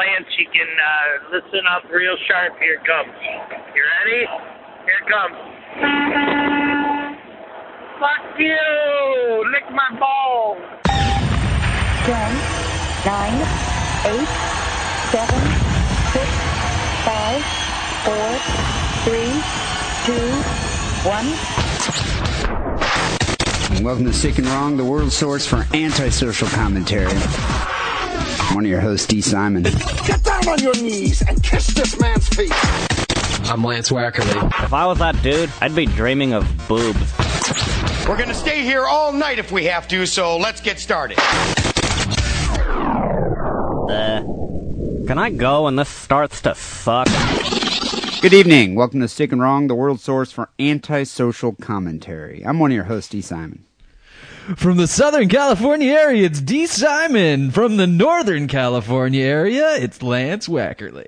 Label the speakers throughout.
Speaker 1: Lance, you can uh, listen up real sharp. Here it comes. You ready? Here it comes. Fuck you! Lick my balls!
Speaker 2: Ten, nine, eight, seven, six, five, four, three, two, one.
Speaker 3: And welcome to Sick and Wrong, the world source for antisocial commentary. I'm one of your hosts, Dee Simon.
Speaker 4: Get down on your knees and kiss this man's feet.
Speaker 5: I'm Lance Wackerle.
Speaker 6: If I was that dude, I'd be dreaming of boobs.
Speaker 7: We're gonna stay here all night if we have to, so let's get started.
Speaker 6: Uh, can I go when this starts to suck?
Speaker 3: Good evening. Welcome to Sick and Wrong, the world source for antisocial commentary. I'm one of your hosts, Dee Simon.
Speaker 8: From the Southern California area, it's Dee Simon. From the Northern California area, it's Lance Wackerle.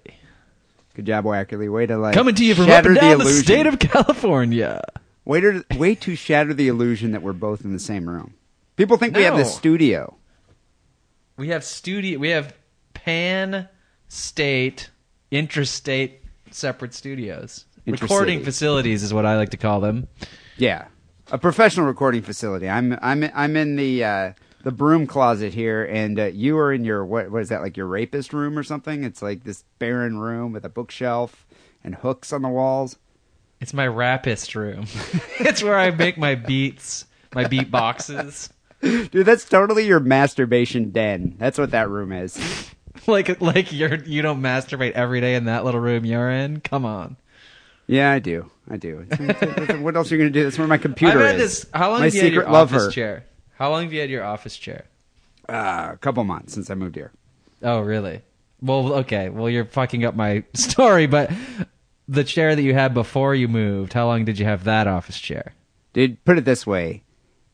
Speaker 3: Good job, Wackerle. Way to like
Speaker 8: Coming to you from up and
Speaker 3: the
Speaker 8: down the,
Speaker 3: illusion.
Speaker 8: state of California.
Speaker 3: way to way to shatter the illusion that we're both in the same room. People think we have this
Speaker 8: No.
Speaker 3: studio.
Speaker 8: We have studio. We have pan state, interstate, separate studios. Recording facilities is what I like to call them.
Speaker 3: Yeah, a professional recording facility. I'm I'm I'm in the uh, the broom closet here, and uh, you are in your what what is that like your rapist room or something? It's like this barren room with a bookshelf and hooks on the walls.
Speaker 8: It's my rapist room. it's where I make my beats, my beat boxes.
Speaker 3: Dude, that's totally your masturbation den. That's what that room is.
Speaker 8: like like you're you don't masturbate every day in that little room you're in. Come on.
Speaker 3: Yeah, I do. I do. what else are you gonna do? That's where my computer
Speaker 8: I've had
Speaker 3: is.
Speaker 8: this. How long
Speaker 3: my
Speaker 8: have you had your office
Speaker 3: her.
Speaker 8: chair? How long have you had your office chair?
Speaker 3: Uh, a couple months since I moved here.
Speaker 8: Oh, really? Well, okay. Well, you're fucking up my story, but the chair that you had before you moved, how long did you have that office chair?
Speaker 3: Dude, put it this way.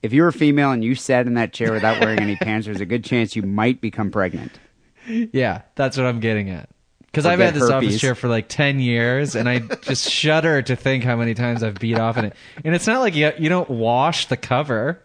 Speaker 3: If you were female and you sat in that chair without wearing any pants, there's a good chance you might become pregnant.
Speaker 8: Yeah, that's what I'm getting at. Because I've had this office chair for like 10 years, and I just shudder to think how many times I've beat off in it. And it's not like you, you don't wash the cover,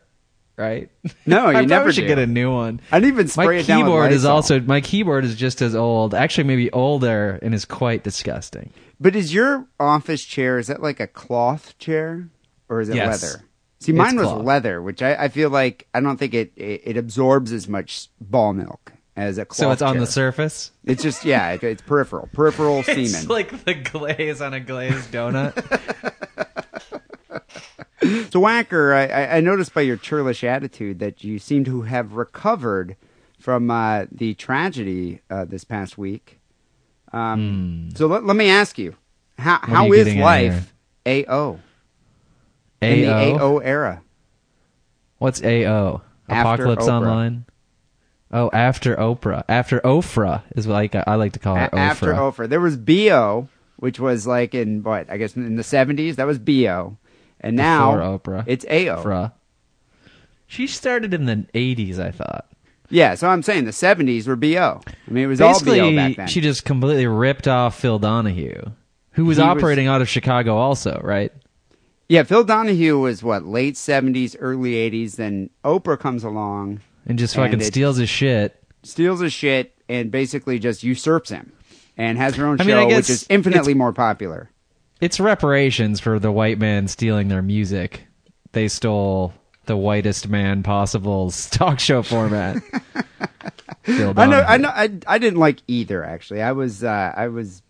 Speaker 8: right?
Speaker 3: No, you
Speaker 8: I
Speaker 3: never
Speaker 8: should
Speaker 3: do.
Speaker 8: get a new one.
Speaker 3: I didn't even spray
Speaker 8: my
Speaker 3: it down with
Speaker 8: keyboard is also my keyboard is just as old, actually maybe older, and is quite disgusting.
Speaker 3: But is your office chair is that like a cloth chair or is it
Speaker 8: Yes.
Speaker 3: leather? See, mine was
Speaker 8: cloth.
Speaker 3: leather, which I, I feel like I don't think it, it it absorbs as much ball milk as a.
Speaker 8: So it's on the surface.
Speaker 3: It's just yeah, it, it's peripheral, peripheral semen.
Speaker 8: It's
Speaker 3: semen.
Speaker 8: like the glaze on a glazed donut.
Speaker 3: so Whacker, I, I- noticed by your churlish attitude that you seem to have recovered from uh, the tragedy uh, this past week. Um, So let, let me ask you, how
Speaker 8: are
Speaker 3: how is life AO in the
Speaker 8: AO.
Speaker 3: AO era?
Speaker 8: What's AO?
Speaker 3: After
Speaker 8: Apocalypse
Speaker 3: Oprah.
Speaker 8: Online. Oh, after Oprah, after Ofra is like I like to call her.
Speaker 3: A- after
Speaker 8: Ofra.
Speaker 3: Oprah. There was BO, which was like in what I guess in the seventies. That was BO, and now
Speaker 8: Before Oprah.
Speaker 3: it's AO.
Speaker 8: Ofra. She started in the '80s, I thought.
Speaker 3: Yeah, so I'm saying the seventies were BO. I mean, it was all BO
Speaker 8: Basically,
Speaker 3: back then.
Speaker 8: she just completely ripped off Phil Donahue, who was
Speaker 3: He was-
Speaker 8: operating out of Chicago, also, right?
Speaker 3: yeah, Phil Donahue was what late seventies, early eighties. Then Oprah comes along,
Speaker 8: And just fucking
Speaker 3: it-
Speaker 8: steals his shit.
Speaker 3: steals his shit, and basically just usurps him, and has her own
Speaker 8: I
Speaker 3: show,
Speaker 8: mean, I
Speaker 3: which is infinitely more popular.
Speaker 8: It's reparations for the white man stealing their music. They stole the whitest man possible's talk show format.
Speaker 3: I know, I know, I, I didn't like either. Actually, I was, uh, I was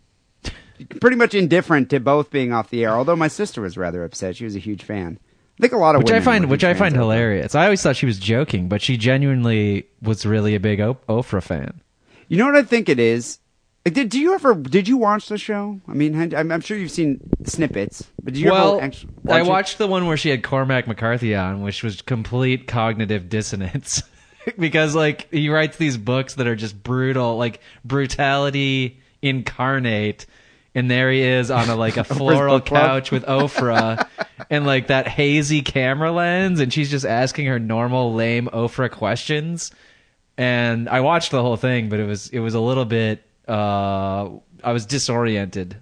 Speaker 3: pretty much indifferent to both being off the air. Although my sister was rather upset; she was a huge fan. I think a lot of
Speaker 8: which I find which I find hilarious. I always thought she was joking, but she genuinely was really a big o- Ofra fan.
Speaker 3: You know what I think it is? Like, Did, do you ever did you watch the show? I mean, I'm, I'm sure you've seen snippets, but did you
Speaker 8: well,
Speaker 3: ever actually watch
Speaker 8: I
Speaker 3: it?
Speaker 8: watched the one where she had Cormac McCarthy on, which was complete cognitive dissonance. because like he writes these books that are just brutal, like brutality incarnate. And there he is on a like a floral couch with Ofra and like that hazy camera lens and she's just asking her normal lame Ofra questions. And I watched the whole thing, but it was it was a little bit uh I was disoriented.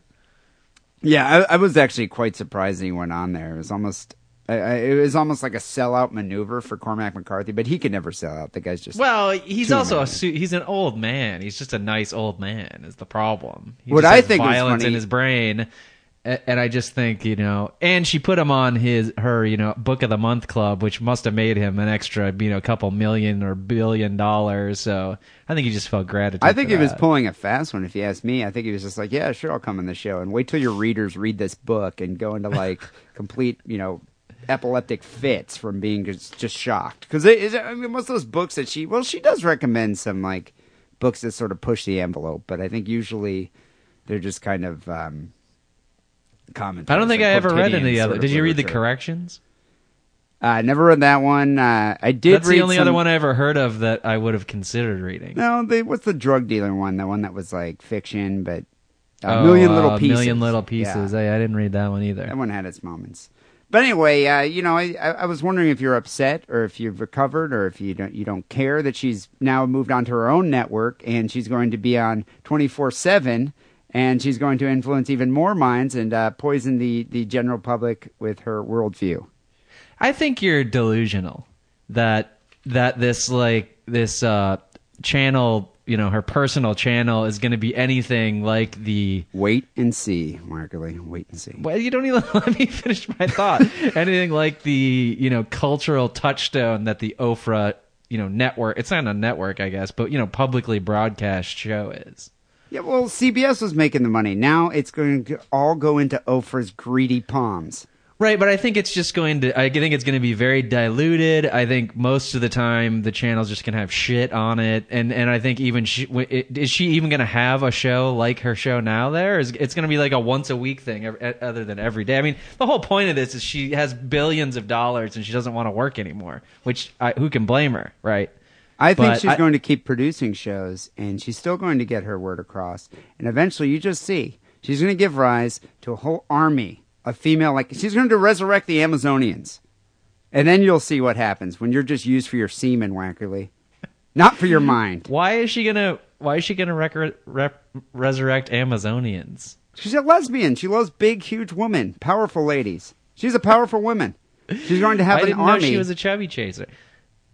Speaker 3: Yeah, I, I was actually quite surprised he went on there. It was almost I, I, it was almost like a sellout maneuver for Cormac McCarthy, but he could never sell out. The guy's just
Speaker 8: Well, he's also a su- he's an old man. He's just a nice old man. Is the problem? He
Speaker 3: What
Speaker 8: just
Speaker 3: I think was
Speaker 8: violence in his brain, and I just think you know. And she put him on his her you know book of the month club, which must have made him an extra you know couple million or billion dollars. So I think he just felt gratitude.
Speaker 3: I think he was pulling a fast one. If you ask me, I think he was just like, "Yeah, sure, I'll come on the show." And wait till your readers read this book and go into like complete, you know, epileptic fits from being just, just shocked. Because I mean, most of those books that she, well, she does recommend some like books that sort of push the envelope, but I think usually they're just kind of um, commentaries.
Speaker 8: I don't think
Speaker 3: like
Speaker 8: I ever read any other. Did you read the corrections?
Speaker 3: I uh, never read that one. Uh, I did.
Speaker 8: That's the only
Speaker 3: some-
Speaker 8: other one I ever heard of that I would have considered reading.
Speaker 3: No, they, what's the drug dealer one? The one that was like fiction, but a
Speaker 8: Oh,
Speaker 3: million little
Speaker 8: uh,
Speaker 3: pieces.
Speaker 8: Million little pieces.
Speaker 3: Yeah.
Speaker 8: I, I didn't read that one either.
Speaker 3: That one had its moments. But anyway, uh, you know, I, I was wondering if you're upset or if you've recovered or if you don't you don't care that she's now moved on to her own network and she's going to be on 24 seven and she's going to influence even more minds and uh, poison the the general public with her worldview.
Speaker 8: I think you're delusional that that this like this uh channel, you know, her personal channel is going to be anything like the
Speaker 3: Wait and see, Markley. Wait and see.
Speaker 8: well, you don't even let me finish my thought. anything like the, you know, cultural touchstone that the Ofra, you know, network, it's not a network, I guess, but you know, publicly broadcast show is.
Speaker 3: Yeah, well, CBS was making the money. Now it's going to all go into Oprah's greedy palms.
Speaker 8: Right, but I think it's just going to. I think it's going to be very diluted. I think most of the time the channel's just going to have shit on it, and and I think even she is she even going to have a show like her show now? There is it's going to be like a once a week thing, other than every day. I mean, the whole point of this is she has billions of dollars and she doesn't want to work anymore. Which I, who can blame her, right?
Speaker 3: I think
Speaker 8: But
Speaker 3: she's
Speaker 8: I-
Speaker 3: going to keep producing shows, and she's still going to get her word across. And eventually, you just see she's going to give rise to a whole army of female. Like she's going to resurrect the Amazonians, and then you'll see what happens when you're just used for your semen, Wackerle, not for your mind.
Speaker 8: Why is she gonna? Why is she gonna rec- rep- resurrect Amazonians?
Speaker 3: She's a lesbian. She loves big, huge women, powerful ladies. She's a powerful woman. She's going to have
Speaker 8: I
Speaker 3: an
Speaker 8: didn't
Speaker 3: army.
Speaker 8: know she was a chubby chaser.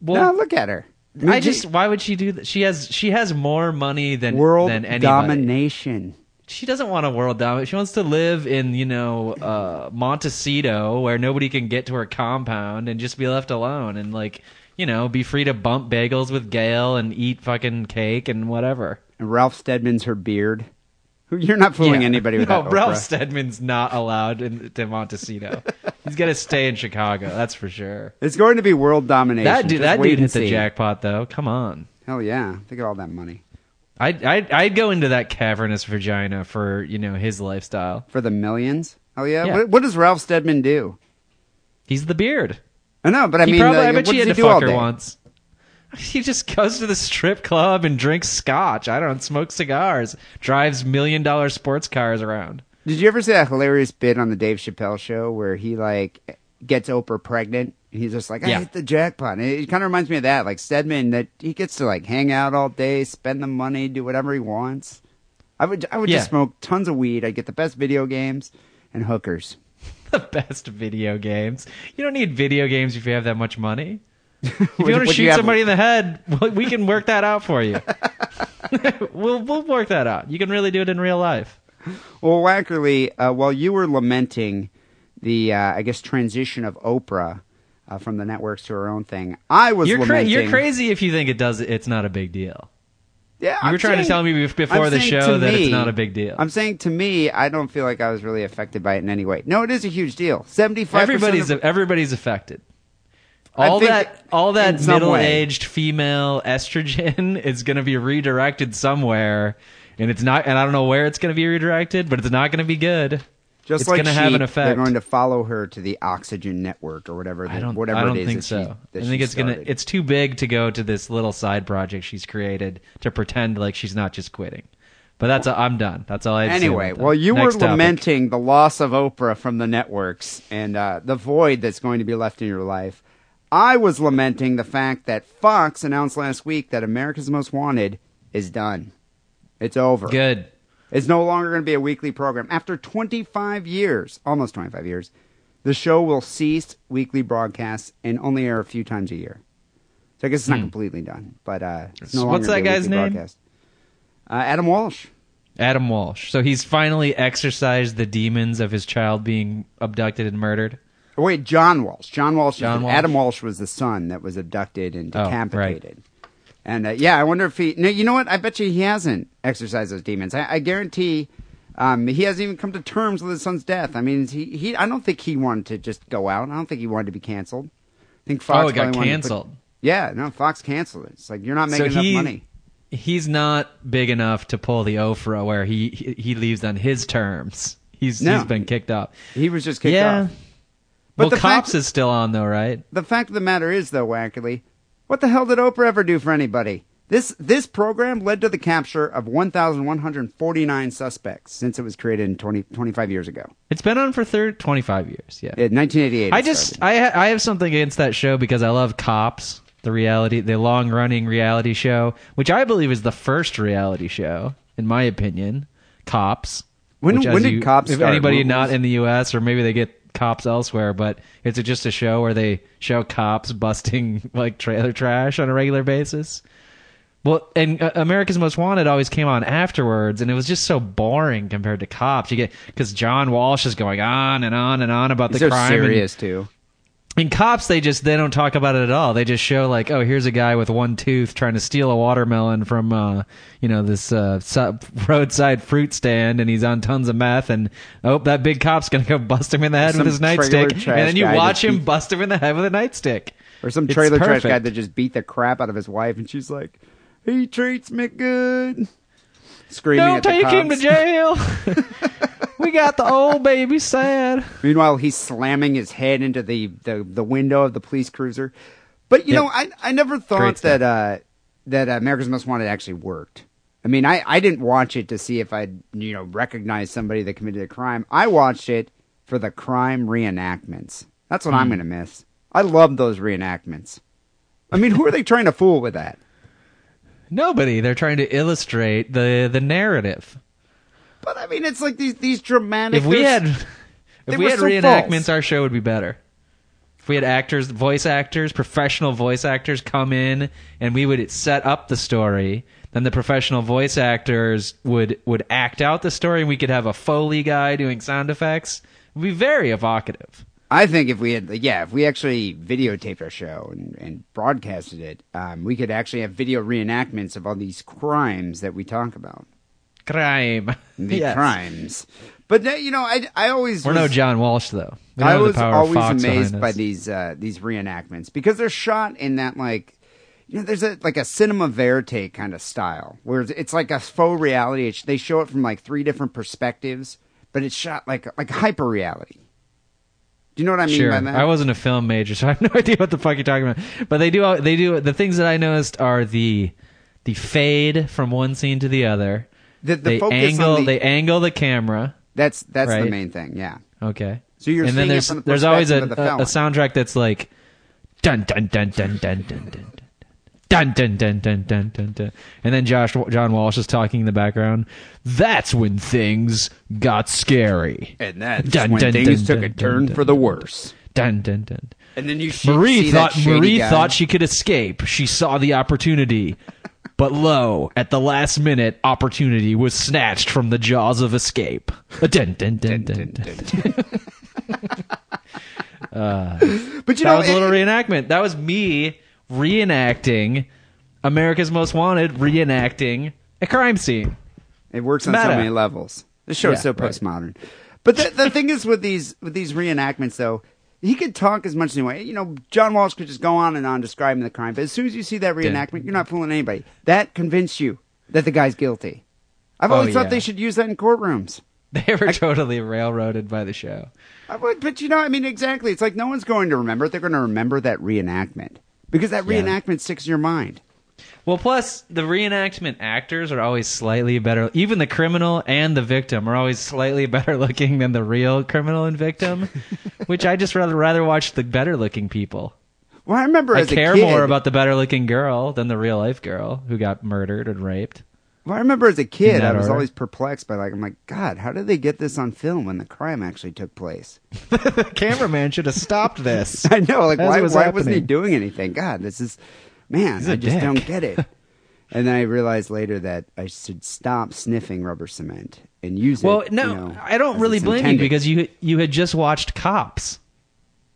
Speaker 8: Well,
Speaker 3: no, look at her.
Speaker 8: I just why would she do that? She has she has more money than
Speaker 3: world
Speaker 8: than anybody.
Speaker 3: domination.
Speaker 8: She doesn't want a world domination. She wants to live in you know uh, Montecito where nobody can get to her compound and just be left alone and like you know be free to bump bagels with Gail and eat fucking cake and whatever.
Speaker 3: And Ralph Steadman's her beard. You're not fooling
Speaker 8: Yeah.
Speaker 3: anybody with
Speaker 8: no,
Speaker 3: that.
Speaker 8: Ralph. Steadman's not allowed in, to Montecito. He's got to stay in Chicago. That's for sure.
Speaker 3: It's going to be world domination.
Speaker 8: That dude,
Speaker 3: Just
Speaker 8: that dude hit the jackpot though. Come on.
Speaker 3: Hell yeah! Think of all that money
Speaker 8: I'd, I'd I'd go into that cavernous vagina for you know his lifestyle.
Speaker 3: for the millions. Oh yeah.
Speaker 8: Yeah.
Speaker 3: What, what does Ralph Steadman do?
Speaker 8: He's the beard.
Speaker 3: I know, but I
Speaker 8: he
Speaker 3: mean,
Speaker 8: probably,
Speaker 3: like,
Speaker 8: I bet
Speaker 3: what
Speaker 8: she
Speaker 3: does
Speaker 8: had
Speaker 3: he
Speaker 8: to
Speaker 3: do all
Speaker 8: fuck her
Speaker 3: day?
Speaker 8: once. He just goes to the strip club and drinks scotch. I don't know, smokes cigars, drives million dollar sports cars around.
Speaker 3: Did you ever see that hilarious bit on the Dave Chappelle show where he like gets Oprah pregnant? He's just like, I
Speaker 8: Yeah.
Speaker 3: hit the jackpot. And it kind of reminds me of that, like Stedman, that he gets to like hang out all day, spend the money, do whatever he wants. I would, I would
Speaker 8: Yeah.
Speaker 3: just smoke tons of weed. I'd get the best video games and hookers.
Speaker 8: The best video games. You don't need video games if you have that much money. If you want to shoot somebody in the head, we can work that out for you. we'll we'll work that out. You can really do it in real life.
Speaker 3: Well, Wackerle, uh, while you were lamenting the, uh, I guess, transition of Oprah uh, from the networks to her own thing, I was
Speaker 8: You're cra- you're crazy if you think it does. It's not a big deal.
Speaker 3: Yeah,
Speaker 8: You
Speaker 3: I'm
Speaker 8: were trying
Speaker 3: saying-
Speaker 8: to tell me before
Speaker 3: I'm
Speaker 8: the show that it's not a big deal.
Speaker 3: I'm saying to me, I don't feel like I was really affected by it in any way. No, it is a huge deal. Seventy-five.
Speaker 8: everybody's
Speaker 3: of,
Speaker 8: everybody's affected. All that all that middle-aged female estrogen is going to be redirected somewhere, and it's not. And I don't know where it's going to be redirected, but it's not going to be good.
Speaker 3: Just
Speaker 8: it's
Speaker 3: like
Speaker 8: gonna have an effect.
Speaker 3: They're going to follow her to the Oxygen Network or whatever. The,
Speaker 8: I don't.
Speaker 3: Whatever
Speaker 8: I don't
Speaker 3: it is
Speaker 8: think so.
Speaker 3: She,
Speaker 8: I think it's gonna. It's too big to go to this little side project she's created to pretend like she's not just quitting. But that's. i I'm done. That's all I. Say
Speaker 3: Anyway, well, you
Speaker 8: Next
Speaker 3: were
Speaker 8: topic.
Speaker 3: lamenting the loss of Oprah from the networks and uh, the void that's going to be left in your life. I was lamenting the fact that Fox announced last week that America's Most Wanted is done. It's over.
Speaker 8: Good.
Speaker 3: It's no longer going to be a weekly program. After 25 years, almost 25 years, The show will cease weekly broadcasts and only air a few times a year. So I guess it's not completely done, but uh, it's no longer
Speaker 8: Hmm. what's that guy's name?
Speaker 3: Broadcast. Uh, Adam Walsh.
Speaker 8: Adam Walsh. So he's finally exorcised the demons of his child being abducted and murdered.
Speaker 3: Wait, John Walsh. John Walsh.
Speaker 8: John Walsh?
Speaker 3: Adam Walsh was the son that was abducted and
Speaker 8: Oh, right.
Speaker 3: And uh, yeah, I wonder if he. No, you know what? I bet you he hasn't exercised those demons. I, I guarantee. Um, he hasn't even come to terms with his son's death. I mean, he, he. I don't think he wanted to just go out. I don't think he wanted to be canceled. I think Fox.
Speaker 8: oh, it got
Speaker 3: to put-
Speaker 8: canceled.
Speaker 3: yeah, no, Fox canceled it. It's like you're not making
Speaker 8: so he,
Speaker 3: enough money.
Speaker 8: He's not big enough to pull the Ofra where he he, he leaves on his terms. He's
Speaker 3: No.
Speaker 8: he's been kicked off.
Speaker 3: He was just kicked
Speaker 8: yeah.
Speaker 3: off. But
Speaker 8: well,
Speaker 3: the
Speaker 8: cops
Speaker 3: fact-
Speaker 8: is still on though, right?
Speaker 3: The fact of the matter is, though, Wackerle, what the hell did Oprah ever do for anybody? This this program led to the capture of 1,149 suspects since it was created in 20, 25 years ago.
Speaker 8: It's been on for third 25 years. Yeah.
Speaker 3: In 1988.
Speaker 8: I just
Speaker 3: started.
Speaker 8: I ha- I have something against that show because I love Cops, the reality, the long running reality show, which I believe is the first reality show in my opinion. Cops.
Speaker 3: When-
Speaker 8: which,
Speaker 3: when did
Speaker 8: you-
Speaker 3: Cops
Speaker 8: If
Speaker 3: start?
Speaker 8: anybody
Speaker 3: What
Speaker 8: not in the U.S. or maybe they get cops elsewhere, but it's just a show where they show cops busting like trailer trash on a regular basis. Well, and uh, America's Most Wanted always came on afterwards, and it was just so boring compared to Cops. You get because John Walsh is going on and on and on about
Speaker 3: He's
Speaker 8: the
Speaker 3: so
Speaker 8: crime. and-
Speaker 3: serious too.
Speaker 8: In cops, they just they don't talk about it at all. They just show like, oh, here's a guy with one tooth trying to steal a watermelon from, uh, you know, this uh, roadside fruit stand, and he's on tons of meth. And oh, that big cop's gonna go bust him in the head with his nightstick, and then you watch him
Speaker 3: beat-
Speaker 8: bust him in the head with a nightstick.
Speaker 3: Or some trailer trash guy that just beat the crap out of his wife, and she's like, "He treats me good." Screaming
Speaker 8: Don't
Speaker 3: at the
Speaker 8: take him to jail. we got the old baby sad.
Speaker 3: Meanwhile, he's slamming his head into the, the, the window of the police cruiser. But you
Speaker 8: Yep.
Speaker 3: know, I I never thought that uh, that America's Most Wanted actually worked. I mean, I, I didn't watch it to see if I'd you know recognize somebody that committed a crime. I watched it for the crime reenactments. That's what
Speaker 8: Hmm.
Speaker 3: I'm going to miss. I love those reenactments. I mean, who are they trying to fool with that?
Speaker 8: Nobody. They're trying to illustrate the the narrative.
Speaker 3: But I mean, it's like these these dramatic.
Speaker 8: if we had if we had
Speaker 3: so
Speaker 8: reenactments
Speaker 3: false.
Speaker 8: our show would be better if we had actors voice actors professional voice actors come in and we would set up the story then the professional voice actors would would act out the story and we could have a foley guy doing sound effects it would be very evocative
Speaker 3: I think if we had, yeah, if we actually videotaped our show and, and broadcasted it, um, we could actually have video reenactments of all these crimes that we talk about.
Speaker 8: Crime
Speaker 3: The
Speaker 8: Yes.
Speaker 3: crimes. But, uh, you know, I, I always.
Speaker 8: we're
Speaker 3: was,
Speaker 8: no john walsh though we
Speaker 3: I
Speaker 8: have the
Speaker 3: was
Speaker 8: power
Speaker 3: always amazed by these, uh, these reenactments because they're shot in that, like, you know, there's a like a cinema verite kind of style where it's- it's like a faux reality. It's, they show it from like three different perspectives, but it's shot like like hyper reality. Do you know what I mean
Speaker 8: sure.
Speaker 3: by that?
Speaker 8: I wasn't a film major, so I have no idea what the fuck you're talking about. But they do. They do. The things that I noticed are the the fade from one scene to the other.
Speaker 3: The- the
Speaker 8: they
Speaker 3: focus
Speaker 8: angle.
Speaker 3: on the-
Speaker 8: They angle the camera.
Speaker 3: That's that's the main thing. Yeah.
Speaker 8: Okay.
Speaker 3: So you're
Speaker 8: and then there's
Speaker 3: the
Speaker 8: there's always a,
Speaker 3: perspective
Speaker 8: a, a soundtrack that's like dun dun dun dun dun dun dun. Dun dun dun dun dun dun dun, and then Josh John Walsh is talking in the background. That's when things got scary.
Speaker 3: And that's
Speaker 8: Dun,
Speaker 3: when
Speaker 8: dun,
Speaker 3: things
Speaker 8: dun,
Speaker 3: took a turn
Speaker 8: dun,
Speaker 3: for the worse.
Speaker 8: Dun dun dun.
Speaker 3: And then you sh-
Speaker 8: Marie
Speaker 3: see
Speaker 8: thought Marie
Speaker 3: guy.
Speaker 8: thought she could escape. She saw the opportunity. But lo, at the last minute, opportunity was snatched from the jaws of escape. Dun, dun, dun, dun, dun.
Speaker 3: Uh, but you
Speaker 8: That
Speaker 3: know,
Speaker 8: was a
Speaker 3: it-
Speaker 8: little reenactment. That was me reenacting America's Most Wanted, reenacting a crime scene.
Speaker 3: It works on so many levels. The show is
Speaker 8: Yeah,
Speaker 3: so
Speaker 8: right.
Speaker 3: postmodern. But the, the thing is with these with these reenactments, though, he could talk as much as he wanted. You know, John Walsh could just go on and on describing the crime. But as soon as you see that reenactment, you're not fooling anybody. That convinced you that the guy's guilty. I've
Speaker 8: Oh,
Speaker 3: always thought
Speaker 8: yeah.
Speaker 3: they should use that in courtrooms.
Speaker 8: They were totally railroaded by the show.
Speaker 3: I would, but you know, I mean, exactly. It's like no one's going to remember it. They're going to remember that reenactment because that
Speaker 8: Yeah.
Speaker 3: reenactment sticks in your mind.
Speaker 8: Well, plus the reenactment actors are always slightly better. Even the criminal and the victim are always slightly better looking than the real criminal and victim, which I just rather rather watch the better looking people.
Speaker 3: Well, I remember
Speaker 8: I
Speaker 3: as a
Speaker 8: care
Speaker 3: kid,
Speaker 8: more about the better looking girl than the real life girl who got murdered and raped.
Speaker 3: Well, I remember as a kid, I was
Speaker 8: order.
Speaker 3: always perplexed by like, I'm like, God, how did they get this on film when the crime actually took place?
Speaker 8: the cameraman should have stopped this.
Speaker 3: I know, like, why,
Speaker 8: was
Speaker 3: why wasn't he doing anything? God, this is, man,
Speaker 8: He's
Speaker 3: I just
Speaker 8: dick.
Speaker 3: don't get it. and then I realized later that I should stop sniffing rubber cement and use
Speaker 8: Well,
Speaker 3: it.
Speaker 8: Well, no,
Speaker 3: you know,
Speaker 8: I don't really blame
Speaker 3: intended.
Speaker 8: you because you you had just watched Cops.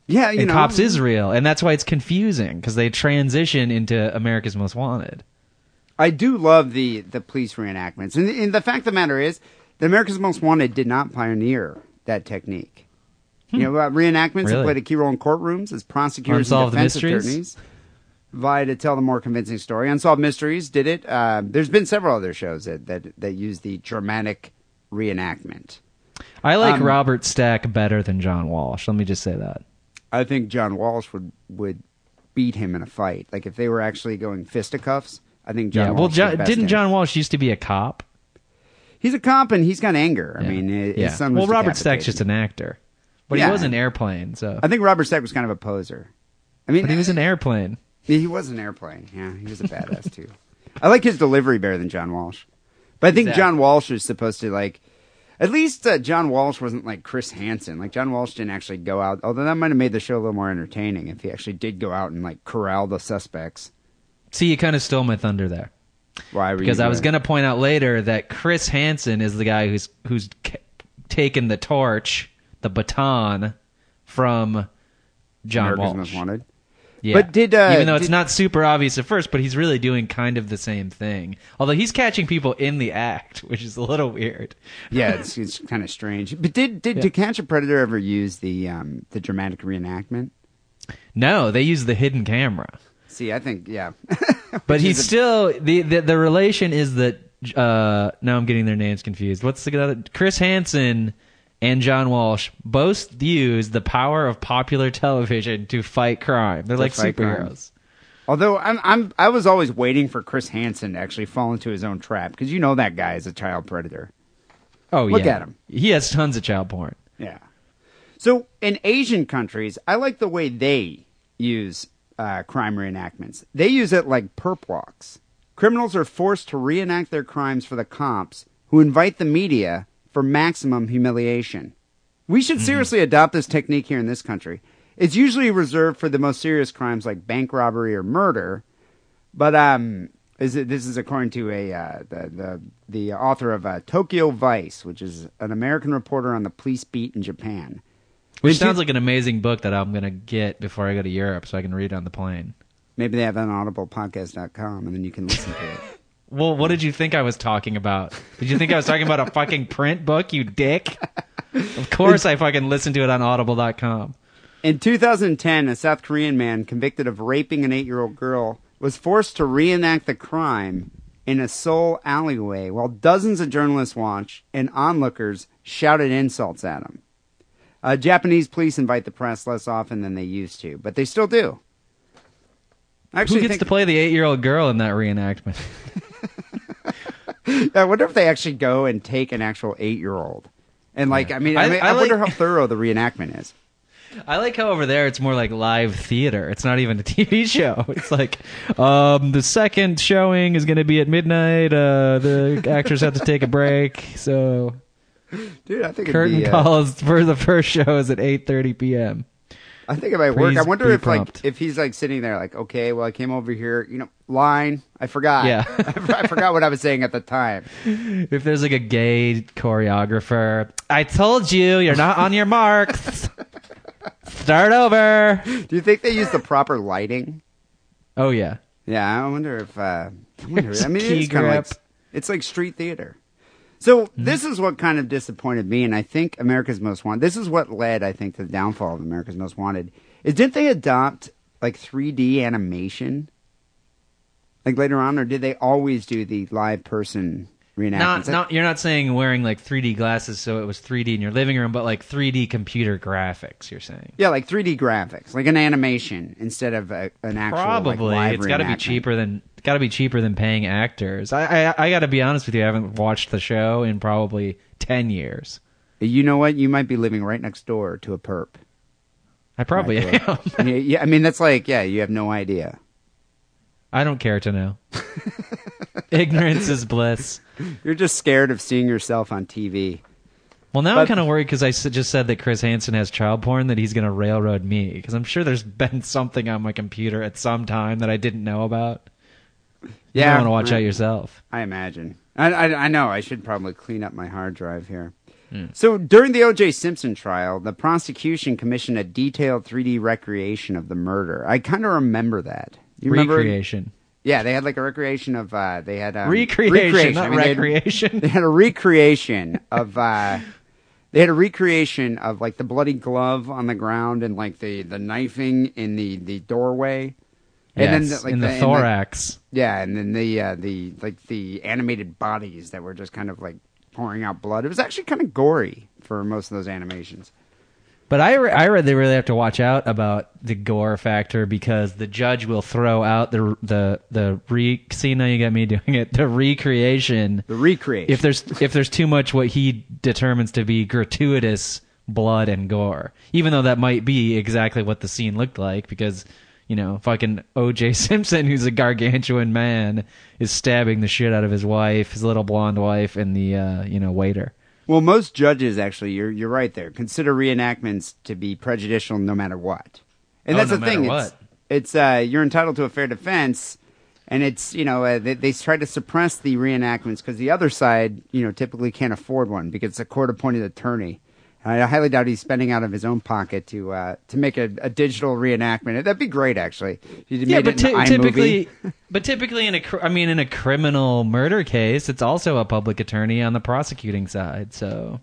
Speaker 3: yeah, you
Speaker 8: and
Speaker 3: know,
Speaker 8: Cops Israel, and that's why it's confusing because they transition into America's Most Wanted.
Speaker 3: I do love the the police reenactments, and, and the fact of the matter is, that America's Most Wanted did not pioneer that technique. You know, uh, reenactments have
Speaker 8: Hmm. Really?
Speaker 3: played a key role in courtrooms as prosecutors and defense attorneys vie to tell the more convincing story. Unsolved Mysteries did it. Uh, there's been several other shows that that, that use the dramatic reenactment.
Speaker 8: I like
Speaker 3: Um,
Speaker 8: Robert Stack better than John Walsh. Let me just say that.
Speaker 3: I think John Walsh would would beat him in a fight. Like if they were actually going fisticuffs, I think John.
Speaker 8: yeah. Well, John, didn't. John Walsh used to be a cop?
Speaker 3: He's a cop and he's got anger. I
Speaker 8: Yeah.
Speaker 3: mean, his
Speaker 8: yeah.
Speaker 3: son
Speaker 8: well, Robert Stack's just an actor, but
Speaker 3: Yeah.
Speaker 8: he was an airplane. So,
Speaker 3: I think Robert Stack was kind of a poser. I mean,
Speaker 8: but he was an airplane.
Speaker 3: He was an airplane. Yeah, he was a badass too. I like his delivery better than John Walsh, but I think
Speaker 8: Exactly.
Speaker 3: John Walsh is supposed to like. At least uh, John Walsh wasn't like Chris Hansen. Like John Walsh didn't actually go out. Although that might have made the show a little more entertaining if he actually did go out and like corral the suspects.
Speaker 8: See, you kind of stole my thunder there
Speaker 3: Why? Were
Speaker 8: because I was going to point out later that Chris Hansen is the guy who's who's ca- taken the torch, the baton from John
Speaker 3: America's
Speaker 8: Walsh.
Speaker 3: Most Wanted.
Speaker 8: Yeah.
Speaker 3: But did, uh,
Speaker 8: even though it's not super obvious at first, but he's really doing kind of the same thing. Although he's catching people in the act, which is a little weird.
Speaker 3: Yeah, it's, it's kind of strange. But did did
Speaker 8: Yeah.
Speaker 3: To Catch a Predator ever use the um, the dramatic reenactment?
Speaker 8: No, they use the hidden camera.
Speaker 3: See, I think yeah.
Speaker 8: But he's
Speaker 3: a-
Speaker 8: still the, the the relation is that uh now I'm getting their names confused. What's the other Chris Hansen and John Walsh both use the power of popular television to fight crime. They're like
Speaker 3: fight crime.
Speaker 8: superheroes.
Speaker 3: Although I'm I'm I was always waiting for Chris Hansen to actually fall into his own trap because you know that guy is a child predator.
Speaker 8: Oh yeah.
Speaker 3: Look
Speaker 8: yeah.
Speaker 3: at him.
Speaker 8: He has tons of child porn.
Speaker 3: Yeah. So in Asian countries, I like the way they use uh, crime reenactments. They use it like perp walks. Criminals are forced to reenact their crimes for the cops, who invite the media for maximum humiliation. We should seriously adopt this technique here in this country. It's usually reserved for the most serious crimes like bank robbery or murder, but um, is it, this is according to a uh, the, the the author of uh, Tokyo Vice, which is an American reporter on the police beat in Japan.
Speaker 8: Which sounds like an amazing book that I'm gonna get before I go to Europe so I can read on the plane.
Speaker 3: Maybe they have it on audiblepodcast.com and then you can listen to it.
Speaker 8: Well, what did you think I was talking about? Did you think I was talking about a fucking print book, you dick? Of course I fucking listened to it on audible.com.
Speaker 3: In 2010, a South Korean man convicted of raping an eight year old girl was forced to reenact the crime in a Seoul alleyway while dozens of journalists watched and onlookers shouted insults at him. Uh, Japanese police invite the press less often than they used to, but they still do. I
Speaker 8: Who
Speaker 3: actually
Speaker 8: gets
Speaker 3: think,
Speaker 8: to play the eight year old girl in that reenactment?
Speaker 3: I wonder if they actually go and take an actual eight year old. And like, I mean, I,
Speaker 8: I-
Speaker 3: mean, I,
Speaker 8: I
Speaker 3: wonder
Speaker 8: like-
Speaker 3: how thorough the reenactment is.
Speaker 8: I like how over there it's more like live theater. It's not even a TV show. It's like um, the second showing is going to be at midnight. Uh, the actors have to take a break, so
Speaker 3: Dude, I think
Speaker 8: curtain
Speaker 3: be, uh,
Speaker 8: calls for the first show is at eight thirty p.m.
Speaker 3: I think it might work. I wonder if like if he's like sitting there like, okay, well I came over here, you know, line. I forgot.
Speaker 8: Yeah.
Speaker 3: I forgot what I was saying at the time.
Speaker 8: If there's like a gay choreographer, I told you you're not on your marks. Start over.
Speaker 3: Do you think they use the proper lighting?
Speaker 8: Oh yeah.
Speaker 3: Yeah, I wonder if. Uh, I, wonder, I mean, it's kind of like it's like street theater. So
Speaker 8: Mm-hmm.
Speaker 3: this is what kind of disappointed me, and I think America's Most Wanted. This is what led, I think, to the downfall of America's Most Wanted. Is didn't they adopt like 3D animation, like later on, or did they always do the live person reenactments?
Speaker 8: Not, not. You're not saying wearing like 3D glasses, so it was 3D in your living room, but like 3D computer graphics. You're saying
Speaker 3: Yeah, like 3D graphics, like an animation instead of a, an actual. like,
Speaker 8: probably
Speaker 3: live
Speaker 8: it's got to be cheaper than got to be cheaper than paying actors. I I, I got to be honest with you. I haven't watched the show in probably 10 years.
Speaker 3: You know what? You might be living right next door to a perp.
Speaker 8: I probably am.
Speaker 3: yeah, I mean that's like yeah, you have no idea.
Speaker 8: I don't care to know. Ignorance is bliss.
Speaker 3: You're just scared of seeing yourself on TV.
Speaker 8: Well, now I'm kind of worried because I s- just said that Chris Hansen has child porn that he's going to railroad me because I'm sure there's been something on my computer at some time that I didn't know about. You
Speaker 3: Yeah,
Speaker 8: want to watch
Speaker 3: right.
Speaker 8: out yourself.
Speaker 3: I imagine. I, I, I know. I should probably clean up my hard drive here.
Speaker 8: Hmm.
Speaker 3: So during the O.J. Simpson trial, the prosecution commissioned a detailed 3D recreation of the murder. I kind of remember that. You remember?
Speaker 8: Recreation.
Speaker 3: Yeah, they had like a recreation of. Uh, they had um,
Speaker 8: Recreation, not
Speaker 3: I mean, they had-
Speaker 8: recreation.
Speaker 3: They had a recreation of. Uh, they had a recreation of like the bloody glove on the ground and like the the knifing in the the doorway. And
Speaker 8: Yes,
Speaker 3: the, like,
Speaker 8: in the,
Speaker 3: and
Speaker 8: thorax.
Speaker 3: yeah, and then the uh, the like the animated bodies that were just kind of like pouring out blood. It was actually kind of gory for most of those animations.
Speaker 8: But I, re- I read they really have to watch out about the gore factor because the judge will throw out the the the re. See now you got me doing it. The recreation.
Speaker 3: The recreation.
Speaker 8: If there's if there's too much what he determines to be gratuitous blood and gore, even though that might be exactly what the scene looked like because. You know, fucking O.J. Simpson, who's a gargantuan man, is stabbing the shit out of his wife, his little blonde wife, and the uh, you know waiter.
Speaker 3: Well, most judges actually, you're you're right there. Consider reenactments to be prejudicial no matter what, and
Speaker 8: Oh,
Speaker 3: that's
Speaker 8: no
Speaker 3: the thing.
Speaker 8: matter
Speaker 3: It's,
Speaker 8: what.
Speaker 3: it's uh, you're entitled to a fair defense, and it's you know uh, they, they try to suppress the reenactments because the other side you know typically can't afford one because it's a court appointed attorney. I highly doubt he's spending out of his own pocket to uh, to make a, a digital reenactment. That'd be great, actually.
Speaker 8: Yeah, but ty- typically, but typically in a, cr- I mean, in a criminal murder case, it's also a public attorney on the prosecuting side. So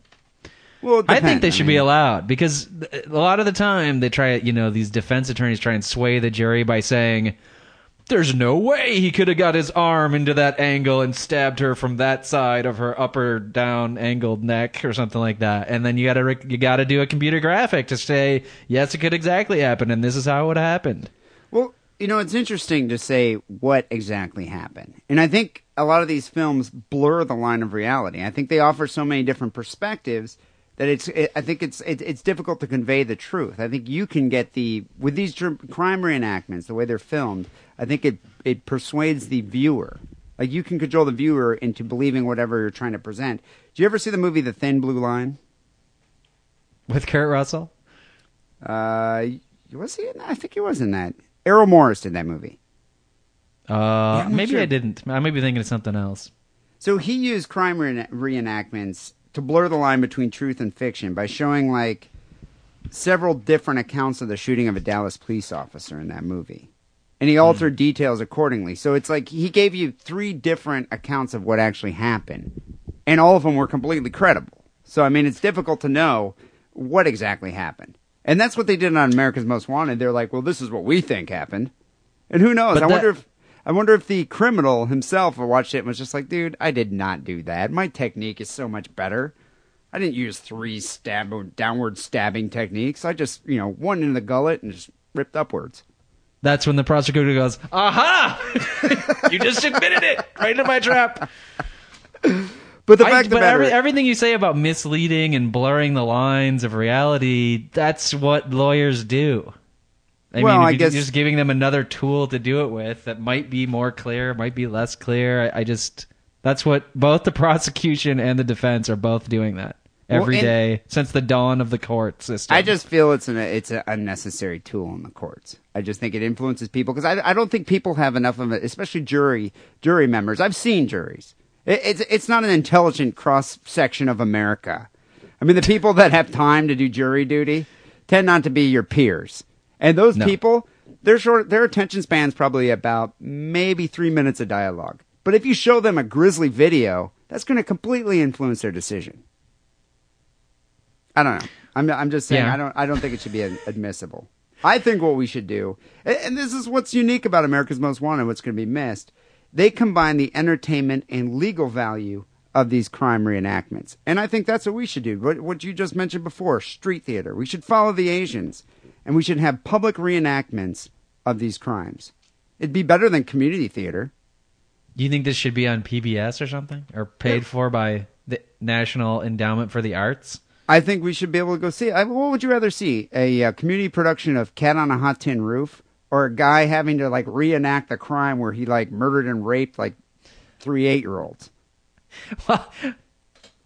Speaker 3: well,
Speaker 8: I think they should be
Speaker 3: mean-
Speaker 8: allowed because th- a lot of the time they try, you know, these defense attorneys try and sway the jury by saying. There's no way he could have got his arm into that angle and stabbed her from that side of her upper down angled neck or something like that. And then you gotta you gotta do a computer graphic to say yes, it could exactly happen, and this is how it happened.
Speaker 3: Well, you know, it's interesting to say what exactly happened. And I think a lot of these films blur the line of reality. I think they offer so many different perspectives that it's it, I think it's it, it's difficult to convey the truth. I think you can get the with these crime reenactments, the way they're filmed, I think it it persuades the viewer. Like you can control the viewer into believing whatever you're trying to present. Do you ever see the movie The Thin Blue Line?
Speaker 8: With Kurt Russell?
Speaker 3: Uh, was he in that? I think he was in that. Errol Morris did that movie.
Speaker 8: Uh,
Speaker 3: I'm
Speaker 8: maybe
Speaker 3: sure.
Speaker 8: I didn't. I may be thinking of something else.
Speaker 3: So he used crime reenactments to blur the line between truth and fiction by showing like several different accounts of the shooting of a Dallas police officer in that movie. And he hmm. altered details accordingly. So it's like he gave you three different accounts of what actually happened. And all of them were completely credible. So I mean it's difficult to know what exactly happened. And that's what they did on America's Most Wanted. They're like, "Well, this is what we think happened." And who knows?
Speaker 8: But
Speaker 3: I
Speaker 8: that-
Speaker 3: wonder if I wonder if the criminal himself watched it and was just like, dude, I did not do that. My technique is so much better. I didn't use three stab downward stabbing techniques. I just, you know, one in the gullet and just ripped upwards.
Speaker 8: That's when the prosecutor goes, "Aha! you just admitted it right into my trap."
Speaker 3: But the
Speaker 8: I-
Speaker 3: fact of the matter,
Speaker 8: every, everything you say about misleading and blurring the lines of reality—that's what lawyers do. I
Speaker 3: Well,
Speaker 8: mean,
Speaker 3: I
Speaker 8: you're
Speaker 3: guess-
Speaker 8: just giving them another tool to do it with that might be more clear, might be less clear. I, I just that's what both the prosecution and the defense are both doing that
Speaker 3: Well,
Speaker 8: every
Speaker 3: and-
Speaker 8: day since the dawn of the court system.
Speaker 3: I just feel it's an it's an unnecessary tool in the courts. I just think it influences people because I, I don't think people have enough of it, especially jury jury members. I've seen juries. It, it's it's not an intelligent cross section of America. I mean, the people that have time to do jury duty tend not to be your peers, and those
Speaker 8: No.
Speaker 3: people their short their attention span's probably about maybe three minutes of dialogue. But if you show them a grisly video, that's going to completely influence their decision. I don't know. I'm I'm just saying
Speaker 8: Yeah.
Speaker 3: I don't I don't think it should be admissible. I think what we should do, and, and this is what's unique about America's Most Wanted, what's going to be missed. They combine the entertainment and legal value of these crime reenactments, and I think that's what we should do. What, what you just mentioned before, street theater. We should follow the Asians, and we should have public reenactments of these crimes. It'd be better than community theater.
Speaker 8: Do you think this should be on PBS or something, or paid for by the National Endowment for the Arts?
Speaker 3: I think we should be able to go see. I, what would you rather see? A uh, community production of Cat on a Hot Tin Roof, or a guy having to like reenact the crime where he like murdered and raped like three eight year olds.
Speaker 8: Well,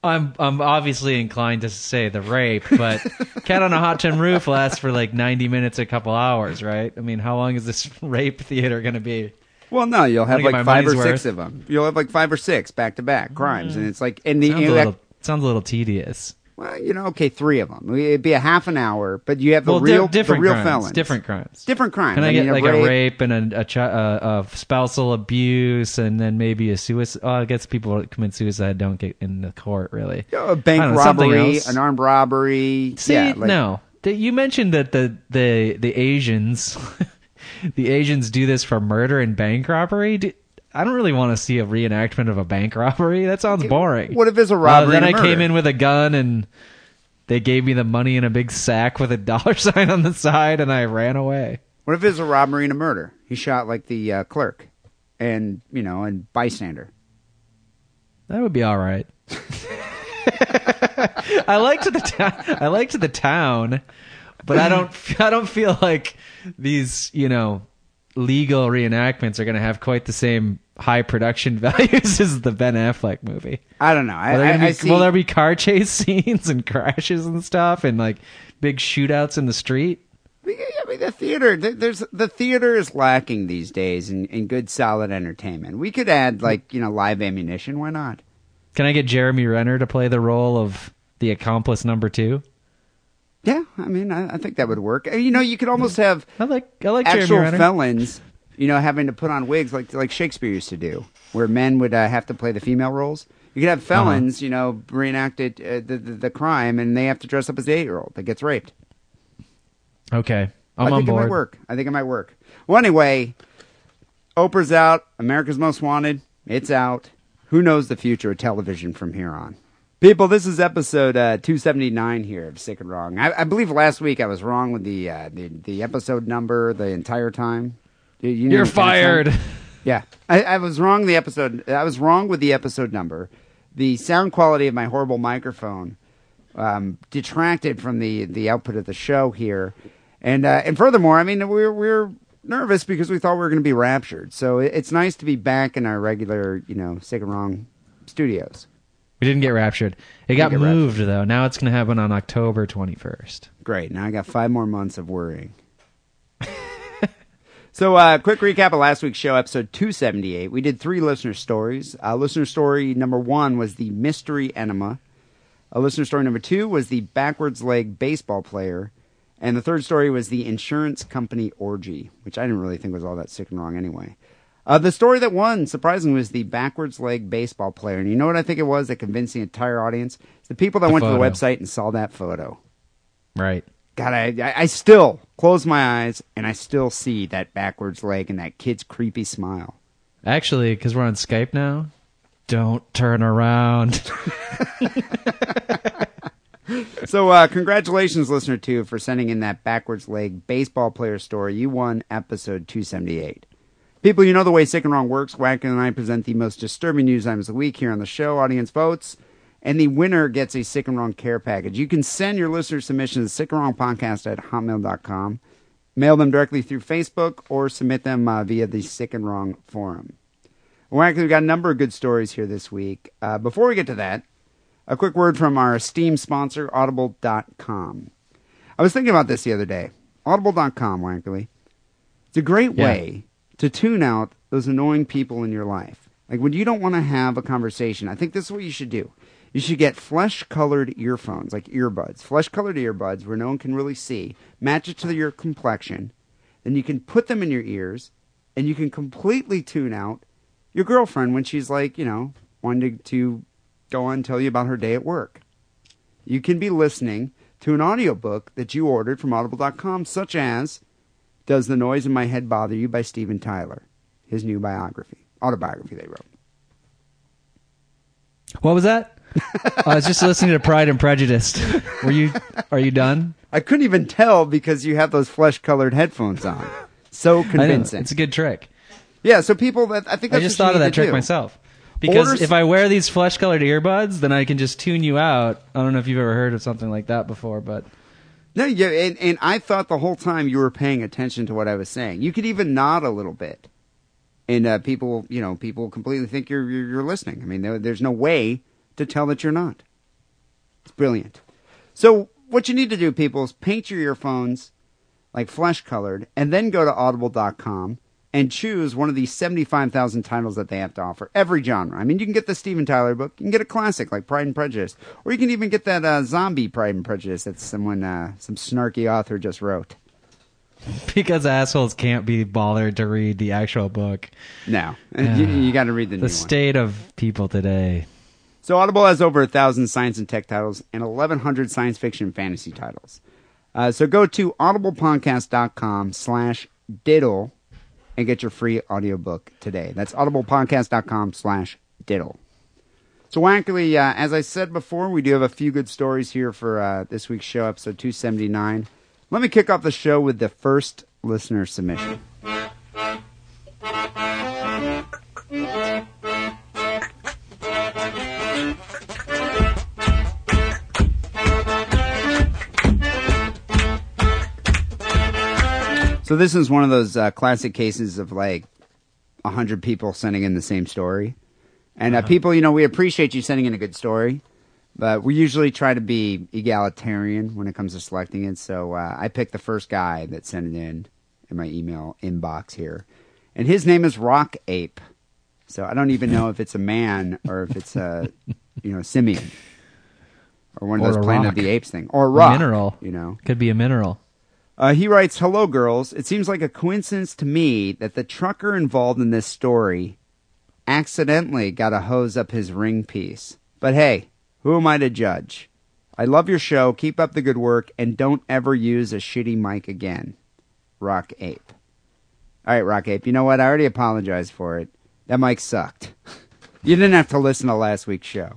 Speaker 8: I'm I'm obviously inclined to say the rape, but Cat on a Hot Tin Roof lasts for like 90 minutes, a couple hours, right? I mean, how long is this rape theater going to be?
Speaker 3: Well, no, you'll have like five or
Speaker 8: money's
Speaker 3: six of them. You'll have like five or six back to back crimes, mm-hmm. and it's like and the
Speaker 8: Sounds a little, sounds a little tedious.
Speaker 3: Well, you know, okay, three of them. It'd be a half an hour, but you have the
Speaker 8: well, di-
Speaker 3: real
Speaker 8: different
Speaker 3: the real
Speaker 8: crimes,
Speaker 3: felons,
Speaker 8: different crimes,
Speaker 3: different crimes.
Speaker 8: Can I, get
Speaker 3: mean,
Speaker 8: like a rape and a, a, chi- uh, a spousal abuse, and then maybe a suicide? Oh, I guess people that commit suicide don't get in the court, really.
Speaker 3: a bank
Speaker 8: know,
Speaker 3: robbery, an armed robbery.
Speaker 8: See,
Speaker 3: yeah, like,
Speaker 8: no. You mentioned that the the the Asians, the Asians do this for murder and bank robbery. Do- I don't really want to see a reenactment of a bank robbery. That sounds boring.
Speaker 3: What if it's a
Speaker 8: Uh,
Speaker 3: robbery?
Speaker 8: then I
Speaker 3: a
Speaker 8: came in with a gun and they gave me the money in a big sack with a dollar sign on the side, and I ran away.
Speaker 3: What if it's a robbery and a murder? He shot like the uh, clerk, and you know, and bystander.
Speaker 8: That would be all right. I liked the town. I liked the town, but I don't. I don't feel like these, you know, legal reenactments are going to have quite the same high production values as the Ben Affleck movie.
Speaker 3: I don't know. I,
Speaker 8: Will there,
Speaker 3: I,
Speaker 8: gonna
Speaker 3: I
Speaker 8: be,
Speaker 3: see.
Speaker 8: will there be car chase scenes and crashes and stuff, and like big shootouts in the street?
Speaker 3: I mean, the theater. There's the theater is lacking these days in, in good, solid entertainment. We could add like you know live ammunition. Why not?
Speaker 8: Can I get Jeremy Renner to play the role of the accomplice number two?
Speaker 3: Yeah, I mean, I, I think that would work. Uh, You know, you could almost have
Speaker 8: I like. I like Jeremy
Speaker 3: actual
Speaker 8: Renner.
Speaker 3: felons. You know, having to put on wigs like like Shakespeare used to do, where men would uh, have to play the female roles. You could
Speaker 8: Uh-huh.
Speaker 3: have felons, you know, reenact it, uh, the, the the crime, and they have to dress up as the eight year old that gets raped.
Speaker 8: Okay, I'm
Speaker 3: I
Speaker 8: on
Speaker 3: think it
Speaker 8: board.
Speaker 3: might work. I think it might work. Well, anyway, Oprah's out. America's Most Wanted. It's out. Who knows the future of television from here on? People, this is episode uh, 279 here of Sick and Wrong. I, I believe last week I was wrong with the uh, the, the episode number the entire time. You- you
Speaker 8: You're
Speaker 3: didn't
Speaker 8: fired.
Speaker 3: Yeah, I, I was wrong. The episode. I was wrong with the episode number. The sound quality of my horrible microphone um, detracted from the the output of the show here, and uh, and furthermore, I mean, we're we're nervous because we thought we were going to be raptured. So it, it's nice to be back in our regular, you know, sick and wrong studios.
Speaker 8: We didn't get raptured. It got
Speaker 3: get
Speaker 8: moved though. Now it's going to happen on October 21st.
Speaker 3: Great. Now I got five more months of worrying. so, uh, quick recap of last week's show, episode 278. We did three listener stories. Uh, listener story number one was the mystery enema. Uh, listener story number two was the backwards leg baseball player. And the third story was the insurance company orgy, which I didn't really think was all that sick and wrong anyway. Uh, the story that won, surprisingly, was the backwards leg baseball player. And you know what I think it was that convinced the entire audience? It's the people that
Speaker 8: The
Speaker 3: went to the website and saw that photo.
Speaker 8: Right.
Speaker 3: God, I, I- I still close my eyes and I still see that backwards leg and that kid's creepy smile.
Speaker 8: Actually, because we're on Skype now, don't turn around.
Speaker 3: So, uh, congratulations, listener two, for sending in that backwards leg baseball player story. You won episode 278. People, you know the way Sick and Wrong works. Wacken and I present the most disturbing news items of the week here on the show. Audience votes. And the winner gets a Sick and Wrong care package. You can send your listener submissions to sickandwrongpodcast at hotmail.com. Mail them directly through Facebook or submit them uh, via the Sick and Wrong forum. Actually, we've got a number of good stories here this week. Uh, before we get to that, a quick word from our esteemed sponsor, Audible.com. I was thinking about this the other day. Audible.com, Wackerle. It's a great
Speaker 8: Yeah.
Speaker 3: way to tune out those annoying people in your life. Like when you don't want to have a conversation, I think this is what you should do. You should get flesh colored earphones, like earbuds. Flesh colored earbuds where no one can really see. Match it to your complexion. Then you can put them in your ears and you can completely tune out your girlfriend when she's like, you know, wanting to, go on and tell you about her day at work. You can be listening to an audiobook that you ordered from audible.com, such as Does the Noise in My Head Bother You by Steven Tyler, his new biography, autobiography they wrote.
Speaker 8: what was that? I was just listening to Pride and Prejudice. Were you? Are you done?
Speaker 3: I couldn't even tell because you have those flesh colored headphones on. So convincing.
Speaker 8: It's a good trick.
Speaker 3: yeah, so people that I think
Speaker 8: I just thought of that trick
Speaker 3: do.
Speaker 8: myself. Because
Speaker 3: Order-
Speaker 8: if I wear these flesh colored earbuds, then I can just tune you out. I don't know if you've ever heard of something like that before, but
Speaker 3: No, yeah, and, and I thought the whole time you were paying attention to what I was saying. You could even nod a little bit. and uh, people, you know, people completely think you're you're, you're listening. I mean, there, there's no way to tell that you're not. It's brilliant. So what you need to do, people, is paint your earphones like flesh colored, and then go to audible.com and choose one of these 75,000 titles that they have to offer. Every genre. I mean, you can get the Steven Tyler book, you can get a classic like Pride and Prejudice, or you can even get that uh, zombie Pride and Prejudice that someone, uh, some snarky author just wrote.
Speaker 8: because assholes can't be bothered to read the actual book.
Speaker 3: No, you, you got to read the,
Speaker 8: The
Speaker 3: new one.
Speaker 8: state of people today.
Speaker 3: So Audible has over a thousand science and tech titles and 1,100 science fiction and fantasy titles. Uh, so go to audiblepodcast.com slash diddle and get your free audiobook today. That's audiblepodcast.com slash diddle. So actually, uh, as I said before, we do have a few good stories here for uh, this week's show, episode 279. Let me kick off the show with the first listener submission. So this is one of those uh, classic cases of like a hundred people sending in the same story, and uh, people, you know, we appreciate you sending in a good story, but we usually try to be egalitarian when it comes to selecting it. So uh, I picked the first guy that sent it in in my email inbox here, and his name is Rock Ape. So I don't even know if it's a man or if it's a you know simian or one of
Speaker 8: Or
Speaker 3: those
Speaker 8: a
Speaker 3: Planet
Speaker 8: rock.
Speaker 3: of the Apes thing or a rock
Speaker 8: Mineral.
Speaker 3: You know,
Speaker 8: Could be a mineral.
Speaker 3: Uh, he writes, "Hello, girls. It seems like a coincidence to me that the trucker involved in this story accidentally got a hose up his ring piece. But hey, who am I to judge? I love your show. Keep up the good work, and don't ever use a shitty mic again." Rock Ape. All right, Rock Ape. You know what? I already apologized for it. That mic sucked. you didn't have to listen to last week's show.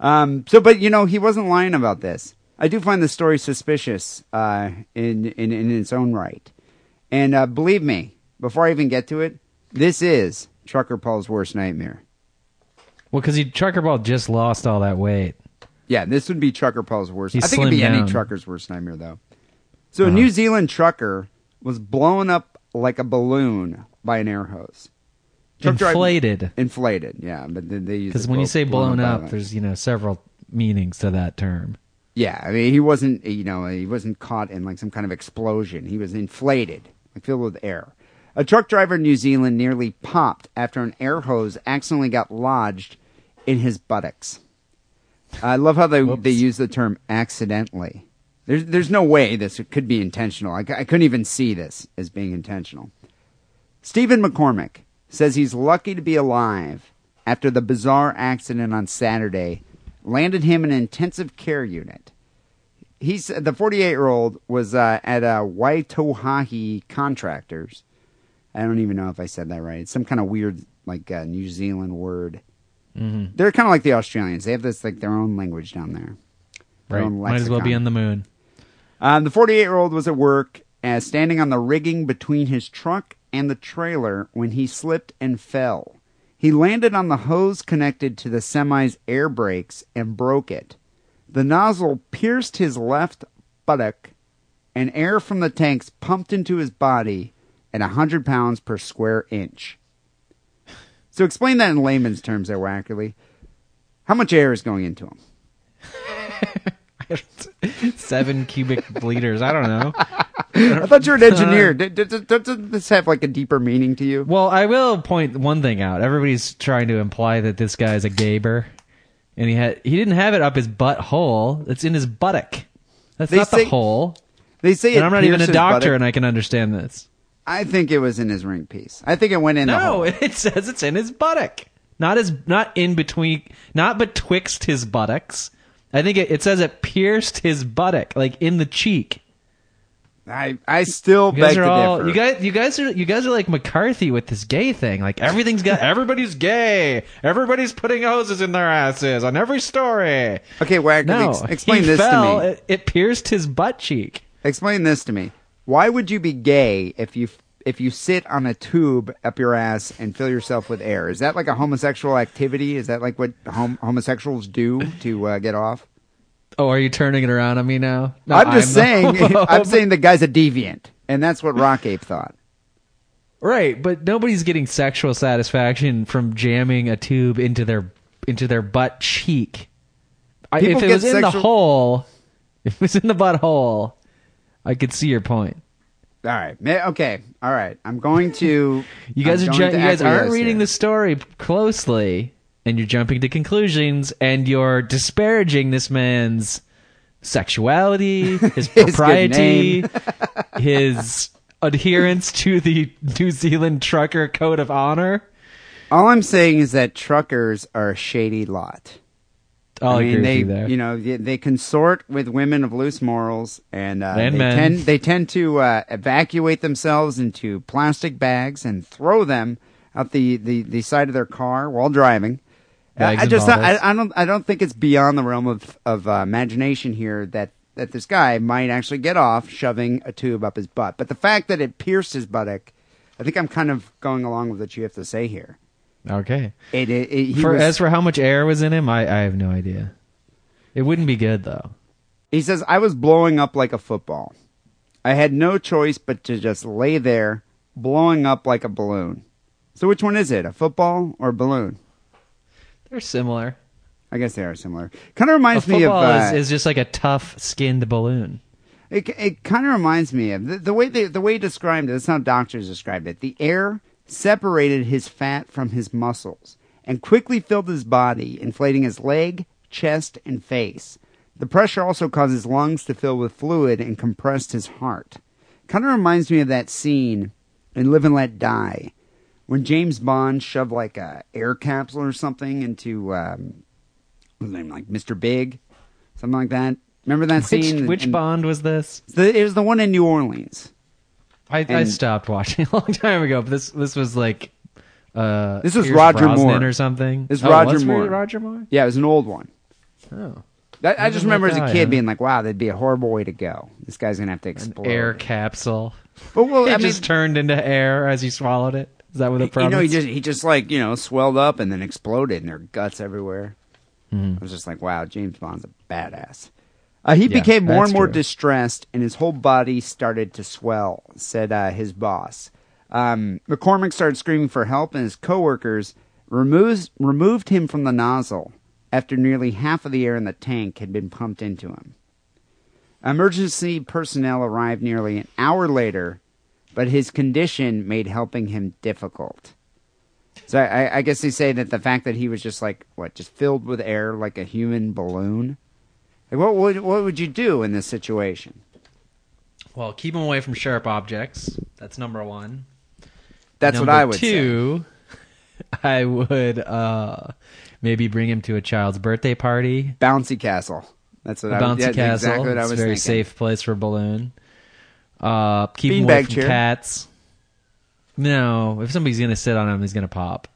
Speaker 3: Um, so, but you know, he wasn't lying about this. I do find the story suspicious uh, in, in in its own right, and uh, believe me, before I even get to it, this is Trucker Paul's worst nightmare.
Speaker 8: Well, because he trucker Paul just lost all that weight.
Speaker 3: Yeah, this would be Trucker Paul's worst.
Speaker 8: He
Speaker 3: I think it'd be
Speaker 8: slimmed
Speaker 3: any trucker's worst nightmare, though. So, a New Zealand trucker was blown up like a balloon by an air hose. Truck
Speaker 8: Inflated.
Speaker 3: inflated, yeah. But they,
Speaker 8: Because when you say blown
Speaker 3: by
Speaker 8: up,
Speaker 3: the-
Speaker 8: there's you know several meanings to that term.
Speaker 3: Yeah, I mean, he wasn't, you know, he wasn't caught in like some kind of explosion. He was inflated, like filled with air. A truck driver in New Zealand nearly popped after an air hose accidentally got lodged in his buttocks. I love how they they use the term accidentally. There's there's no way this could be intentional. I, I couldn't even see this as being intentional. Stephen McCormick says he's lucky to be alive after the bizarre accident on Saturday landed him in an intensive care unit. He's the 48 year old was uh, at a Waitohahi Contractors. I don't even know if I said that right. It's some kind of weird like uh, New Zealand word.
Speaker 8: Mm-hmm.
Speaker 3: They're kind of like the Australians. They have this like their own language down there.
Speaker 8: Right. Might as well be on the moon.
Speaker 3: Um, the 48 year old was at work uh, standing on the rigging between his truck and the trailer when he slipped and fell. He landed on the hose connected to the semi's air brakes and broke it. The nozzle pierced his left buttock, and air from the tanks pumped into his body at 100 pounds per square inch. So explain that in layman's terms there, Wackerle. How much air is going into him?
Speaker 8: Seven cubic liters. I don't know.
Speaker 3: I thought you were an engineer. Doesn't this have like a deeper meaning to you?
Speaker 8: Well, I will point one thing out. Everybody's trying to imply that this guy is a gaber, and he had he didn't have it up his butthole. It's in his buttock. That's
Speaker 3: They
Speaker 8: not
Speaker 3: say-
Speaker 8: the hole.
Speaker 3: They say
Speaker 8: And
Speaker 3: it
Speaker 8: I'm not even a doctor,
Speaker 3: buttock.
Speaker 8: and I can understand this.
Speaker 3: I think it was in his ring piece. I think it went in the
Speaker 8: No,
Speaker 3: hole.
Speaker 8: it says it's in his buttock, not his, not in between, not betwixt his buttocks. I think it, it says it pierced his buttock, like in the cheek.
Speaker 3: I I still
Speaker 8: You guys
Speaker 3: beg
Speaker 8: are
Speaker 3: to
Speaker 8: all
Speaker 3: differ.
Speaker 8: you guys you guys are you guys are like McCarthy with this gay thing. Like everything's got everybody's gay. Everybody's putting hoses in their asses on every story.
Speaker 3: okay, Wagner,
Speaker 8: No,
Speaker 3: ex- explain this
Speaker 8: fell,
Speaker 3: to me.
Speaker 8: It, it pierced his butt cheek.
Speaker 3: Explain this to me. Why would you be gay if you if you sit on a tube up your ass and fill yourself with air? Is that like a homosexual activity? Is that like what hom- homosexuals do to uh, get off?
Speaker 8: Oh, are you turning it around on me now? No,
Speaker 3: I'm just
Speaker 8: the
Speaker 3: saying. I'm saying the guy's a deviant, and that's what Rock Ape thought.
Speaker 8: Right, but nobody's getting sexual satisfaction from jamming a tube into their into their butt cheek. I, if it was in the hole, if it was in the butthole, I could see your point.
Speaker 3: All right. Okay. All right. I'm going to.
Speaker 8: You guys
Speaker 3: I'm
Speaker 8: are ju- you guys aren't reading
Speaker 3: here.
Speaker 8: the story closely, and you're jumping to conclusions, and you're disparaging this man's sexuality, his
Speaker 3: good
Speaker 8: propriety, his adherence to the New Zealand trucker code of honor.
Speaker 3: All I'm saying is that truckers are a shady lot.
Speaker 8: I'll
Speaker 3: I mean,
Speaker 8: agree
Speaker 3: they,
Speaker 8: with you there.
Speaker 3: know, they, they consort with women of loose morals, and, uh,
Speaker 8: And
Speaker 3: they
Speaker 8: men.
Speaker 3: tend they tend to uh, evacuate themselves into plastic bags and throw them out the, the, the side of their car while driving. I just
Speaker 8: bottles.
Speaker 3: I, I don't I don't think it's beyond the realm of of uh, imagination here that that this guy might actually get off shoving a tube up his butt. But the fact that it pierced his buttock, I think I'm kind of going along with what you have to say here.
Speaker 8: okay.
Speaker 3: It, it, it- he
Speaker 8: For
Speaker 3: was-
Speaker 8: as for how much air was in him, I, I have no idea. It wouldn't be good though.
Speaker 3: He says, I was blowing up like a football. I had no choice but to just lay there, blowing up like a balloon. So which one is it, a football or a balloon?
Speaker 8: They're similar.
Speaker 3: I guess they are similar. Kind of reminds me of. Uh,
Speaker 8: is, is just like a tough skinned balloon.
Speaker 3: it it kind of reminds me of the, the way they, the way he described it. That's how doctors described it. The air separated his fat from his muscles and quickly filled his body, inflating his leg, chest, and face. The pressure also caused his lungs to fill with fluid and compressed his heart. Kind of reminds me of that scene in Live and Let Die when James Bond shoved like a air capsule or something into um, what's his name, like Mr. Big, something like that. Remember that
Speaker 8: Which,
Speaker 3: scene?
Speaker 8: which
Speaker 3: And-
Speaker 8: Bond was this?
Speaker 3: the, it was the one in New Orleans.
Speaker 8: I, I stopped watching a long time ago, but this this was like uh
Speaker 3: This was
Speaker 8: Pierce
Speaker 3: Roger
Speaker 8: Brosnan
Speaker 3: Moore.
Speaker 8: or something.
Speaker 3: This is
Speaker 8: Oh,
Speaker 3: Roger
Speaker 8: was
Speaker 3: Moore.
Speaker 8: Roger Moore.
Speaker 3: Yeah, it was an old one.
Speaker 8: Oh,
Speaker 3: That, I just remember as a kid
Speaker 8: that,
Speaker 3: being like, "Wow, that'd be a horrible way to go. This guy's gonna have to
Speaker 8: an
Speaker 3: explode."
Speaker 8: air capsule.
Speaker 3: but well,
Speaker 8: It
Speaker 3: I mean,
Speaker 8: just turned into air as he swallowed it. Is that what the
Speaker 3: you know, he just he just like you know swelled up and then exploded, and there were guts everywhere.
Speaker 8: Mm-hmm.
Speaker 3: I was just like, "Wow, James Bond's a badass." Uh, he
Speaker 8: Yeah,
Speaker 3: became more and more
Speaker 8: true.
Speaker 3: distressed, and his whole body started to swell. Said uh, his boss. Um, McCormick started screaming for help, and his coworkers removes, removed him from the nozzle after nearly half of the air in the tank had been pumped into him. Emergency personnel arrived nearly an hour later, but his condition made helping him difficult. So I, I guess they say that the fact that he was just like what, just filled with air like a human balloon. Like what would what would you do in this situation?
Speaker 8: well, keep him away from sharp objects. That's number one.
Speaker 3: That's
Speaker 8: Number
Speaker 3: what I would say.
Speaker 8: two, I would uh maybe bring him to a child's birthday party.
Speaker 3: Bouncy castle. That's what
Speaker 8: a
Speaker 3: I would,
Speaker 8: bouncy
Speaker 3: yeah, that's
Speaker 8: castle.
Speaker 3: Exactly what I
Speaker 8: it's a very
Speaker 3: thinking.
Speaker 8: safe place for balloon. Uh, keep him away
Speaker 3: Beanbag
Speaker 8: from
Speaker 3: chair.
Speaker 8: cats. No, if somebody's gonna sit on him, he's gonna pop.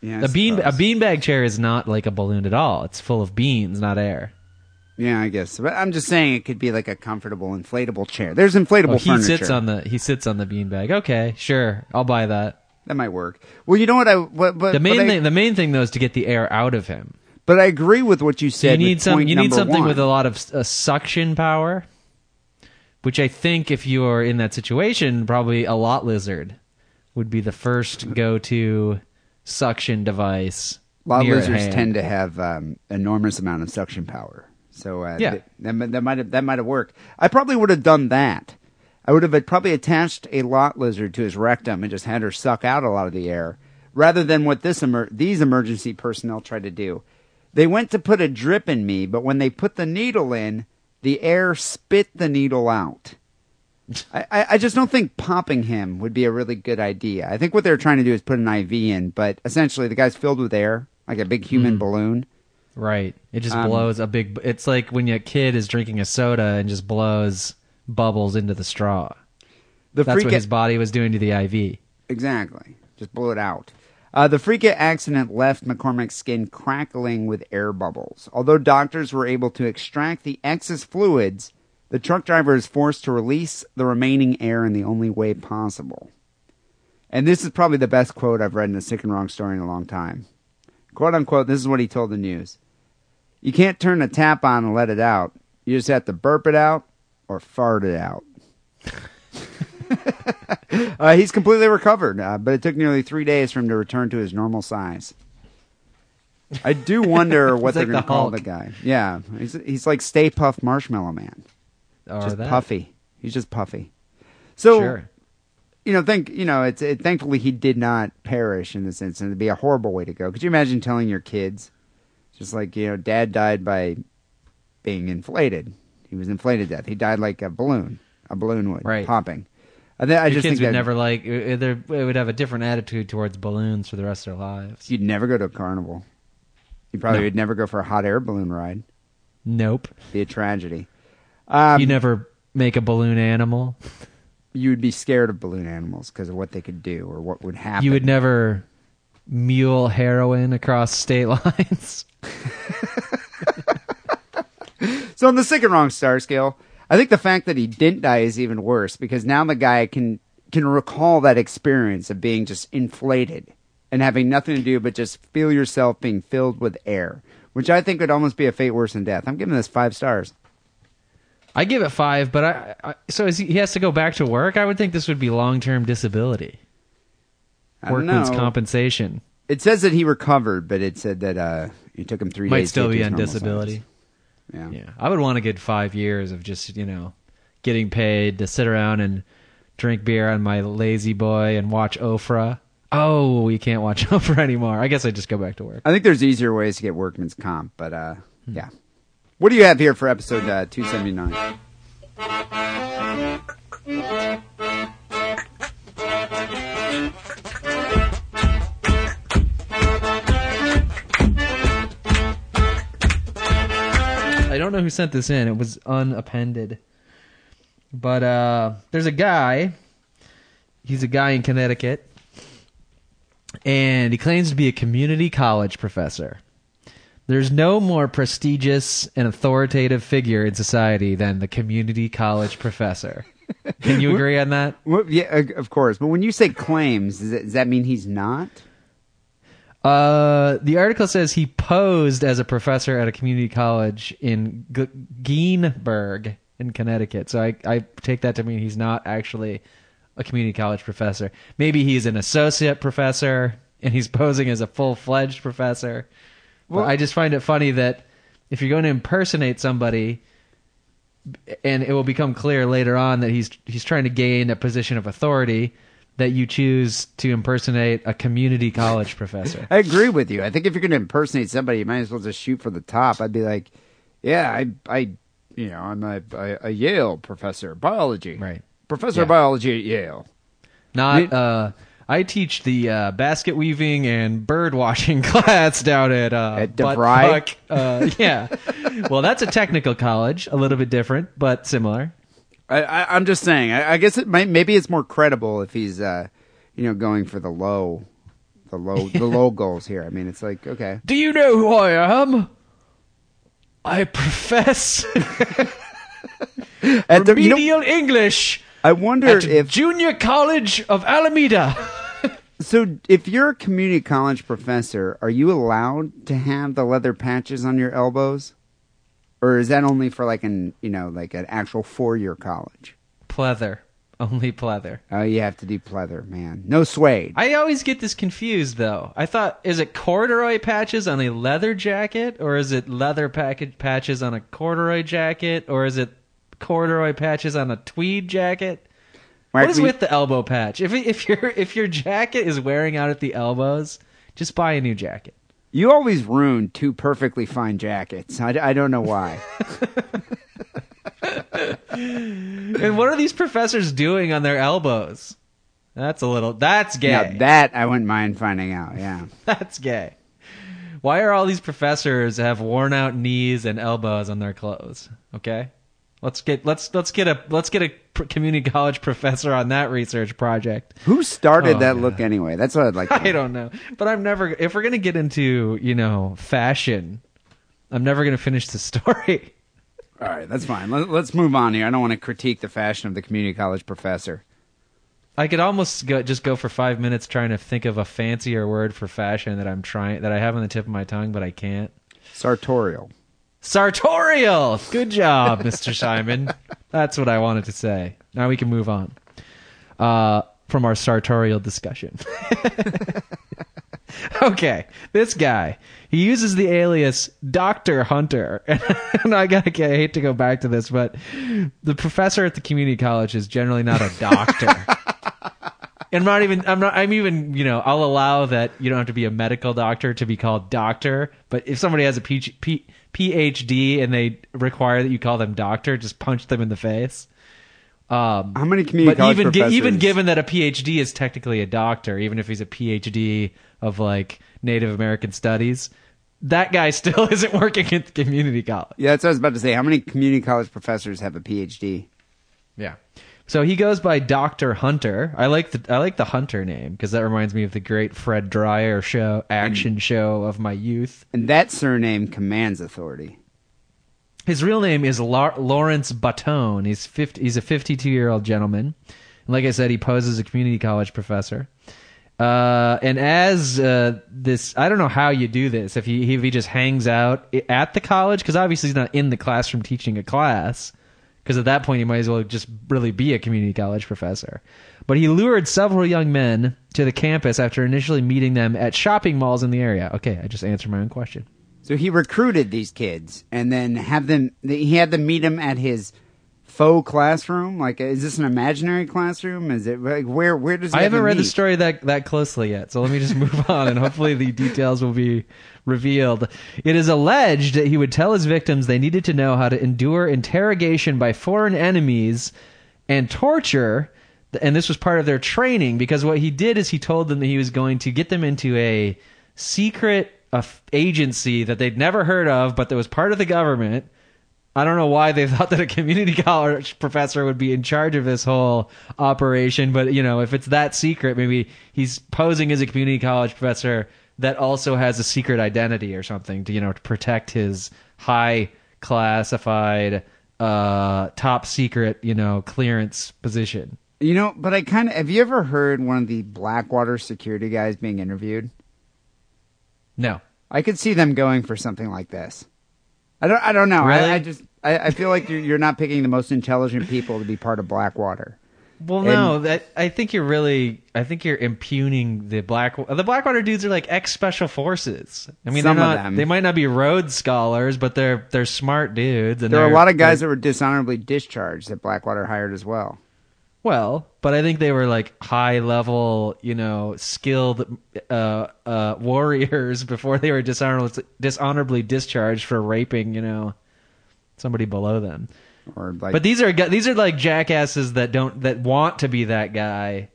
Speaker 3: Yeah, I
Speaker 8: a bean a
Speaker 3: suppose.
Speaker 8: beanbag chair is not like a balloon at all. It's full of beans, not air.
Speaker 3: Yeah, I guess. But I'm just saying it could be like a comfortable inflatable chair. There's inflatable
Speaker 8: he
Speaker 3: furniture.
Speaker 8: sits on the he sits on the beanbag. Okay, sure, I'll buy that.
Speaker 3: that might work. Well, you know what I what, but
Speaker 8: The main
Speaker 3: but I,
Speaker 8: thing the main thing though is to get the air out of him.
Speaker 3: but I agree with what you said.
Speaker 8: you need
Speaker 3: with
Speaker 8: some
Speaker 3: point
Speaker 8: you need
Speaker 3: number
Speaker 8: something
Speaker 3: one.
Speaker 8: with a lot of uh, suction power, which I think if you are in that situation, probably a lot lizard would be the first go to suction device.
Speaker 3: A lot lizards tend to have um, enormous amount of suction power. So uh,
Speaker 8: Yeah.
Speaker 3: th- that, that might have that might have worked. I probably would have done that. I would have probably attached a lot lizard to his rectum and just had her suck out a lot of the air, rather than what this emer- these emergency personnel tried to do. They went to put a drip in me, but when they put the needle in, the air spit the needle out. I, I just don't think popping him would be a really good idea. I think what they're trying to do is put an IV in, but essentially the guy's filled with air, like a big human balloon.
Speaker 8: Right. It just
Speaker 3: Um,
Speaker 8: blows a big. It's like when your kid is drinking a soda and just blows bubbles into the straw.
Speaker 3: The
Speaker 8: That's what his body was doing to the IV.
Speaker 3: exactly, just blow it out. Uh, the freak accident left McCormick's skin crackling with air bubbles. Although doctors were able to extract the excess fluids, the truck driver is forced to release the remaining air in the only way possible. And this is probably the best quote I've read in a sick and wrong story in a long time. Quote unquote, this is what he told the news. You can't turn a tap on and let it out. You just have to burp it out or fart it out. Uh, he's completely recovered, uh, but it took nearly three days for him to return to his normal size. I do wonder what they're
Speaker 8: like
Speaker 3: going
Speaker 8: the
Speaker 3: to call the guy. Yeah, he's he's like Stay Puft Marshmallow Man,
Speaker 8: Or
Speaker 3: just
Speaker 8: that.
Speaker 3: puffy. He's just puffy. So
Speaker 8: Sure.
Speaker 3: you know, think you know, it's it, thankfully he did not perish in this incident. It'd be a horrible way to go. Could you imagine telling your kids, just like you know, Dad died by being inflated. He was inflated to death. He died like a balloon. A balloon would
Speaker 8: Right.
Speaker 3: popping. I, th- I
Speaker 8: Your
Speaker 3: just
Speaker 8: kids
Speaker 3: think
Speaker 8: would
Speaker 3: that
Speaker 8: never like. They would have a different attitude towards balloons for the rest of their lives.
Speaker 3: you'd never go to a carnival. You probably
Speaker 8: No.
Speaker 3: would never go for a hot air balloon ride.
Speaker 8: Nope.
Speaker 3: Be a tragedy. Um,
Speaker 8: you never make a balloon animal.
Speaker 3: you would be scared of balloon animals because of what they could do or what would happen.
Speaker 8: You would never mule heroin across state lines.
Speaker 3: So on the sick and wrong star scale, I think the fact that he didn't die is even worse because now the guy can can recall that experience of being just inflated and having nothing to do but just feel yourself being filled with air, which I think would almost be a fate worse than death. I'm giving this five stars.
Speaker 8: I give it five, but I, I so is he, he has to go back to work. I would think this would be long term disability, workman's
Speaker 3: know.
Speaker 8: compensation.
Speaker 3: It says that he recovered, but it said that uh, it took him three
Speaker 8: Might
Speaker 3: days. to
Speaker 8: still be on disability.
Speaker 3: size. Yeah.
Speaker 8: Yeah, I would want a good five years of just you know getting paid to sit around and drink beer on my lazy boy and watch Oprah. Oh, we can't watch Oprah anymore. I guess I just go back to work.
Speaker 3: I think there's easier ways to get workman's comp, but uh,
Speaker 8: Hmm.
Speaker 3: yeah. What do you have here for episode uh, 279?
Speaker 8: I don't know who sent this in. It was unappended. But uh, there's a guy. He's a guy in Connecticut. And he claims to be a community college professor. There's no more prestigious and authoritative figure in society than the community college professor. Can you agree on that?
Speaker 3: Well, yeah, of course. But when you say claims, does that, does that mean he's not?
Speaker 8: Uh, the article says he posed as a professor at a community college in G- Geenberg in Connecticut. So I, I take that to mean he's not actually a community college professor. Maybe he's an associate professor and he's posing as a full fledged professor. Well, I just find it funny that if you're going to impersonate somebody, and it will become clear later on that he's he's trying to gain a position of authority, that you choose to impersonate a community college professor.
Speaker 3: I agree with you. I think if you're going to impersonate somebody, you might as well just shoot for the top. I'd be like, yeah, I, I, you know, I'm a, a, Yale professor, biology,
Speaker 8: Right.
Speaker 3: Professor
Speaker 8: Yeah.
Speaker 3: of biology at Yale.
Speaker 8: Not
Speaker 3: Me-
Speaker 8: uh I teach the uh, basket weaving and bird watching class down at uh
Speaker 3: At DeVry?
Speaker 8: Uh, yeah. well, that's a technical college, a little bit different, but similar.
Speaker 3: I, I, I'm just saying. I, I guess it might. Maybe it's more credible if he's, uh, you know, going for the low, the low, the low goals here. I mean, it's like okay.
Speaker 8: Do you know who I am? I profess
Speaker 3: At the- you know,
Speaker 8: remedial English
Speaker 3: I wonder
Speaker 8: at
Speaker 3: if
Speaker 8: Junior College of Alameda.
Speaker 3: so. If you're a community college professor, are you allowed to have the leather patches on your elbows, or is that only for like an, you know, like an actual four year college?
Speaker 8: Pleather. Only pleather.
Speaker 3: Oh, you have to do pleather, man. No suede.
Speaker 8: I always get this confused though. I thought is it corduroy patches on a leather jacket or is it leather packet patches on a corduroy jacket or is it corduroy patches on a tweed jacket?
Speaker 3: Mark,
Speaker 8: what is
Speaker 3: we-
Speaker 8: with the elbow patch? If if your if your jacket is wearing out at the elbows, just buy a new jacket.
Speaker 3: You always ruin two perfectly fine jackets. I, I don't know why.
Speaker 8: And what are these professors doing on their elbows? That's a little that's gay.
Speaker 3: Now that I wouldn't mind finding out. Yeah.
Speaker 8: That's gay. Why are all these professors have worn out knees and elbows on their clothes? Okay, let's get let's let's get a let's get a community college professor on that research project.
Speaker 3: Who started
Speaker 8: Oh,
Speaker 3: that
Speaker 8: God.
Speaker 3: look anyway? That's what I'd like.
Speaker 8: I don't know, but I'm never if we're gonna get into you know fashion, I'm never gonna finish the story.
Speaker 3: All right, that's fine. Let, let's move on here. I don't want to critique the fashion of the community college professor.
Speaker 8: I could almost go, just go for five minutes trying to think of a fancier word for fashion that I'm trying that I have on the tip of my tongue, but I can't.
Speaker 3: Sartorial.
Speaker 8: Sartorial. Good job, Mr. Simon. That's what I wanted to say. Now we can move on. uh, from our sartorial discussion. okay, this guy he uses the alias Doctor Hunter, and I, gotta, I hate to go back to this, but the professor at the community college is generally not a doctor. And I'm not even. I'm not. I'm even. You know, I'll allow that you don't have to be a medical doctor to be called doctor. But if somebody has a P- P- PhD and they require that you call them doctor, just punch them in the face. Um,
Speaker 3: How many community
Speaker 8: but
Speaker 3: college
Speaker 8: even
Speaker 3: professors?
Speaker 8: even given that a PhD is technically a doctor, even if he's a PhD of like Native American studies, that guy still isn't working at the community college.
Speaker 3: yeah, that's what I was about to say. How many community college professors have a PhD?
Speaker 8: Yeah. So he goes by Doctor Hunter. I like the I like the Hunter name because that reminds me of the great Fred Dryer show, action show of my youth.
Speaker 3: And that surname commands authority.
Speaker 8: His real name is Lar- Lawrence Batone. He's 50, he's a 52 year old gentleman. And like I said, he poses as a community college professor. Uh, and as uh, this, I don't know how you do this. If he if he just hangs out at the college, because obviously he's not in the classroom teaching a class. Because at that point, he might as well just really be a community college professor. But he lured several young men to the campus after initially meeting them at shopping malls in the area. Okay, I just answered my own question.
Speaker 3: So he recruited these kids and then have them. He had them meet him at his faux classroom. Like, is this an imaginary classroom? Is it like where? Where does he
Speaker 8: I
Speaker 3: have
Speaker 8: haven't read the story that that closely yet, so let me just move on, and hopefully the details will be revealed. It is alleged that he would tell his victims they needed to know how to endure interrogation by foreign enemies and torture, and this was part of their training. Because what he did is he told them that he was going to get them into a secret agency that they'd never heard of, but that was part of the government. I don't know why they thought that a community college professor would be in charge of this whole operation, but you know, if it's that secret, maybe he's posing as a community college professor that also has a secret identity or something to you know to protect his high classified uh top secret you know clearance position
Speaker 3: You know, but I kind of have you ever heard one of the Blackwater security guys being interviewed?
Speaker 8: no
Speaker 3: I could see them going for something like this. I don't. I don't know.
Speaker 8: Really?
Speaker 3: I, I just. I, I feel like you're, you're not picking the most intelligent people to be part of Blackwater.
Speaker 8: Well no that i think you're really i think you're impugning the black the blackwater dudes are like ex special forces i mean they're
Speaker 3: of
Speaker 8: not
Speaker 3: them.
Speaker 8: they might not be Rhodes scholars but they're they're smart dudes and
Speaker 3: There are a lot of guys that were dishonorably discharged that Blackwater hired as well.
Speaker 8: Well, but I think they were like high level, you know, skilled uh, uh, warriors before they were dishonorably, dishonorably discharged for raping, you know, somebody below them.
Speaker 3: Or like,
Speaker 8: But these are these are like jackasses that don't that want to be that guy,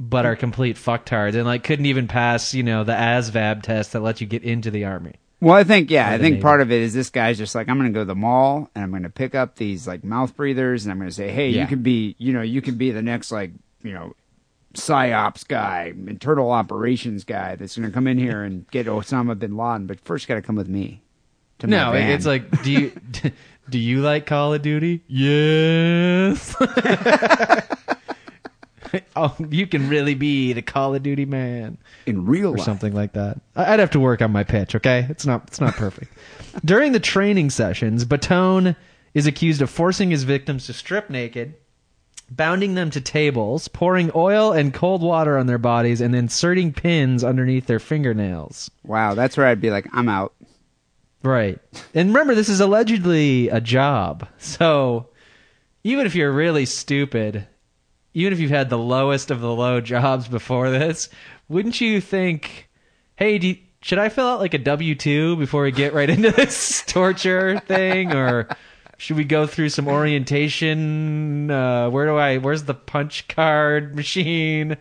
Speaker 8: but are complete fucktards and like couldn't even pass, you know, the ASVAB test that lets you get into the army.
Speaker 3: well, I think yeah, I think
Speaker 8: Navy.
Speaker 3: part of it is this guy's just like I'm going to go to the mall and I'm going to pick up these like mouth breathers and I'm going to say, hey,
Speaker 8: Yeah.
Speaker 3: you could be, you know, you could be the next like, you know, psyops guy, internal operations guy that's going to come in here and get Osama bin Laden, but first got to come with me. To my
Speaker 8: No,
Speaker 3: van.
Speaker 8: it's like do you do you like Call of Duty? Yes. oh, you can really be the Call of Duty man
Speaker 3: in real
Speaker 8: or
Speaker 3: life.
Speaker 8: something like that. I- I'd have to work on my pitch. Okay, it's not it's not perfect. During the training sessions, Batone is accused of forcing his victims to strip naked, bounding them to tables, pouring oil and cold water on their bodies, and inserting pins underneath their fingernails.
Speaker 3: Wow, that's where I'd be like, I'm out.
Speaker 8: Right. And remember, this is allegedly a job. So even if you're really stupid, even if you've had the lowest of the low jobs before this, wouldn't you think, hey, you- should I fill out like a W 2 before we get right into this torture thing? Or should we go through some orientation? Uh, where do I, where's the punch card machine?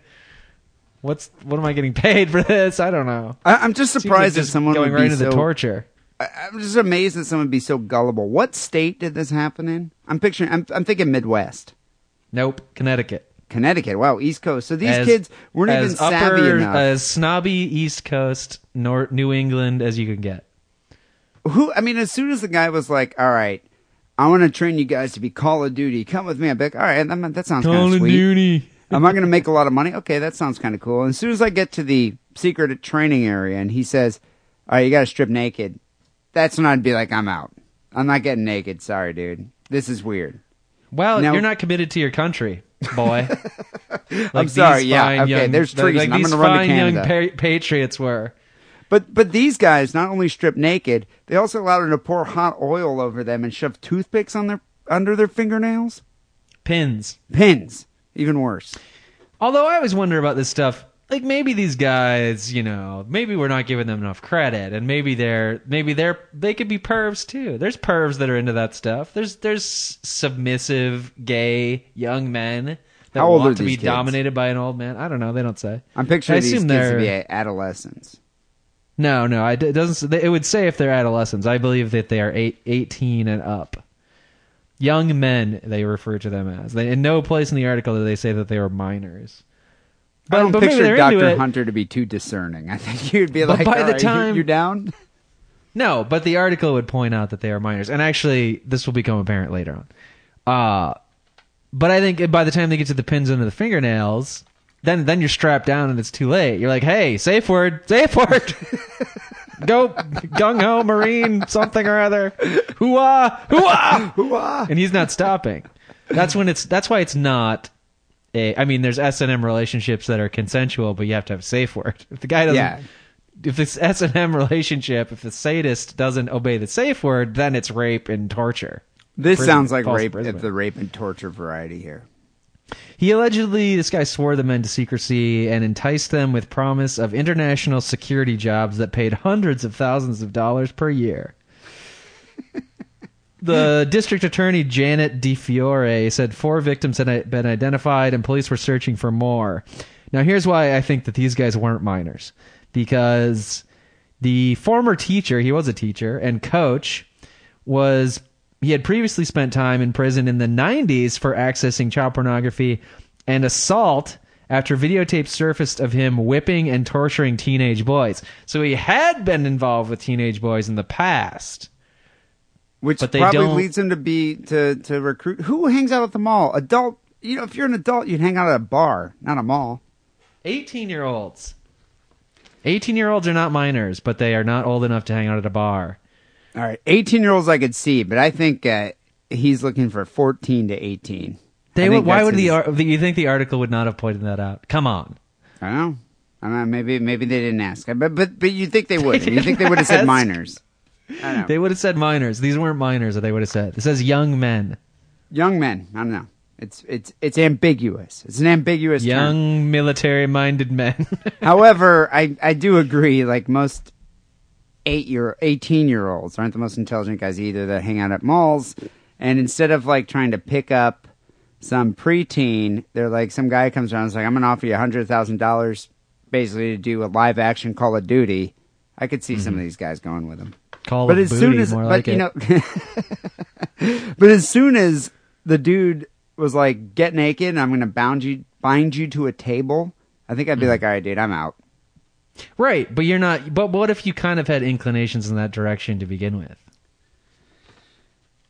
Speaker 8: What's, what am I getting paid for this? I don't know.
Speaker 3: I, I'm just surprised that someone
Speaker 8: going right into the torture.
Speaker 3: I'm just amazed that someone would be so gullible. What state did this happen in? I'm picturing. I'm, I'm thinking Midwest,
Speaker 8: Nope, Connecticut.
Speaker 3: Connecticut. Wow, East Coast. So these
Speaker 8: As-
Speaker 3: kids weren't even savvy
Speaker 8: upper,
Speaker 3: enough.
Speaker 8: as snobby East Coast, New England as you can get.
Speaker 3: Who? I mean, as soon as the guy was like, "All right, I want to train you guys to be Call of Duty. Come with me." I'm like, "All right, that, that sounds Call of sweet."
Speaker 8: Duty.
Speaker 3: Am I going to make a lot of money? Okay, that sounds kind of cool. And as soon as I get to the secret training area and he says, "All right, you got to strip naked," that's when I'd be like, "I'm out. I'm not getting naked. Sorry, dude. This is weird."
Speaker 8: Well,
Speaker 3: Now-
Speaker 8: you're not committed to your country, boy. Like
Speaker 3: I'm sorry, yeah,
Speaker 8: fine
Speaker 3: okay,
Speaker 8: young-
Speaker 3: there's
Speaker 8: like-
Speaker 3: treason.
Speaker 8: Like
Speaker 3: I'm gonna run to
Speaker 8: fine young pa- patriots were.
Speaker 3: But but these guys not only stripped naked, they also allowed her to pour hot oil over them and shove toothpicks on their under their fingernails.
Speaker 8: Pins.
Speaker 3: Pins, even worse.
Speaker 8: Although I always wonder about this stuff. Like maybe these guys, you know, maybe we're not giving them enough credit, and maybe they're maybe they're they could be pervs too. There's pervs that are into that stuff. There's there's submissive gay young men that
Speaker 3: How old
Speaker 8: want
Speaker 3: are
Speaker 8: to be
Speaker 3: these kids?
Speaker 8: dominated by an old man. I don't know. They don't say.
Speaker 3: I'm picturing
Speaker 8: I
Speaker 3: these
Speaker 8: assume
Speaker 3: kids to
Speaker 8: they're-
Speaker 3: be adolescents.
Speaker 8: No, no, I, it doesn't. It would say if they're adolescents. I believe that they are eight, 18 and up. Young men, they refer to them as. They, in no place in the article do they say that they were minors.
Speaker 3: I don't
Speaker 8: but
Speaker 3: picture Dr. Hunter to be too discerning. I think you'd be
Speaker 8: But
Speaker 3: like,
Speaker 8: by the
Speaker 3: "All right,
Speaker 8: time-
Speaker 3: you down?
Speaker 8: No, but the article would point out that they are minors, and actually, this will become apparent later on. Uh but I think by the time they get to the pins under the fingernails, then then you're strapped down and it's too late. You're like, hey, safe word, safe word. Go gung ho marine something or other. Hooah, hooah,
Speaker 3: Hoo-ah.
Speaker 8: and he's not stopping. That's when it's. That's why it's not. A, I mean, there's S and M relationships that are consensual, but you have to have a safe word. If the guy doesn't,
Speaker 3: Yeah.
Speaker 8: if it's S and M relationship, if the sadist doesn't obey the safe word, then it's rape and torture.
Speaker 3: This
Speaker 8: Prison-
Speaker 3: sounds like rape
Speaker 8: uh,
Speaker 3: of the rape and torture variety here.
Speaker 8: He allegedly, this guy swore the men to secrecy and enticed them with promise of international security jobs that paid hundreds of thousands of dollars per year. the district attorney Janet DiFiore said four victims had been identified and police were searching for more. Now, here's why I think that these guys weren't minors. Because the former teacher, he was a teacher, and coach was he had previously spent time in prison in the 90s for accessing child pornography and assault after videotapes surfaced of him whipping and torturing teenage boys. So he had been involved with teenage boys in the past.
Speaker 3: Which
Speaker 8: But they
Speaker 3: probably
Speaker 8: don't-
Speaker 3: leads him to be to to recruit. Who hangs out at the mall? Adult. You know, if you're an adult, you'd hang out at a bar, not a mall.
Speaker 8: 18 year olds. 18 year olds are not minors, but they are not old enough to hang out at a bar.
Speaker 3: All right, 18 year olds I could see, but I think uh, he's looking for 14 to 18.
Speaker 8: They would, why would the,
Speaker 3: his-
Speaker 8: ar- the you think the article would not have pointed that out? Come on.
Speaker 3: I don't know. I don't know. Maybe maybe they didn't ask, but but but you think they would? you think they would have said minors? I don't know.
Speaker 8: They would have said minors. These weren't minors that they would have said. It says young men.
Speaker 3: Young men. I don't know. It's it's it's ambiguous. It's an ambiguous term.
Speaker 8: Young military minded men.
Speaker 3: However, I I do agree. Like most eight year, eighteen year olds aren't the most intelligent guys either. That hang out at malls, and instead of like trying to pick up some preteen, they're like some guy comes around and is like, "I'm gonna offer you a hundred thousand dollars, basically to do a live action Call of Duty." I could see some of mm-hmm. these guys going with him.
Speaker 8: Call
Speaker 3: but as
Speaker 8: booty,
Speaker 3: soon as, but
Speaker 8: like
Speaker 3: you
Speaker 8: it.
Speaker 3: know, but as soon as the dude was like, "Get naked, and I'm gonna bound you, bind you to a table," I think
Speaker 8: Hmm.
Speaker 3: I'd be like, "All right, dude, I'm out."
Speaker 8: right, but you're not. But what if you kind of had inclinations in that direction to begin with?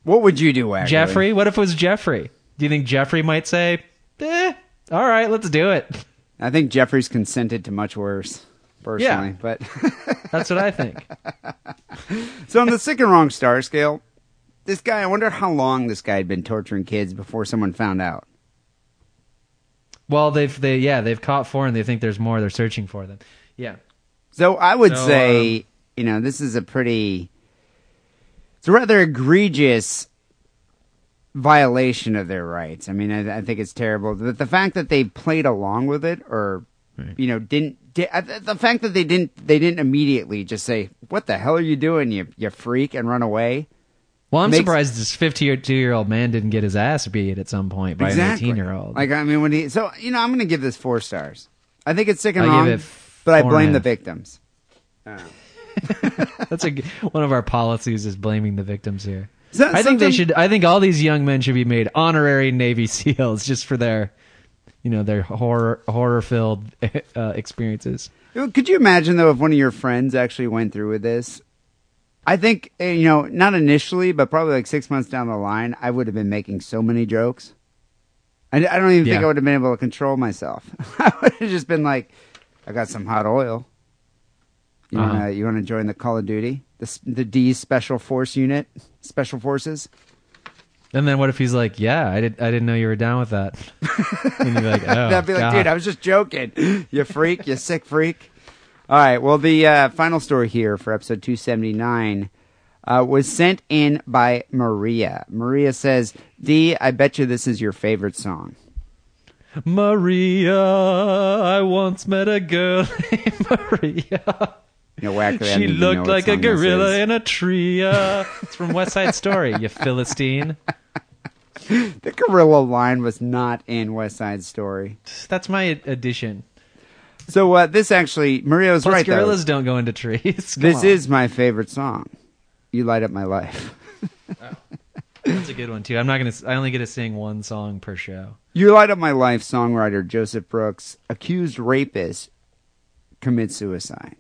Speaker 3: What would you do, Wagner?
Speaker 8: Jeffrey? What if it was Jeffrey? Do you think Jeffrey might say, eh, all right, let's do it?
Speaker 3: I think Jeffrey's consented to much worse, personally.
Speaker 8: Yeah.
Speaker 3: But
Speaker 8: That's what I think.
Speaker 3: so on the sick and wrong star scale, this guy. I wonder how long this guy had been torturing kids before someone found out.
Speaker 8: Well, they've they yeah they've caught four and they think there's more. They're searching for them. Yeah.
Speaker 3: So I would
Speaker 8: So,
Speaker 3: say, um, you know, this is a pretty, it's a rather egregious violation of their rights. I mean, I, I think it's terrible. But the fact that they played along with it, or you know, didn't di- Uh, the fact that they didn't they didn't immediately just say, "What the hell are you doing, you you freak," and run away.
Speaker 8: Well, I'm
Speaker 3: Makes-
Speaker 8: surprised this 52 year old man didn't get his ass beat at some point by an 18 year old.
Speaker 3: Like I mean, when he so you know, I'm going to give this four stars. I think it's sick and
Speaker 8: I give
Speaker 3: wrong, but I blame the victims.
Speaker 8: That's a one of our policies is blaming the victims here. I think they should. I think all these young men should be made honorary Navy SEALs just for their, you know, their horror horror filled uh, experiences.
Speaker 3: Could you imagine though if one of your friends actually went through with this? I think eh, you know, not initially, but probably like six months down the line, I would have been making so many jokes. I, I don't even think I would have been able to control myself. I would have just been like, "I got some hot oil. You
Speaker 8: Uh-huh.
Speaker 3: wanna you wanna join the Call of Duty, the the D Special Force Unit, Special Forces?
Speaker 8: And then what if he's like, "Yeah, I did. I didn't know you were down with that." and you're like, "Oh,
Speaker 3: That'd be like,
Speaker 8: God.
Speaker 3: dude, I was just joking. You freak, you sick freak. All right. Well, the uh, final story here for episode 279 uh, was sent in by Maria. Maria says, D, I bet you this is your favorite song.
Speaker 8: Maria, I once met a girl named Maria.
Speaker 3: You know, Wacker, I don't
Speaker 8: She looked like a gorilla in a tree. Uh, it's from West Side Story, you Philistine.
Speaker 3: The gorilla line was not in West Side Story.
Speaker 8: That's my addition.
Speaker 3: So uh, this actually, Maria was
Speaker 8: Plus,
Speaker 3: right, though.
Speaker 8: gorillas don't go into trees. Come
Speaker 3: This
Speaker 8: on.
Speaker 3: is my favorite song. You light up my life.
Speaker 8: That's a good one too. I'm not gonna. I only get to sing one song per show.
Speaker 3: You Light Up My Life songwriter Joseph Brooks, accused rapist, commits suicide.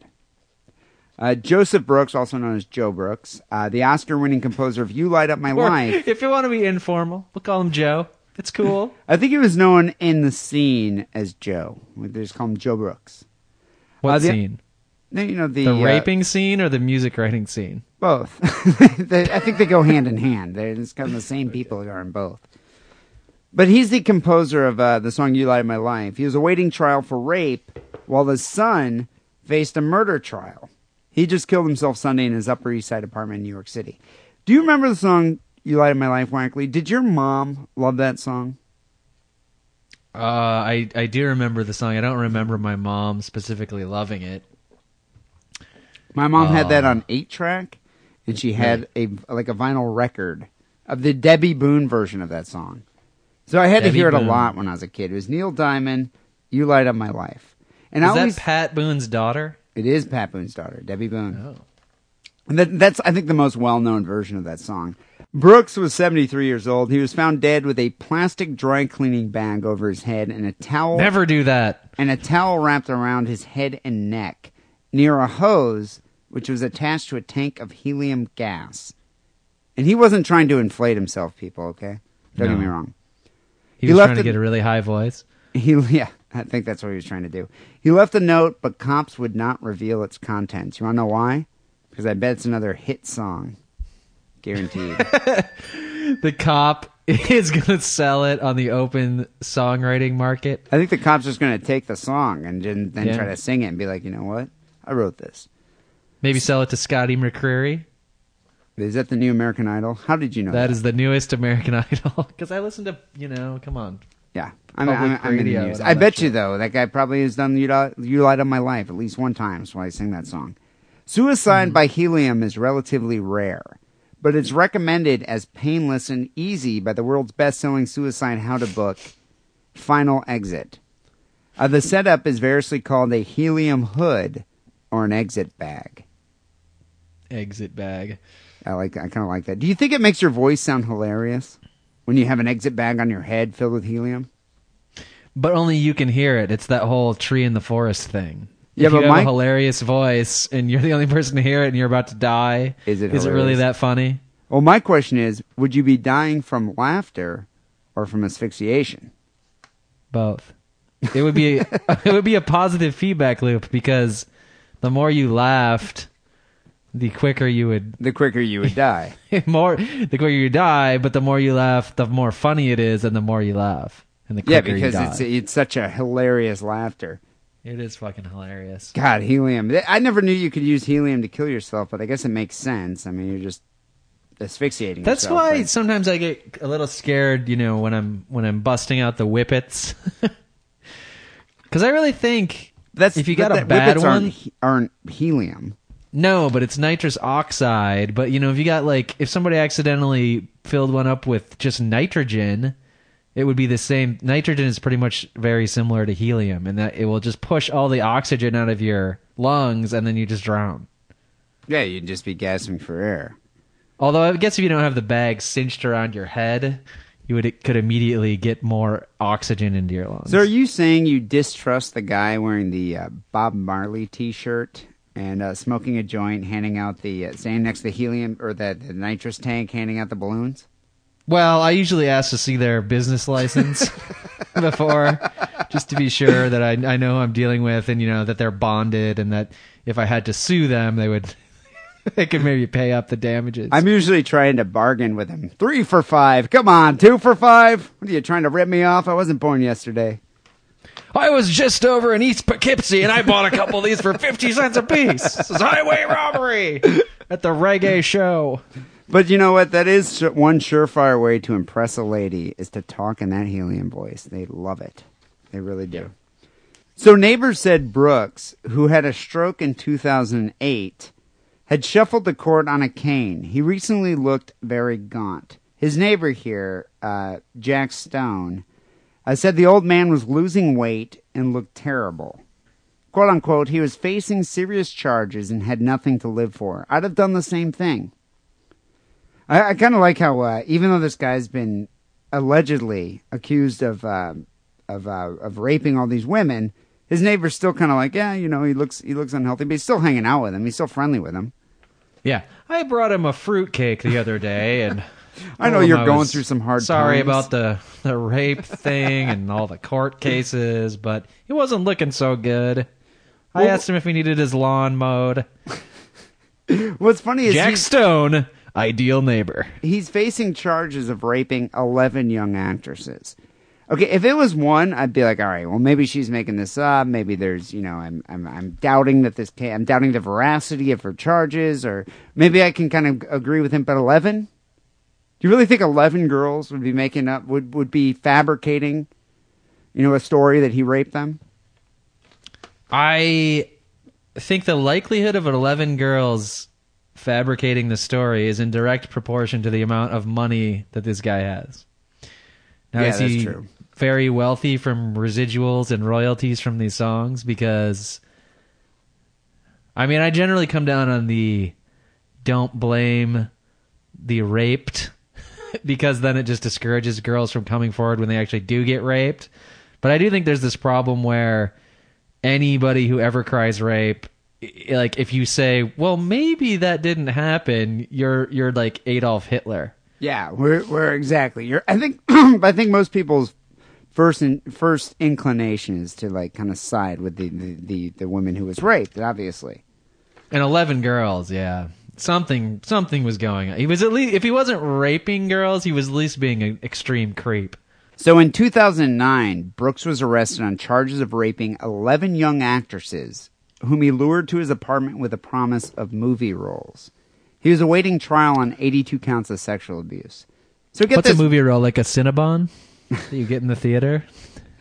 Speaker 3: Uh, Joseph Brooks, also known as Joe Brooks, uh, the Oscar winning composer of You Light Up My
Speaker 8: Or,
Speaker 3: Life.
Speaker 8: if you want to be informal, we'll call him Joe. It's cool.
Speaker 3: I think he was known in the scene as Joe. They just call him Joe Brooks.
Speaker 8: What
Speaker 3: Uh, the-
Speaker 8: scene?
Speaker 3: You know, the,
Speaker 8: The
Speaker 3: uh,
Speaker 8: raping scene or the music writing scene?
Speaker 3: Both. They- I think they go hand in hand. They're it's kind of the same people who are in both. But he's the composer of uh, the song "You Light Up My Life." He was awaiting trial for rape, while his son faced a murder trial. He just killed himself Sunday in his Upper East Side apartment in New York City. Do you remember the song "You Light Up My Life"? Wankley? Did your mom love that song?
Speaker 8: Uh, I I do remember the song. I don't remember my mom specifically loving it.
Speaker 3: My mom had that
Speaker 8: Oh.
Speaker 3: on eight track, and she had a like a vinyl record of the Debby Boone version of that song. So I had to
Speaker 8: Debby
Speaker 3: hear it a lot when I was a kid. It was Neil Diamond, "You Light Up My Life," and
Speaker 8: Is
Speaker 3: I always
Speaker 8: that Pat Boone's daughter?
Speaker 3: It is Pat Boone's daughter, Debby Boone.
Speaker 8: Oh.
Speaker 3: And that, that's I think the most well known version of that song. Brooks was 73 years old. He was found dead with a plastic dry cleaning bag over his head and a towel
Speaker 8: Never do that.
Speaker 3: and a towel wrapped around his head and neck near a hose which was attached to a tank of helium gas. And he wasn't trying to inflate himself, people, okay? Don't get me wrong.
Speaker 8: He,
Speaker 3: He
Speaker 8: was
Speaker 3: left
Speaker 8: trying to
Speaker 3: it-
Speaker 8: get a really high voice.
Speaker 3: He yeah, I think that's what he was trying to do. He left a note, but cops would not reveal its contents. You want to know why? Because I bet it's another hit song. Guaranteed.
Speaker 8: The cop is gonna sell it on the open songwriting market.
Speaker 3: I think the cops just going to take the song and then, then
Speaker 8: Yeah.
Speaker 3: try to sing it and be like, you know what? I wrote this.
Speaker 8: Maybe sell it to Scotty McCreery.
Speaker 3: Is that the new American Idol? How did you know that?
Speaker 8: That is the newest American Idol. Because I listen to, you know, come on.
Speaker 3: Yeah, I'm, I'm, I'm in the news. I bet you though that guy probably has done "You Light, you Light Up My Life" at least one time. That's why I sing that song. Suicide
Speaker 8: Mm-hmm.
Speaker 3: by helium is relatively rare, but it's recommended as painless and easy by the world's best-selling suicide how-to book, Final Exit. Uh, the setup is variously called a helium hood or an exit bag.
Speaker 8: Exit bag.
Speaker 3: I like. I kind of like that. Do you think it makes your voice sound hilarious when you have an exit bag on your head filled with helium?
Speaker 8: But only you can hear it. It's that whole tree in the forest thing.
Speaker 3: Yeah,
Speaker 8: if
Speaker 3: but
Speaker 8: you have
Speaker 3: my-
Speaker 8: a hilarious voice and you're the only person to hear it and you're about to die,
Speaker 3: Is it
Speaker 8: is it really that funny?
Speaker 3: Well, my question is, would you be dying from laughter or from asphyxiation?
Speaker 8: Both. It would be it would be a positive feedback loop because the more you laughed, the quicker you would
Speaker 3: The quicker you would die.
Speaker 8: more the quicker you die, but the more you laugh, the more funny it is and the more you laugh. And the
Speaker 3: yeah,
Speaker 8: quicker
Speaker 3: because
Speaker 8: you die.
Speaker 3: it's it's such a hilarious laughter.
Speaker 8: it is fucking hilarious.
Speaker 3: God, helium. I never knew you could use helium to kill yourself, but I guess it makes sense. I mean, you're just asphyxiating.
Speaker 8: That's
Speaker 3: yourself,
Speaker 8: why
Speaker 3: right?
Speaker 8: sometimes I get a little scared, you know, when I'm when I'm busting out the whippets. Because I really think
Speaker 3: That's
Speaker 8: if you
Speaker 3: but
Speaker 8: got a
Speaker 3: that-
Speaker 8: bad
Speaker 3: whippets
Speaker 8: one,
Speaker 3: aren't, he- aren't helium.
Speaker 8: No, but it's nitrous oxide. But you know, if you got like if somebody accidentally filled one up with just nitrogen, it would be the same. Nitrogen is pretty much very similar to helium, in that it will just push all the oxygen out of your lungs, and then you just drown.
Speaker 3: Yeah, you'd just be gasping for air.
Speaker 8: Although I guess if you don't have the bag cinched around your head, you would could immediately get more oxygen into your lungs.
Speaker 3: So, are you saying you distrust the guy wearing the uh, Bob Marley T-shirt and uh, smoking a joint, handing out the uh, standing next to the helium or the, the nitrous tank, handing out the balloons?
Speaker 8: Well, I usually ask to see their business license before, just to be sure that I I know who I'm dealing with, and you know that they're bonded, and that if I had to sue them, they would they could maybe pay up the damages.
Speaker 3: I'm usually trying to bargain with them. Three for five. Come on, two for five. What are you trying to rip me off? I wasn't born yesterday.
Speaker 8: I was just over in East Poughkeepsie and I bought a couple of these for 50 cents a piece. This is highway robbery at the reggae show.
Speaker 3: But you know what? That is one surefire way to impress a lady is to talk in that helium voice. They love it. They really do. So neighbors said Brooks, who had a stroke in 2008, had shuffled the court on a cane. He recently looked very gaunt. His neighbor here, uh, Jack Stone, uh, said the old man was losing weight and looked terrible. Quote unquote, he was facing serious charges and had nothing to live for. I'd have done the same thing. I, I kind of like how, uh, even though this guy's been allegedly accused of uh, of uh, of raping all these women, his neighbor's still kind of like, yeah, you know, he looks he looks unhealthy, but he's still hanging out with him. He's still friendly with him.
Speaker 8: Yeah. I brought him a fruit cake the other day and
Speaker 3: I know you're
Speaker 8: I
Speaker 3: going through some hard
Speaker 8: Sorry
Speaker 3: times.
Speaker 8: about the the rape thing and all the court cases, but he wasn't looking so good. I
Speaker 3: Well-
Speaker 8: asked him if he needed his lawn mowed.
Speaker 3: What's funny is
Speaker 8: Jack Stone, ideal neighbor.
Speaker 3: he's facing charges of raping 11 young actresses. Okay, if it was one, I'd be like, all right, well, maybe she's making this up. Maybe there's, you know, I'm, I'm, I'm doubting that this, I'm doubting the veracity of her charges, or maybe I can kind of agree with him. But 11? Do you really think 11 girls would be making up, would, would be fabricating, you know, a story that he raped them?
Speaker 8: I think the likelihood of 11 girls fabricating the story is in direct proportion to the amount of money that this guy has. Now,
Speaker 3: Yeah,
Speaker 8: is he
Speaker 3: that's true.
Speaker 8: very wealthy from residuals and royalties from these songs? Because, I mean, I generally come down on the don't blame the raped because then it just discourages girls from coming forward when they actually do get raped. But I do think there's this problem where anybody who ever cries rape like if you say well maybe that didn't happen you're you're like Adolf Hitler
Speaker 3: Yeah, we're we're exactly. You're. I think. I think most people's first in, first inclination is to like kind of side with the, the the the woman who was raped. Obviously.
Speaker 8: and 11 girls yeah something something was going on he was at least if he wasn't raping girls he was at least being an extreme creep
Speaker 3: So in 2009, Brooks was arrested on charges of raping 11 young actresses, whom he lured to his apartment with a promise of movie roles. He was awaiting trial on 82 counts of sexual abuse. So get
Speaker 8: what's
Speaker 3: this.
Speaker 8: a movie role like a Cinnabon that you get in the theater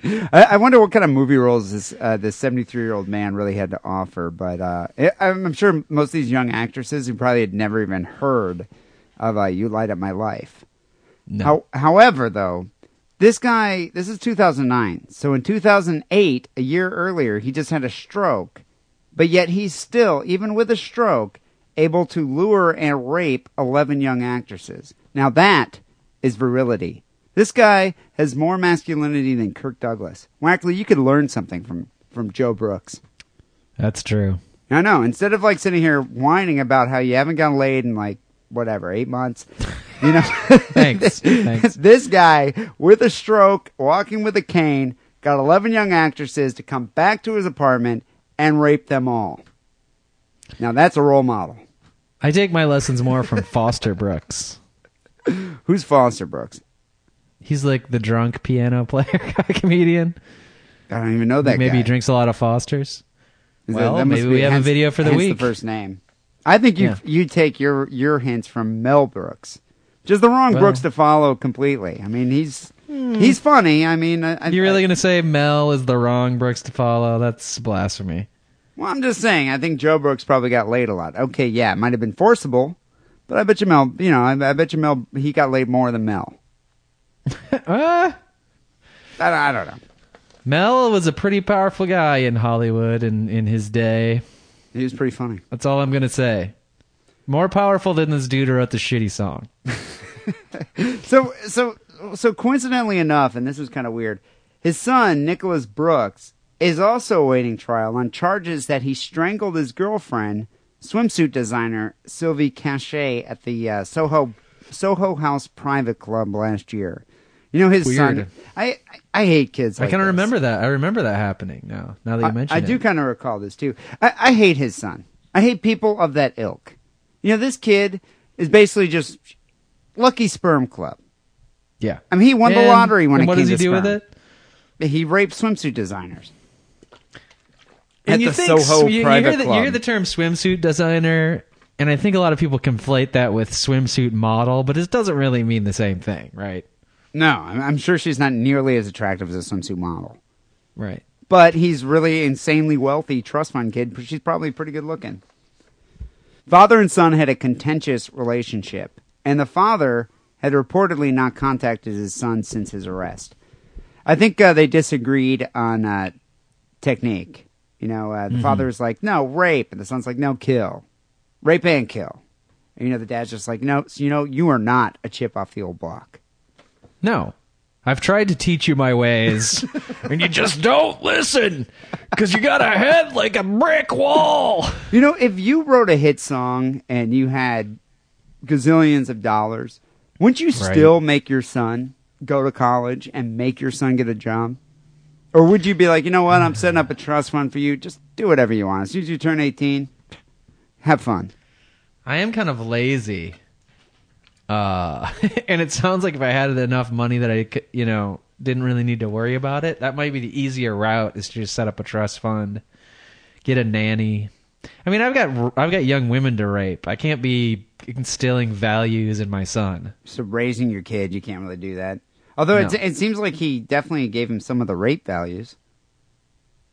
Speaker 3: I, I wonder what kind of movie roles this uh, this 73 year old man really had to offer. But uh, I, I'm sure most of these young actresses who probably had never even heard of uh, "You Light Up My Life."
Speaker 8: no
Speaker 3: How, however, though, this guy, this is 2009. So in 2008, a year earlier, he just had a stroke. But yet he's still, even with a stroke, able to lure and rape 11 young actresses. Now that is virility. This guy has more masculinity than Kirk Douglas. Wackerle, you could learn something from, from Joe Brooks.
Speaker 8: that's true
Speaker 3: I know. Instead of like sitting here whining about how you haven't gotten laid in like whatever eight months, you know.
Speaker 8: Thanks. Thanks.
Speaker 3: this guy with a stroke, walking with a cane, got eleven young actresses to come back to his apartment and rape them all. Now that's a role model.
Speaker 8: I take my lessons more from Foster Brooks
Speaker 3: Who's Foster Brooks?
Speaker 8: He's like the drunk piano player comedian
Speaker 3: I don't even know that
Speaker 8: maybe
Speaker 3: guy.
Speaker 8: he drinks a lot of Fosters
Speaker 3: Is
Speaker 8: Well,
Speaker 3: that must
Speaker 8: maybe we have a video for the
Speaker 3: hence
Speaker 8: week.
Speaker 3: The first name. I think you
Speaker 8: Yeah.
Speaker 3: you take your your hints from Mel Brooks. Just the wrong
Speaker 8: Well-
Speaker 3: Brooks to follow completely. I mean, he's hmm. he's funny. I mean, I, I,
Speaker 8: really gonna say Mel is the wrong Brooks to follow? That's blasphemy.
Speaker 3: Well, I'm just saying. I think Joe Brooks probably got laid a lot. Okay, yeah, it might have been forcible, but I bet you Mel. You know, I, I bet you Mel. He got laid more than Mel.
Speaker 8: Ah,
Speaker 3: I, don't know.
Speaker 8: Mel was a pretty powerful guy in Hollywood in, in his day.
Speaker 3: He was pretty funny.
Speaker 8: That's all I'm gonna say. More powerful than this dude who wrote the shitty song.
Speaker 3: So, so, so coincidentally enough, and this was kind of weird. His son Nicholas Brooks is also awaiting trial on charges that he strangled his girlfriend, swimsuit designer Sylvie Cachay, at the uh, Soho Soho House Private Club last year. You know his
Speaker 8: Weird.
Speaker 3: son. I, I I hate kids.
Speaker 8: I
Speaker 3: like
Speaker 8: kind of remember that. I remember that happening now. Now that you
Speaker 3: I,
Speaker 8: mention
Speaker 3: I
Speaker 8: it,
Speaker 3: do kind of recall this too. I, I hate his son. I hate people of that ilk. You know, this kid is basically just lucky sperm club.
Speaker 8: Yeah.
Speaker 3: I mean, he won the lottery when
Speaker 8: and
Speaker 3: it
Speaker 8: what
Speaker 3: came
Speaker 8: does he
Speaker 3: to
Speaker 8: do with it?
Speaker 3: He raped swimsuit designers.
Speaker 8: And
Speaker 3: At
Speaker 8: you
Speaker 3: the
Speaker 8: think
Speaker 3: Soho
Speaker 8: you, you
Speaker 3: private
Speaker 8: hear the, you hear the term swimsuit designer, and I think a lot of people conflate that with swimsuit model, but it doesn't really mean the same thing, right?
Speaker 3: No, I'm I'm sure she's not nearly as attractive as a swimsuit model.
Speaker 8: Right.
Speaker 3: But he's really insanely wealthy trust fund kid. but She's probably pretty good looking. Father and son had a contentious relationship, and the father had reportedly not contacted his son since his arrest. I think uh, they disagreed on uh, technique. You know, uh, the father's like, "No, rape," and the son's like, "No, kill, rape and kill." And, you know, the dad's just like, "No, so, you know, you are not a chip off the old block."
Speaker 8: No. I've tried to teach you my ways, and you just don't listen because you got a head like a brick wall.
Speaker 3: You know, if you wrote a hit song and you had gazillions of dollars, wouldn't you still make your son go to college and make your son get a job? Or would you be like, you know what, I'm setting up a trust fund for you. Just do whatever you want. As soon as you turn 18, have fun.
Speaker 8: I am kind of lazy. Uh, and it sounds like if I had enough money that I, could, you know, didn't really need to worry about it, that might be the easier route is to just set up a trust fund, get a nanny. I mean, I've got I've got young women to rape. I can't be instilling values in my son.
Speaker 3: So raising your kid, you can't really do that. Although
Speaker 8: No.
Speaker 3: it, it seems like he definitely gave him some of the rape values.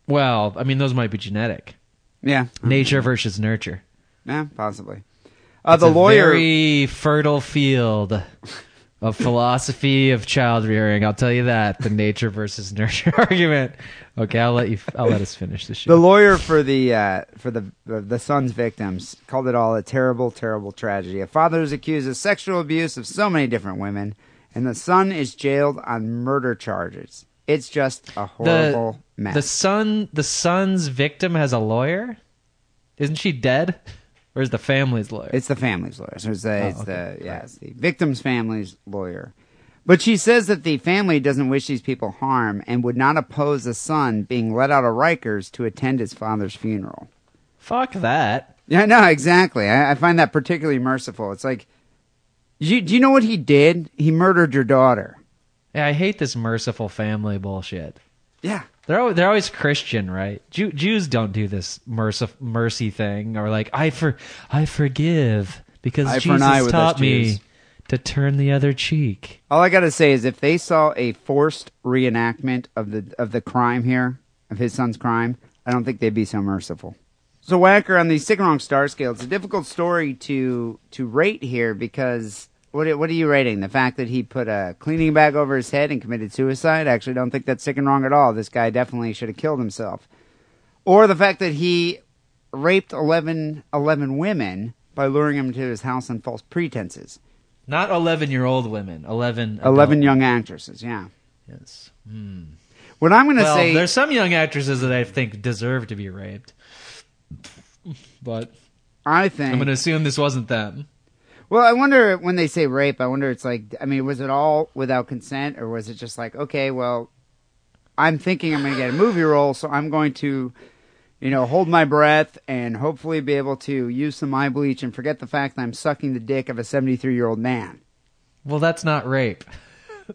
Speaker 8: Well, I mean, those might be genetic.
Speaker 3: Yeah.
Speaker 8: Nature versus nurture.
Speaker 3: Yeah, possibly. Uh, the lawyer.
Speaker 8: very fertile field of philosophy of child rearing. I'll tell you that the nature versus nurture argument. Okay, I'll let you. I'll let us finish the show.
Speaker 3: The lawyer for the uh, for the the the son's victims called it all a terrible, terrible tragedy. A father is accused of sexual abuse of so many different women, and the son is jailed on murder charges. It's just a horrible mess.
Speaker 8: The son, the son's victim has a lawyer. Isn't she dead? Or is the family's lawyer?
Speaker 3: It's the family's lawyer. So it's the,
Speaker 8: Oh,
Speaker 3: it's
Speaker 8: okay.
Speaker 3: the yeah, it's the victim's family's lawyer. But she says that the family doesn't wish these people harm and would not oppose the son being let out of Rikers to attend his father's funeral.
Speaker 8: Fuck that.
Speaker 3: Yeah, no, exactly. I, I find that particularly merciful. It's like, you, do you know what he did? He murdered your daughter.
Speaker 8: Yeah, I hate this merciful family bullshit.
Speaker 3: Yeah.
Speaker 8: They're always, they're always Christian, right? Jew, Jews don't do this mercy mercy thing, or like I for I forgive because
Speaker 3: Eye for an eye
Speaker 8: Jesus
Speaker 3: with
Speaker 8: taught
Speaker 3: us
Speaker 8: me
Speaker 3: Jews.
Speaker 8: to turn the other cheek.
Speaker 3: All I gotta say is, if they saw a forced reenactment of the of the crime here, of his son's crime, I don't think they'd be so merciful. So Wacker on the sick and wrong star scale, it's a difficult story to to rate here because what what are you rating? The fact that he put a cleaning bag over his head and committed suicide? I actually don't think that's sick and wrong at all. This guy definitely should have killed himself. Or the fact that he raped 11, 11 women by luring them to his house on false pretenses.
Speaker 8: Not eleven year old women, eleven.
Speaker 3: 11 young actresses, yeah.
Speaker 8: Yes. Hmm.
Speaker 3: What I'm going to say
Speaker 8: Well,
Speaker 3: say
Speaker 8: there's some young actresses that I think deserve to be raped, but
Speaker 3: I think
Speaker 8: I'm going to assume this wasn't them.
Speaker 3: Well, I wonder when they say rape, I wonder it's like I mean, was it all without consent or was it just like, okay, well, I'm thinking I'm going to get a movie role, so I'm going to you know, hold my breath and hopefully be able to use some eye bleach and forget the fact that I'm sucking the dick of a 73-year-old man.
Speaker 8: Well, that's not rape.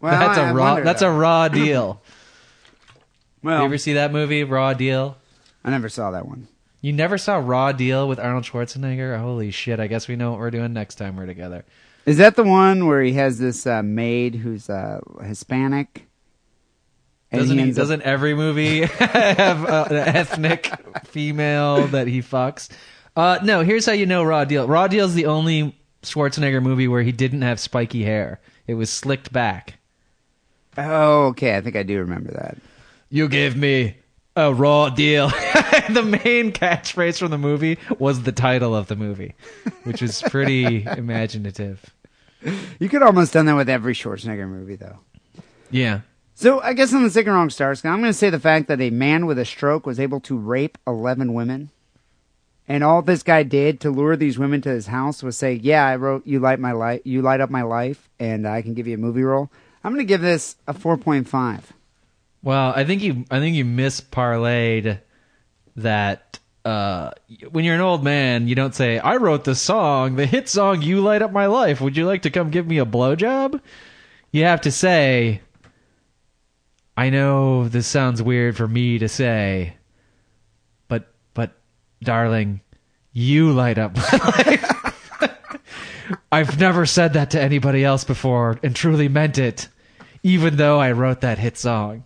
Speaker 3: Well,
Speaker 8: that's a
Speaker 3: I
Speaker 8: raw. That's
Speaker 3: though.
Speaker 8: a raw deal.
Speaker 3: Well,
Speaker 8: you ever see that movie, Raw Deal?
Speaker 3: I never saw that one.
Speaker 8: You never saw Raw Deal with Arnold Schwarzenegger? Holy shit! I guess we know what we're doing next time we're together.
Speaker 3: Is that the one where he has this uh, maid who's uh, Hispanic?
Speaker 8: Doesn't he,
Speaker 3: up-
Speaker 8: doesn't every movie have uh, an ethnic female that he fucks? Uh, no, here's how you know Raw Deal. Raw Deal is the only Schwarzenegger movie where he didn't have spiky hair. It was slicked back.
Speaker 3: Oh, okay. I think I do remember that.
Speaker 8: You gave me a raw deal. the main catchphrase from the movie was the title of the movie, which was pretty imaginative.
Speaker 3: You could almost done that with every Schwarzenegger movie, though.
Speaker 8: Yeah.
Speaker 3: So I guess on the sick and wrong stars, I'm going to say the fact that a man with a stroke was able to rape 11 women, and all this guy did to lure these women to his house was say, "Yeah, I wrote you light my life, you light up my life, and I can give you a movie role." I'm going to give this a 4.5.
Speaker 8: Well, I think you I think you misparlayed that uh, when you're an old man, you don't say, "I wrote the song, the hit song, "You Light Up My Life." Would you like to come give me a blowjob?" You have to say, "I know this sounds weird for me to say, but but darling, you light up my life." I've never said that to anybody else before and truly meant it, even though I wrote that hit song.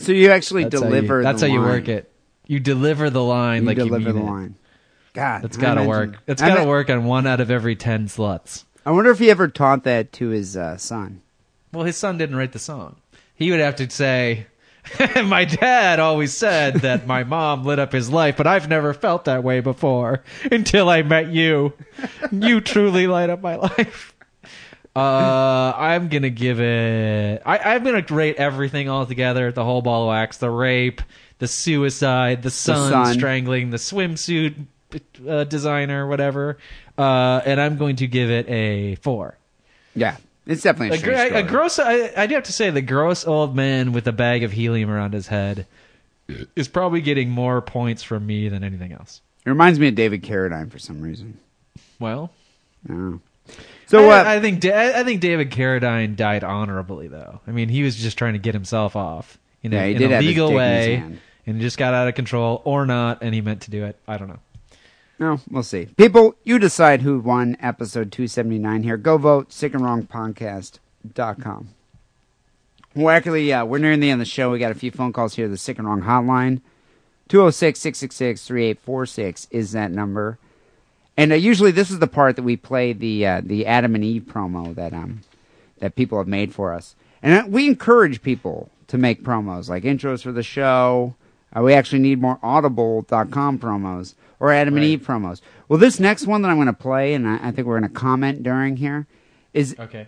Speaker 3: So you actually
Speaker 8: That's how you-
Speaker 3: deliver.
Speaker 8: that's
Speaker 3: the
Speaker 8: how you
Speaker 3: line.
Speaker 8: work it. You deliver the line
Speaker 3: You
Speaker 8: like
Speaker 3: deliver
Speaker 8: you mean
Speaker 3: the
Speaker 8: it.
Speaker 3: line. God,
Speaker 8: That's
Speaker 3: I
Speaker 8: got to
Speaker 3: imagine-
Speaker 8: work. That's
Speaker 3: I
Speaker 8: got to
Speaker 3: ma-
Speaker 8: work on one out of every ten sluts.
Speaker 3: I wonder if he ever taught that to his uh, son.
Speaker 8: Well, his son didn't write the song. He would have to say, "My dad always said that my mom lit up his life, but I've never felt that way before until I met you. You truly light up my life." Uh, I'm gonna give it. I, I'm gonna rate everything all together. The whole ball of wax, the rape, the suicide, the son,
Speaker 3: son.
Speaker 8: strangling, the swimsuit uh, designer, whatever. Uh, and I'm going to give it a four.
Speaker 3: Yeah, it's definitely a,
Speaker 8: A, a gross. I, I do have to say, the gross old man with a bag of helium around his head is probably getting more points from me than anything else.
Speaker 3: It reminds me of David Carradine for some reason.
Speaker 8: Well,
Speaker 3: I don't know. So uh,
Speaker 8: I, I think I think David Carradine died honorably, though. I mean, he was just trying to get himself off in, a, in a legal
Speaker 3: dick in his
Speaker 8: way, and it just got out of control, or not, and he meant to do it. I don't know.
Speaker 3: No, we'll see. People, you decide who won episode 279 here. Go vote, sickandwrongpodcast.com. Well, actually, yeah, we're nearing the end of the show. We got a few phone calls here. The Sick and Wrong hotline. 206 666 3846 is that number. And uh, usually this is the part that we play the uh, the Adam and Eve promo that um that people have made for us. And uh, we encourage people to make promos like intros for the show. Uh, we actually need more audible.com promos or Adam and Eve promos. Well, this next one that I'm going to play and I, I think we're going to comment during here is
Speaker 8: Okay.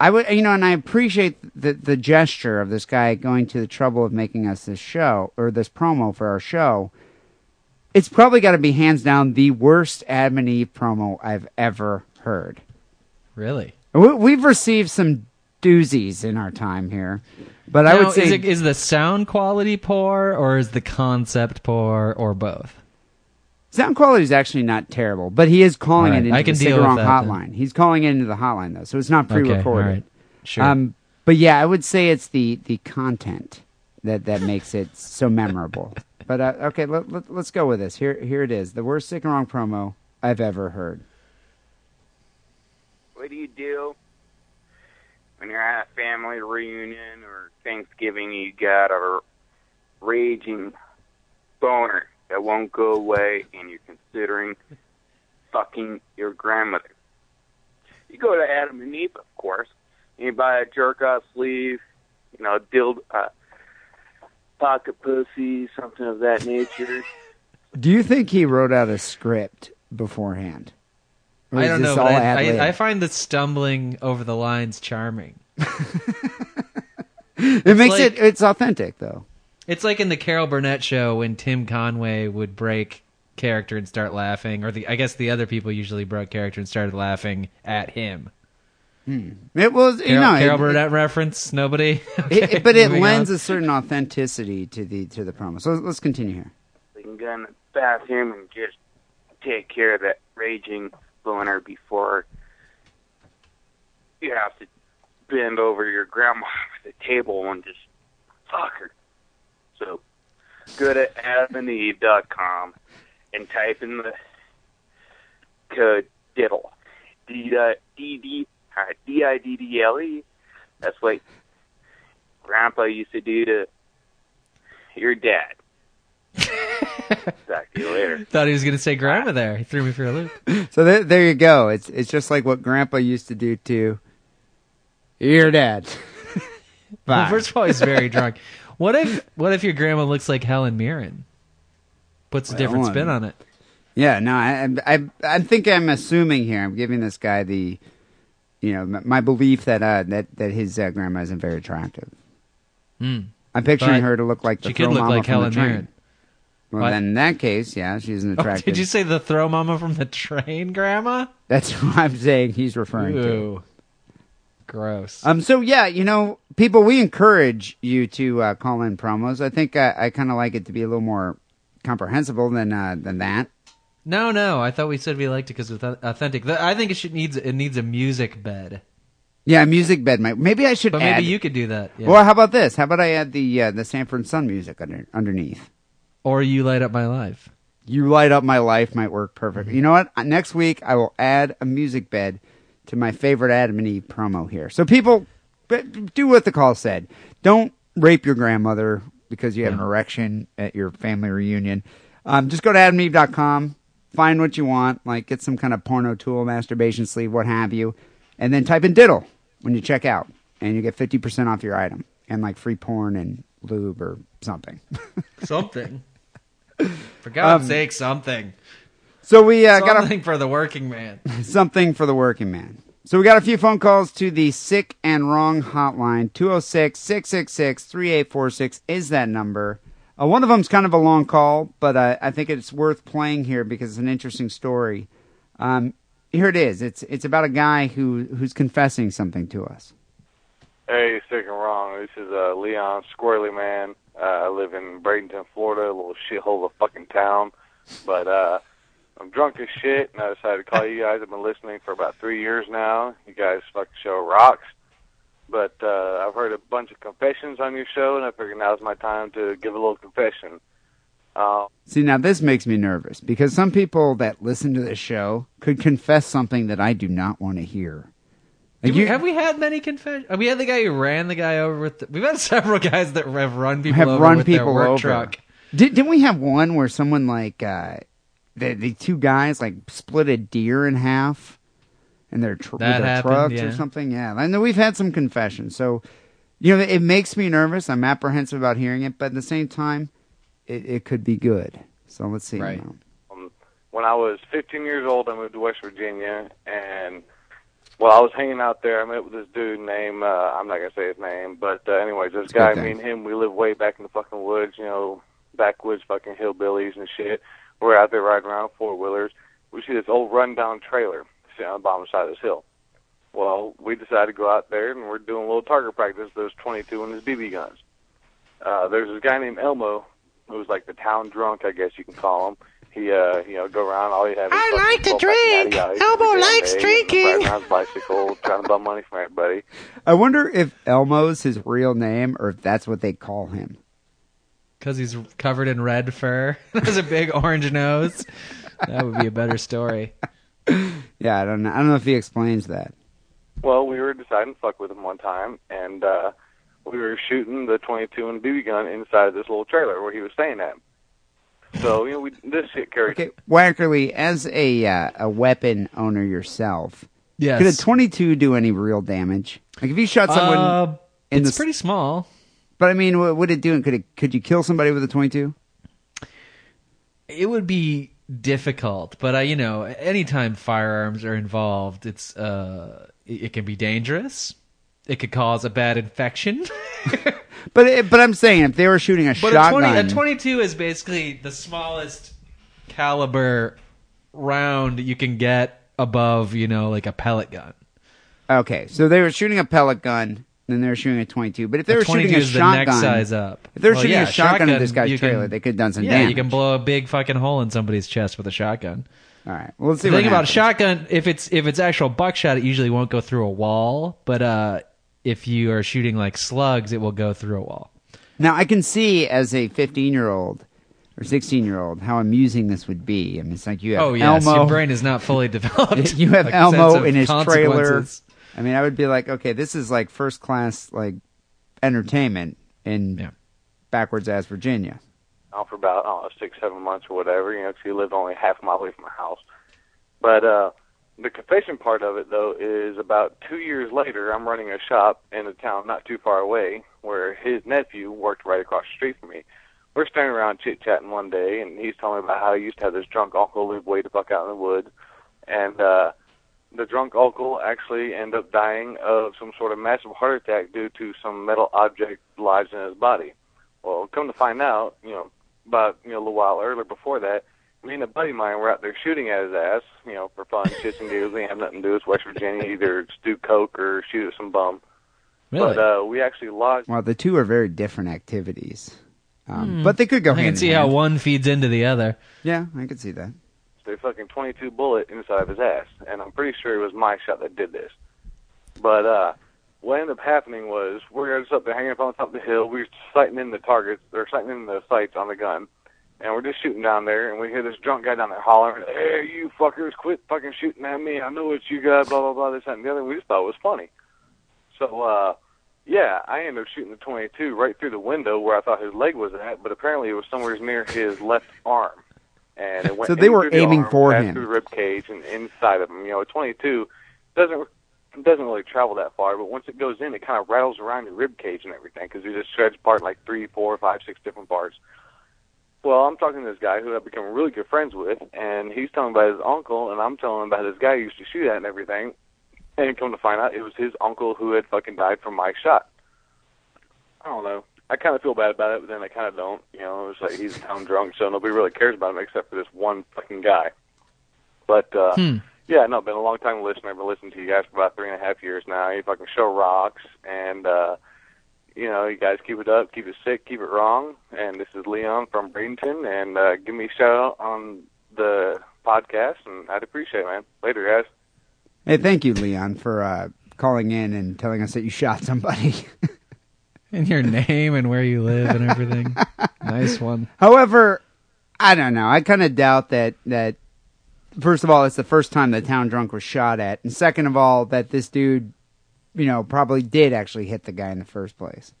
Speaker 3: I would, you know, and I appreciate the the gesture of this guy going to the trouble of making us this show or this promo for our show. It's probably got to be hands down the worst Adam and Eve promo I've ever heard.
Speaker 8: Really?
Speaker 3: We- We've received some doozies in our time here, but I would say
Speaker 8: is, it, is the sound quality poor, or is the concept poor, or both?
Speaker 3: sound quality is actually not terrible. But he is calling
Speaker 8: All
Speaker 3: it into
Speaker 8: I can
Speaker 3: the
Speaker 8: Sick and
Speaker 3: Wrong
Speaker 8: that, then.
Speaker 3: hotline. He's calling it into the hotline though, so it's not
Speaker 8: Okay,
Speaker 3: pre-recorded.
Speaker 8: all right. Sure.
Speaker 3: Um, but yeah, I would say it's the the content that that makes it so memorable. But uh, okay, let, let, let's go with this. Here here it is. The worst sick and wrong promo I've ever heard.
Speaker 9: What do you do when you're at a family reunion or Thanksgiving? You got a raging boner that won't go away, and you're considering fucking your grandmother. You go to Adam and Eve, of course. You buy a jerk off sleeve, you know, dild, uh, pocket pussy, something of that nature.
Speaker 3: Do you think he wrote out a script beforehand?
Speaker 8: I don't know, but? I, I, I find the stumbling over the lines charming.
Speaker 3: it makes
Speaker 8: like-
Speaker 3: it it's authentic though.
Speaker 8: It's like in the Carol Burnett show when Tim Conway would break character and start laughing, or the I guess the other people usually broke character and started laughing at him. Mm.
Speaker 3: It was you
Speaker 8: Carol,
Speaker 3: know
Speaker 8: Carol
Speaker 3: it-
Speaker 8: Burnett reference, nobody. Okay,
Speaker 3: it- but it lends
Speaker 8: on.
Speaker 3: a certain authenticity to the to the promo. So let's continue here.
Speaker 9: You can go in the bathroom and just take care of that raging boner before you have to bend over your grandma at the table and just fuck her. So go to adamandeve.com and type in the code diddle. D D D uh, D I D D L E. That's what Grandpa used to do to your dad. Talk to you later.
Speaker 8: Thought he was going to say grandma there. He threw me for a loop.
Speaker 3: So there, there you go. It's it's just like what Grandpa used to do to your dad.
Speaker 8: Well, first of all, he's very drunk. What if what if your grandma looks like Helen Mirren? Puts a different spin on it.
Speaker 3: Yeah, no, I, I, I think I'm assuming here. I'm giving this guy the, you know, my belief that uh, that that his uh, grandma isn't very attractive.
Speaker 8: Hmm.
Speaker 3: I'm picturing
Speaker 8: But
Speaker 3: her to look like the
Speaker 8: she
Speaker 3: throw
Speaker 8: could look
Speaker 3: mama
Speaker 8: like
Speaker 3: from
Speaker 8: Helen
Speaker 3: the train.
Speaker 8: Mirren.
Speaker 3: Well,
Speaker 8: What?
Speaker 3: then in that case, yeah, she's an
Speaker 8: Oh,
Speaker 3: attractive.
Speaker 8: did you say the throw mama from the train, grandma?
Speaker 3: That's what I'm saying. He's referring to.
Speaker 8: Gross.
Speaker 3: Um. So yeah, you know, people, we encourage you to uh, call in promos. I think I, I kind of like it to be a little more comprehensible than uh, than that.
Speaker 8: No, no. I thought we said we liked it because it's authentic. I think it should needs it needs a music bed.
Speaker 3: Yeah, a music bed. Might, maybe I should
Speaker 8: But
Speaker 3: add.
Speaker 8: maybe you could do that. Yeah.
Speaker 3: Well, how about this? How about I add the uh, the Sanford and Son music under, underneath?
Speaker 8: or you light up my life.
Speaker 3: You light up my life might work perfect. You know what? Uh, Next week I will add a music bed to my favorite Adam and Eve promo here. So people, do what the call said. Don't rape your grandmother because you have an erection at your family reunion. Um, just go to adamandeve.com, find what you want, like get some kind of porno tool, masturbation sleeve, what have you, and then type in diddle when you check out, and you get fifty percent off your item and like free porn and lube or something.
Speaker 8: Something. For God's
Speaker 3: Um,
Speaker 8: sake, something.
Speaker 3: So we uh, got a
Speaker 8: something for the working man.
Speaker 3: something for the working man. So we got a few phone calls to the sick and wrong hotline. 206-666-3846 is that number. Uh, one of them's kind of a long call, but uh, I think it's worth playing here because it's an interesting story. Um, here it is. It's it's about a guy who who's confessing something to us.
Speaker 10: Hey, sick and wrong. This is uh, Leon Squirrely Man. Uh, I live in Bradenton, Florida, a little shithole of a fucking town. But uh, I'm drunk as shit, and I decided to call you guys. I've been listening for about three years now. You guys fucking show rocks. But uh, I've heard a bunch of confessions on your show, and I figured now's my time to give a little confession. Uh,
Speaker 3: See, now this makes me nervous because some people that listen to this show could confess something that I do not want to hear. Like
Speaker 8: Do we, have we had many confessions? Have we had the guy who ran the guy over with. The, we've had several guys that have run people
Speaker 3: have
Speaker 8: over
Speaker 3: run
Speaker 8: with their
Speaker 3: people
Speaker 8: work
Speaker 3: over.
Speaker 8: truck.
Speaker 3: Did, didn't we have one where someone like uh, the the two guys like split a deer in half in their, tr- with their
Speaker 8: happened,
Speaker 3: trucks or something? Yeah, I know we've had some confessions, so you know it makes me nervous. I'm apprehensive about hearing it, but at the same time, it, it could be good. So let's see.
Speaker 8: Right.
Speaker 10: um, when I was 15 years old, I moved to West Virginia, and while I was hanging out there, I met with this dude named uh, I'm not gonna say his name, but uh, anyways, this
Speaker 3: It's
Speaker 10: guy, me and him, we live way back in the fucking woods, you know, backwoods fucking hillbillies and shit. We're out there riding around four wheelers. We see this old rundown trailer sitting on the bottom side of this hill. Well, we decided to go out there and we're doing a little target practice. There's 22 and his BB guns. Uh, there's this guy named Elmo who's like the town drunk, I guess you can call him. He, uh, you know, go around. All he had.
Speaker 11: I like to
Speaker 10: fucking 12 pack
Speaker 11: drink.
Speaker 10: Natty Ice
Speaker 11: Elmo likes
Speaker 10: day,
Speaker 11: drinking.
Speaker 10: Riding around his bicycle, trying to bum money from everybody.
Speaker 3: I wonder if Elmo's his real name or if that's what they call him.
Speaker 8: Because he's covered in red fur, has a big orange nose. That would be a better story.
Speaker 3: Yeah, I don't know. I don't know if he explains that.
Speaker 10: Well, we were deciding to fuck with him one time, and uh, we were shooting the 22 and BB gun inside of this little trailer where he was staying at. So you know, we this shit carried.
Speaker 3: Okay, Wackerle, as a uh, a weapon owner yourself,
Speaker 8: Yes.
Speaker 3: could a 22 do any real damage? Like if you shot someone
Speaker 8: Uh,
Speaker 3: in
Speaker 8: it's
Speaker 3: the
Speaker 8: pretty small.
Speaker 3: But I mean, what would it do? Could it could you kill somebody with a 22?
Speaker 8: It would be difficult, but I, you know, anytime firearms are involved, it's uh, it, it can be dangerous. It could cause a bad infection.
Speaker 3: But it, but I'm saying if they were shooting a
Speaker 8: But
Speaker 3: shotgun,
Speaker 8: a, 20, a 22 is basically the smallest caliber round you can get above, you know, like a pellet gun.
Speaker 3: okay, so they were shooting a pellet gun, then they're shooting a 22. But if they
Speaker 8: A
Speaker 3: were shooting a shotgun,
Speaker 8: next size up.
Speaker 3: if they're
Speaker 8: Well,
Speaker 3: shooting
Speaker 8: yeah,
Speaker 3: a shotgun, at this
Speaker 8: shotgun,
Speaker 3: guy's trailer,
Speaker 8: can-
Speaker 3: they could have done some
Speaker 8: yeah,
Speaker 3: damage.
Speaker 8: you can blow a big fucking hole in somebody's chest with a shotgun.
Speaker 3: All right, well, let's see
Speaker 8: the
Speaker 3: what
Speaker 8: thing about a shotgun, if it's if it's actual buckshot, it usually won't go through a wall. But uh, if you are shooting like slugs, it will go through a wall.
Speaker 3: Now I can see as a 15 year old or 16 year old how amusing this would be. I mean, it's like you have
Speaker 8: Oh yes,
Speaker 3: Elmo.
Speaker 8: your brain is not fully developed.
Speaker 3: you have
Speaker 8: Like,
Speaker 3: Elmo in his trailer.
Speaker 8: Consequences.
Speaker 3: I mean, I would be like, okay, this is like first class like entertainment in backwards ass Virginia.
Speaker 10: out for about I don't know, six, seven months or whatever. You know, 'cause he lived only half a mile away from my house. But uh, the confession part of it, though, is about two years later. I'm running a shop in a town not too far away, where his nephew worked right across the street from me. We're standing around chit chatting one day, and he's telling me about how he used to have this drunk uncle live way the fuck out in the woods, and uh, the drunk uncle actually end up dying of some sort of massive heart attack due to some metal object lodged in his body. Well, come to find out, you know, about you know a little while earlier before that, me and a buddy of mine were out there shooting at his ass, you know, for fun, shits and giggles. We didn't have nothing to do. It's West Virginia, either do coke or shoot at some bum.
Speaker 3: Really?
Speaker 10: But uh, we actually lodged.
Speaker 3: Well, the two are very different activities. Um, But they could go
Speaker 8: I
Speaker 3: hand I
Speaker 8: can
Speaker 3: in
Speaker 8: see how one feeds into the other.
Speaker 3: Yeah, I could see that.
Speaker 10: A fucking 22 bullet inside of his ass, and I'm pretty sure it was my shot that did this. But uh, what ended up happening was we were just up there hanging up on top of the hill. We were sighting in the targets, or sighting in the sights on the gun, and we're just shooting down there. And we hear this drunk guy down there hollering, "Hey, you fuckers, quit fucking shooting at me! I know what you got." Blah blah blah. This that, and the other. We just thought it was funny. So uh, yeah, I ended up shooting the 22 right through the window where I thought his leg was at, but apparently it was somewhere near his left arm. And it went
Speaker 3: So they were
Speaker 10: the
Speaker 3: aiming
Speaker 10: arm,
Speaker 3: for him.
Speaker 10: through the rib cage and inside of him. You know, a 22 doesn't doesn't really travel that far, but once it goes in, it kind of rattles around your rib cage and everything because it just shreds apart like three, four, five, six different parts. Well, I'm talking to this guy who I've become really good friends with, and he's telling about his uncle, and I'm telling him about this guy he used to shoot at and everything. And come to find out, it was his uncle who had fucking died from my shot. I don't know. I kind of feel bad about it, but then I kind of don't. You know, it's like he's a town drunk, so nobody really cares about him except for this one fucking guy. But uh
Speaker 8: Hmm.
Speaker 10: yeah, no, I've been a long time listener. I've been listening to you guys for about three and a half years now. You fucking show rocks, and uh you know, you guys keep it up, keep it sick, keep it wrong. And this is Leon from Bradenton, and uh give me a shout out on the podcast, and I'd appreciate it, man. Later, guys.
Speaker 3: Hey, thank you, Leon, for uh, calling in and telling us that you shot somebody.
Speaker 8: And your name and where you live and everything. nice one.
Speaker 3: However, I don't know. I kind of doubt that that. First of all, it's the first time the town drunk was shot at, and second of all, that this dude, you know, probably did actually hit the guy in the first place.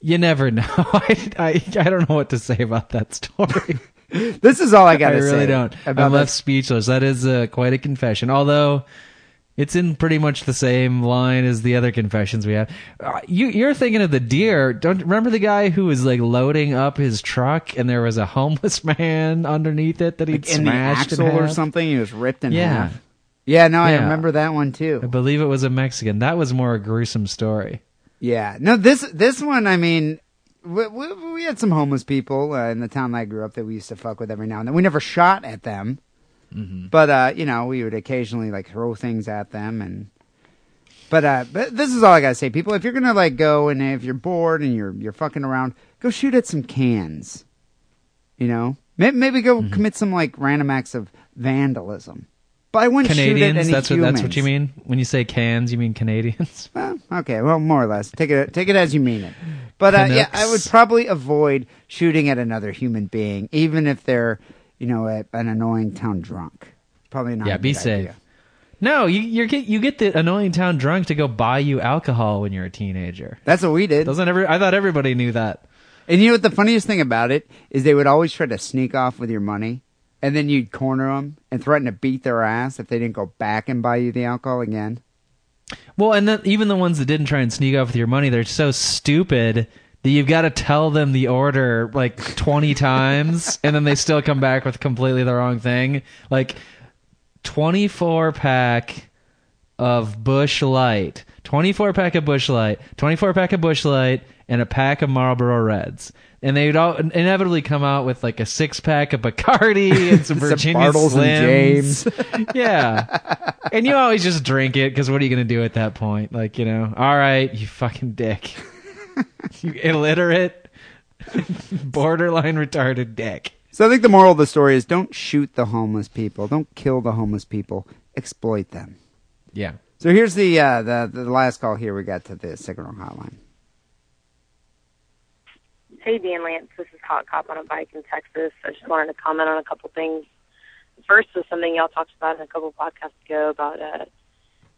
Speaker 8: You never know. I, I, I don't know what to say about that story.
Speaker 3: This is all I got
Speaker 8: I
Speaker 3: to say.
Speaker 8: I really don't.
Speaker 3: about
Speaker 8: I'm left
Speaker 3: this.
Speaker 8: speechless. That is uh, quite a confession. Although it's in pretty much the same line as the other confessions we have. Uh, you, you're thinking of the deer. Don't remember the guy who was like loading up his truck and there was a homeless man underneath it that he'd
Speaker 3: Like in the
Speaker 8: smashed in
Speaker 3: axle or something. He was ripped in
Speaker 8: Yeah.
Speaker 3: half. Yeah, no, I remember that one too.
Speaker 8: I believe it was a Mexican. That was more a gruesome story.
Speaker 3: Yeah, no, this this one, I mean, we, we, we had some homeless people uh, in the town that I grew up that we used to fuck with every now and then. We never shot at them,
Speaker 8: Mm-hmm.
Speaker 3: but uh, you know, we would occasionally like throw things at them and. But uh, but this is all I gotta say, people. If you're gonna like go and if you're bored and you're you're fucking around, go shoot at some cans. You know, maybe, maybe go
Speaker 8: Mm-hmm.
Speaker 3: commit some like random acts of vandalism. But I wouldn't shoot at
Speaker 8: Canadians.
Speaker 3: any
Speaker 8: That's what that's what you mean when you say cans. You mean Canadians?
Speaker 3: Well, okay, well, more or less. Take it take it as you mean it. But uh, yeah, I would probably avoid shooting at another human being, even if they're, you know, a, an annoying town drunk. Probably not.
Speaker 8: yeah, be safe.
Speaker 3: idea.
Speaker 8: No, you you get you get the annoying town drunk to go buy you alcohol when you're a teenager.
Speaker 3: That's what we did.
Speaker 8: Doesn't every? I thought everybody knew that.
Speaker 3: And you know what the funniest thing about it is? They would always try to sneak off with your money, and then you'd corner them and threaten to beat their ass if they didn't go back and buy you the alcohol again.
Speaker 8: Well, and then even the ones that didn't try and sneak off with your money, they're so stupid that you've got to tell them the order like 20 times and then they still come back with completely the wrong thing. Like 24 pack of Busch Light, 24 pack of Busch Light, 24 pack of Busch Light, and a pack of Marlboro Reds. And they'd all inevitably come out with like a six pack of Bacardi and some
Speaker 3: Some
Speaker 8: Virginia
Speaker 3: and
Speaker 8: Slims. yeah. And you always just drink it because what are you going to do at that point? Like, you know, all right, you fucking dick. you illiterate, borderline retarded dick.
Speaker 3: So I think the moral of the story is: don't shoot the homeless people, don't kill the homeless people, exploit them.
Speaker 8: Yeah.
Speaker 3: So here's the uh, the the last call here we got to the signal hotline.
Speaker 11: Hey, Dan Lance. This is Hot Cop on a bike in Texas. I just wanted to comment on a couple things. First was something y'all talked about in a couple podcasts ago about a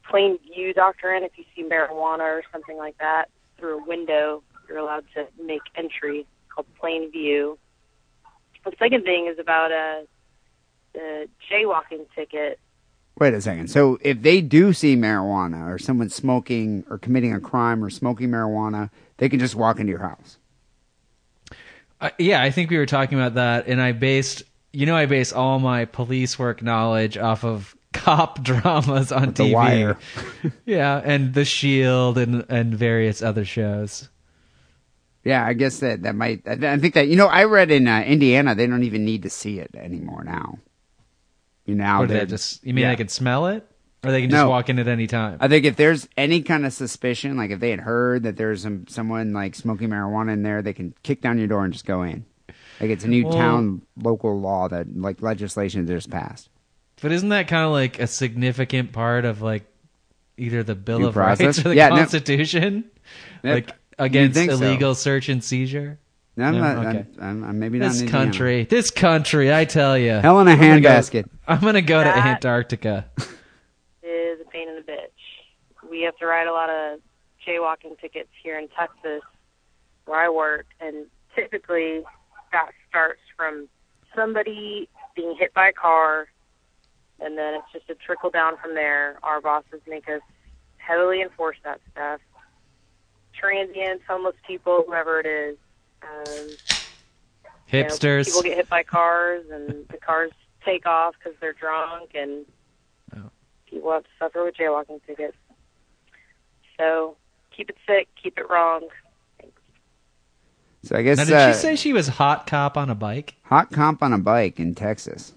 Speaker 11: plain view doctrine. If you see marijuana or something like that through a window, you're allowed to make entry. Called plain view. The second thing is about a, the jaywalking ticket.
Speaker 3: Wait a second. So if they do see marijuana or someone smoking or committing a crime or smoking marijuana, they can just walk into your house.
Speaker 8: Uh, yeah, I think we were talking about that, and I based, you know, I base all my police work knowledge off of cop dramas on
Speaker 3: The
Speaker 8: TV.
Speaker 3: Wire.
Speaker 8: yeah, and The Shield and and various other shows.
Speaker 3: Yeah, I guess that that might. I think that you know, I read in uh, Indiana they don't even need to see it anymore now. You know,
Speaker 8: Or they just you mean
Speaker 3: yeah.
Speaker 8: they can smell it? or they can just
Speaker 3: No.
Speaker 8: walk in at any time.
Speaker 3: I think if there's any kind of suspicion, like if they had heard that there's some someone like smoking marijuana in there, they can kick down your door and just go in. Like it's a new
Speaker 8: Well-
Speaker 3: town local law that like legislation just passed.
Speaker 8: But isn't that kind of like a significant part of like either the Bill
Speaker 3: Due
Speaker 8: of Rights or the
Speaker 3: Yeah.
Speaker 8: Constitution?
Speaker 3: Yep.
Speaker 8: Like against
Speaker 3: think so.
Speaker 8: illegal search and seizure?
Speaker 3: No, I'm
Speaker 8: No?
Speaker 3: not,
Speaker 8: Okay.
Speaker 3: I'm, I'm, I'm maybe not
Speaker 8: This
Speaker 3: in Indiana.
Speaker 8: country, this country, I tell you.
Speaker 3: Hell in a
Speaker 8: I'm gonna go-
Speaker 3: handbasket.
Speaker 8: I'm gonna go to Antarctica.
Speaker 11: is a pain in the bitch. We have to write a lot of jaywalking tickets here in Texas, where I work, and typically that starts from somebody being hit by a car, and then it's just a trickle down from there. Our bosses make us heavily enforce that stuff. Transients, homeless people, whoever it is. Um, you know,
Speaker 8: Hipsters.
Speaker 11: people get hit by cars, and the cars take off because they're drunk, and
Speaker 8: Oh.
Speaker 11: people have to suffer with jaywalking tickets. So keep it sick, keep it wrong.
Speaker 3: So I guess
Speaker 8: now, did
Speaker 3: uh,
Speaker 8: she say she was hot cop on a bike?
Speaker 3: hot comp on a bike in Texas.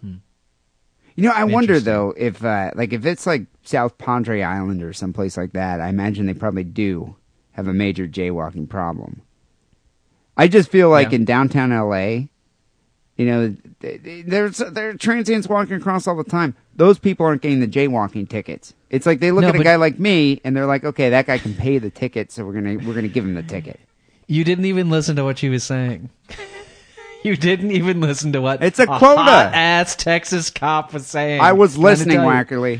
Speaker 3: You know, I wonder though if uh, like if it's like South Padre Island or someplace like that. I imagine they probably do have a major jaywalking problem. I just feel like
Speaker 8: Yeah.
Speaker 3: in downtown LA, you know, th- th- there's there are transients walking across all the time. Those people aren't getting the jaywalking tickets. It's like they look
Speaker 8: No,
Speaker 3: at a guy like me and they're like, okay, that guy can pay the ticket, so we're gonna we're gonna give him the ticket.
Speaker 8: You didn't even listen to what she was saying. You didn't even listen to what
Speaker 3: It's a quota.
Speaker 8: ass Texas cop was saying.
Speaker 3: I was listening. Wackerle.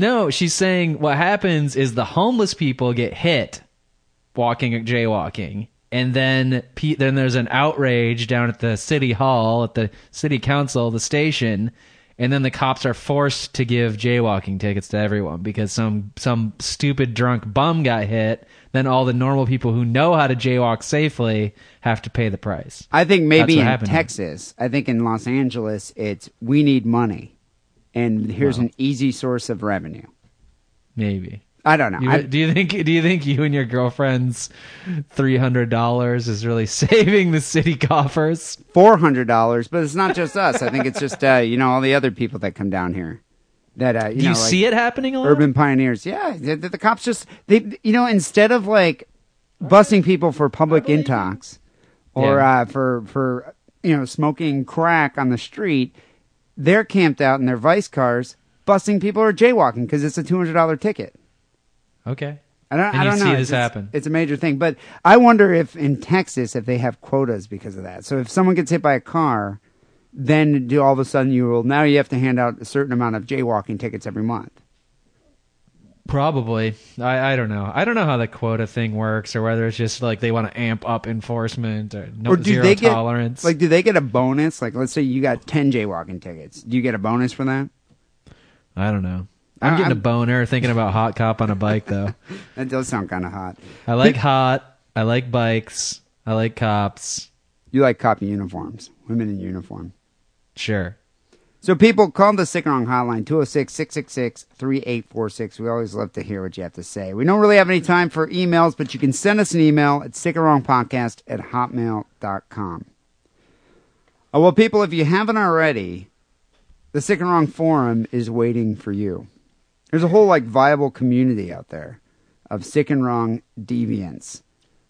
Speaker 8: No, she's saying what happens is the homeless people get hit walking jaywalking, and then then there's an outrage down at the city hall, at the city council, the station, and then the cops are forced to give jaywalking tickets to everyone because some some stupid drunk bum got hit. Then all the normal people who know how to jaywalk safely have to pay the price.
Speaker 3: I think maybe in
Speaker 8: here.
Speaker 3: Texas, I think in Los Angeles, it's we need money, and here's
Speaker 8: Wow.
Speaker 3: an easy source of revenue.
Speaker 8: Maybe.
Speaker 3: I don't know.
Speaker 8: You-
Speaker 3: I,
Speaker 8: do you think? Do you think you and your girlfriend's three hundred dollars is really saving the city coffers?
Speaker 3: Four hundred dollars, but it's not just us. I think it's just uh, you know all the other people that come down here. That uh, you
Speaker 8: Do
Speaker 3: know,
Speaker 8: you
Speaker 3: like
Speaker 8: see it happening a lot?
Speaker 3: urban pioneers. Yeah, the, the, the cops just they you know instead of like busing people for public intox or
Speaker 8: Yeah.
Speaker 3: uh, for for you know smoking crack on the street, they're camped out in their vice cars busing people or jaywalking because it's a two hundred dollar ticket.
Speaker 8: Okay.
Speaker 3: I don't, I don't
Speaker 8: see
Speaker 3: know.
Speaker 8: this
Speaker 3: it's-
Speaker 8: happen.
Speaker 3: It's a major thing, but I wonder if in Texas if they have quotas because of that. So if someone gets hit by a car, then do all of a sudden you will now you have to hand out a certain amount of jaywalking tickets every month.
Speaker 8: Probably. I, I don't know. I don't know how the quota thing works, or whether it's just like they want to amp up enforcement or no
Speaker 3: or do
Speaker 8: zero
Speaker 3: they get
Speaker 8: tolerance.
Speaker 3: like do they get a bonus? Like let's say you got ten jaywalking tickets, do you get a bonus for that?
Speaker 8: I don't know. I'm getting a
Speaker 3: I'm-
Speaker 8: boner thinking about hot cop on a bike, though.
Speaker 3: That does sound kind of hot.
Speaker 8: I like hot. I like bikes. I like cops.
Speaker 3: You like cop uniforms, women in uniform.
Speaker 8: Sure.
Speaker 3: So people call the Sick and Wrong hotline 206-666-3846. We always love to hear what you have to say. We don't really have any time for emails, but you can send us an email at sickandwrongpodcast at hotmail.com. Oh, well, people, if you haven't already, the Sick and Wrong forum is waiting for you. There's a whole like viable community out there of sick and wrong deviants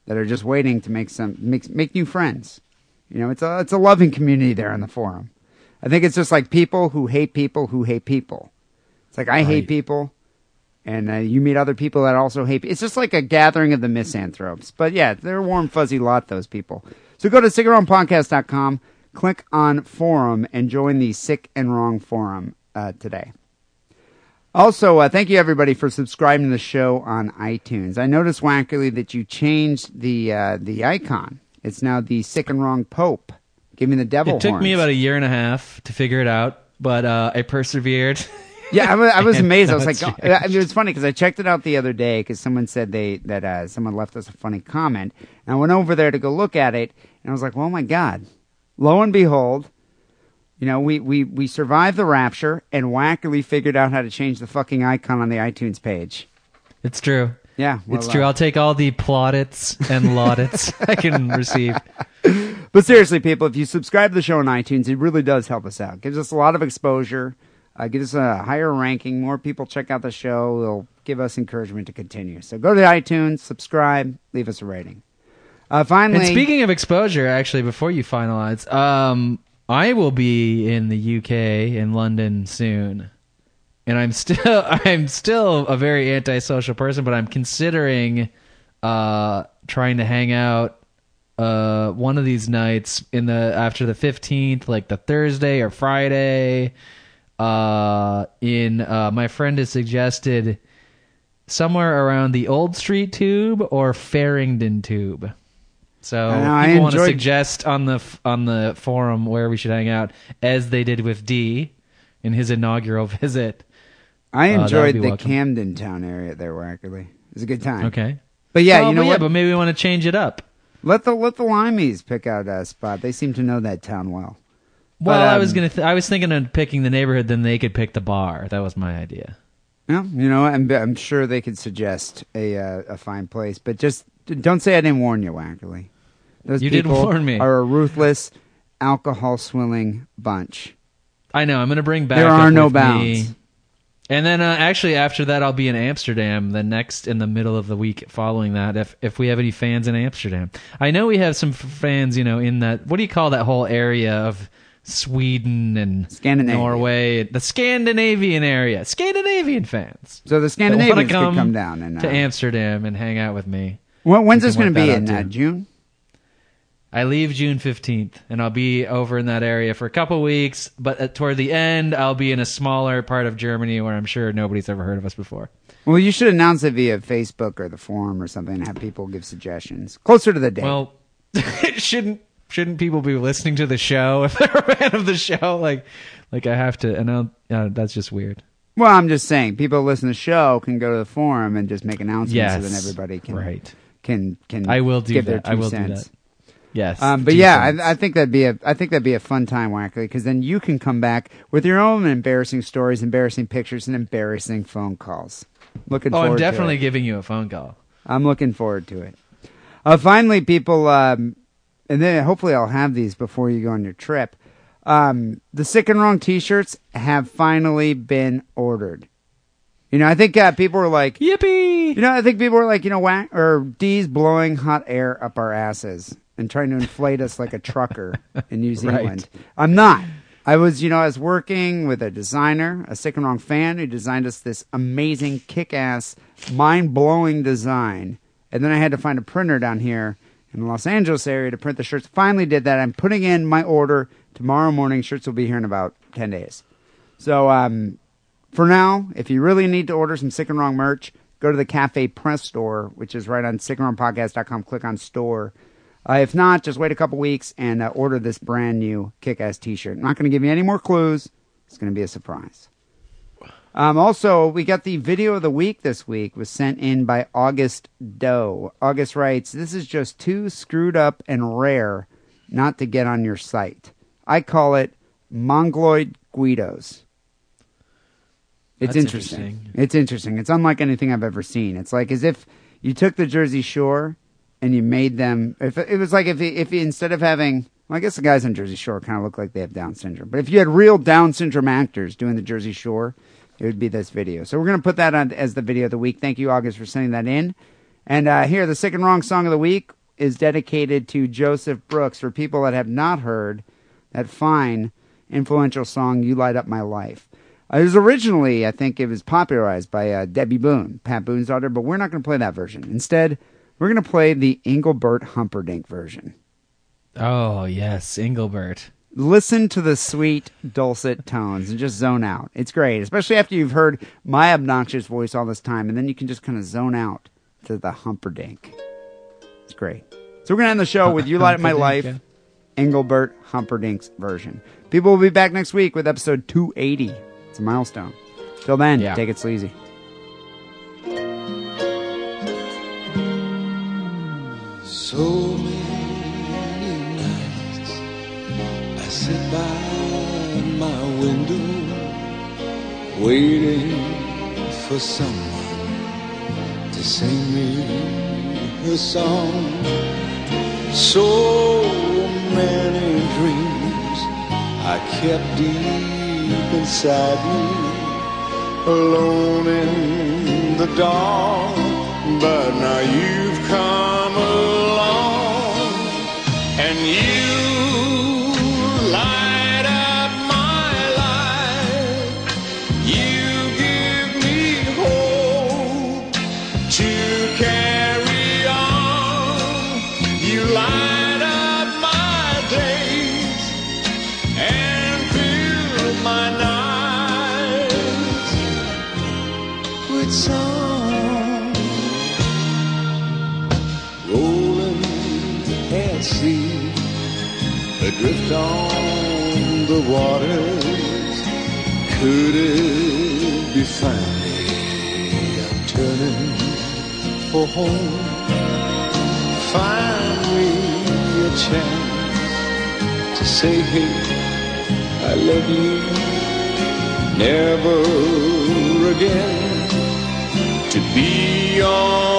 Speaker 3: that are just waiting to make some make make new friends. You know, it's a it's a loving community there in the forum. I think it's just like people who hate people who hate people. It's like I hate people, and uh, you meet other people that also hate. It's just like a gathering of the misanthropes. But yeah, they're a warm fuzzy lot. Those people. So go to sickandwrongpodcast.com, click on forum, and join the Sick and Wrong forum uh, today. Also, uh, thank you everybody for subscribing to the show on iTunes. I noticed Wackerle that you changed the uh, the icon. It's now the Sick and Wrong Pope. Give me the devil.
Speaker 8: It took me about a year and a half to figure it out, but uh, I persevered.
Speaker 3: Yeah, I was, I was amazed. I was like, oh, I mean, it was funny because I checked it out the other day because someone said they that uh, someone left us a funny comment, and I went over there to go look at it, and I was like, well, oh my god! Lo and behold, you know, we we we survived the rapture and Wackerle figured out how to change the fucking icon on the iTunes page.
Speaker 8: It's true.
Speaker 3: Yeah,
Speaker 8: it's true.
Speaker 3: uh,
Speaker 8: I'll take all the plaudits and laudits I can receive.
Speaker 3: But seriously, people, if you subscribe to the show on iTunes, it really does help us out. Gives us a lot of exposure. Uh, give us a higher ranking. More people check out the show. It'll give us encouragement to continue. So go to iTunes, subscribe, leave us a rating. Uh, finally,
Speaker 8: And speaking of exposure, actually, before you finalize, um, I will be in the UK in London soon, and I'm still I'm still a very antisocial person, but I'm considering uh, trying to hang out uh, one of these nights in the after the 15th, like the Thursday or Friday. Uh, in uh, my friend has suggested somewhere around the Old Street Tube or Farringdon Tube. So
Speaker 3: I
Speaker 8: people want to suggest on the on the forum where we should hang out, as they did with Dee in his inaugural visit.
Speaker 3: I
Speaker 8: Uh,
Speaker 3: enjoyed the
Speaker 8: welcome.
Speaker 3: Camden Town area there, Wackerle. It was a good time.
Speaker 8: Okay,
Speaker 3: But yeah,
Speaker 8: Well,
Speaker 3: you know
Speaker 8: but
Speaker 3: what?
Speaker 8: Yeah, but maybe we want to change it up.
Speaker 3: Let the let the Limeys pick out a spot. They seem to know that town well.
Speaker 8: Well,
Speaker 3: But,
Speaker 8: I was
Speaker 3: um,
Speaker 8: gonna. Th- I was thinking of picking the neighborhood, then they could pick the bar. That was my idea.
Speaker 3: Yeah, you know, I'm, I'm sure they could suggest a uh, a fine place, but just don't say I didn't warn you, Wackerle. Those
Speaker 8: You did
Speaker 3: people
Speaker 8: warn me.
Speaker 3: Are a ruthless, alcohol swilling bunch.
Speaker 8: I know. I'm gonna bring back.
Speaker 3: There are no
Speaker 8: with me-
Speaker 3: bounds.
Speaker 8: And then uh, actually after that, I'll be in Amsterdam the next in the middle of the week following that. If if we have any fans in Amsterdam, I know we have some fans. You know, in that what do you call that whole area of Sweden and
Speaker 3: Scandinavia.
Speaker 8: Norway, the Scandinavian area, Scandinavian fans.
Speaker 3: So the Scandinavians
Speaker 8: wanna
Speaker 3: could
Speaker 8: come,
Speaker 3: come down and,
Speaker 8: to
Speaker 3: uh,
Speaker 8: Amsterdam and hang out with me.
Speaker 3: When, when's this going to be in uh. June?
Speaker 8: I leave June 15th and I'll be over in that area for a couple weeks, but at, toward the end I'll be in a smaller part of Germany where I'm sure nobody's ever heard of us before.
Speaker 3: Well, you should announce it via Facebook or the forum or something, and have people give suggestions closer to the date.
Speaker 8: Well, shouldn't shouldn't people be listening to the show if they're a fan of the show? Like, like I have to announce. Uh, that's just weird.
Speaker 3: Well, I'm just saying, people who listen to the show can go to the forum and just make announcements, so then everybody can
Speaker 8: right.
Speaker 3: can can.
Speaker 8: I will do that.
Speaker 3: Their
Speaker 8: I will do that. Yes,
Speaker 3: Um, but yeah. I, I think that'd be a I think that'd be a fun time, Wackerle, because then you can come back with your own embarrassing stories, embarrassing pictures, and embarrassing phone calls. Looking
Speaker 8: Oh, I'm definitely
Speaker 3: it.
Speaker 8: giving you a phone call.
Speaker 3: I'm looking forward to it. Uh, finally, people, um, and then hopefully I'll have these before you go on your trip. Um, the sick and wrong T-shirts have finally been ordered. You know, I think uh, people were like,
Speaker 8: "Yippee!"
Speaker 3: You know, I think people were like, you know, whack or D's blowing hot air up our asses and trying to inflate us like a trucker in New Zealand. I'm not. I was, you know, I was working with a designer, a sick and wrong fan, who designed us this amazing, kick-ass, mind-blowing design, and then I had to find a printer down here in the Los Angeles area to print the shirts. Finally, did that. I'm putting in my order tomorrow morning. Shirts will be here in about ten days. So, um, for now, if you really need to order some Sick and Wrong merch, go to the Cafe Press store, which is right on sickandwrongpodcast.com. Click on store. Uh, if not, just wait a couple weeks and uh, order this brand new kick-ass T-shirt. I'm not going to give you any more clues. It's going to be a surprise. Um, also, we got the video of the week this week was sent in by August Doe. August writes, "This is just too screwed up and rare not to get on your site. I call it Mongoloid Guidos." It's interesting.
Speaker 8: interesting.
Speaker 3: It's interesting. It's unlike anything I've ever seen. It's like as if you took the Jersey Shore and you made them. If it was like if if instead of having, well, I guess the guys on Jersey Shore kind of look like they have Down syndrome. But if you had real Down syndrome actors doing the Jersey Shore, it would be this video. So we're gonna put that on as the video of the week. Thank you, August, for sending that in. And uh, here, the sick and wrong song of the week is dedicated to Joseph Brooks for people that have not heard that fine, influential song "You Light Up My Life." Uh, it was originally, I think, it was popularized by uh, Debby Boone, Pat Boone's daughter, but we're not going to play that version. Instead, we're going to play the Engelbert Humperdinck version.
Speaker 8: Oh yes, Engelbert.
Speaker 3: Listen to the sweet, dulcet tones and just zone out. It's great, especially after you've heard my obnoxious voice all this time, and then you can just kind of zone out to the Humperdinck. It's great. So we're going to end the show with You Light Up My Life, Engelbert Humperdinck's version. People will be back next week with episode 280. It's a milestone. Till then, take it sleazy.
Speaker 12: So many nights I sit by my window waiting for someone to sing me a song. So many dreams I kept deep inside me, alone in the dark. But now you've waters. Could it be finally I'm turning for home? Find me a chance to say, hey, I love you. Never again to be all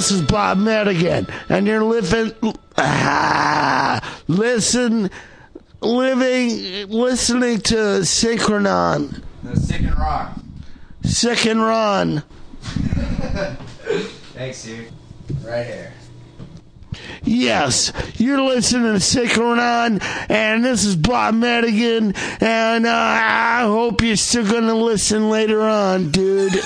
Speaker 13: this is Bob Madigan, and you're living, ah, listen, living, listening to Sick and Wrong.
Speaker 3: The sick and rock.
Speaker 13: Sick and Wrong.
Speaker 3: Thanks, dude. Right here.
Speaker 13: Yes, you're listening to Sick and Wrong, and this is Bob Madigan, and uh, I hope you're still going to listen later on, dude.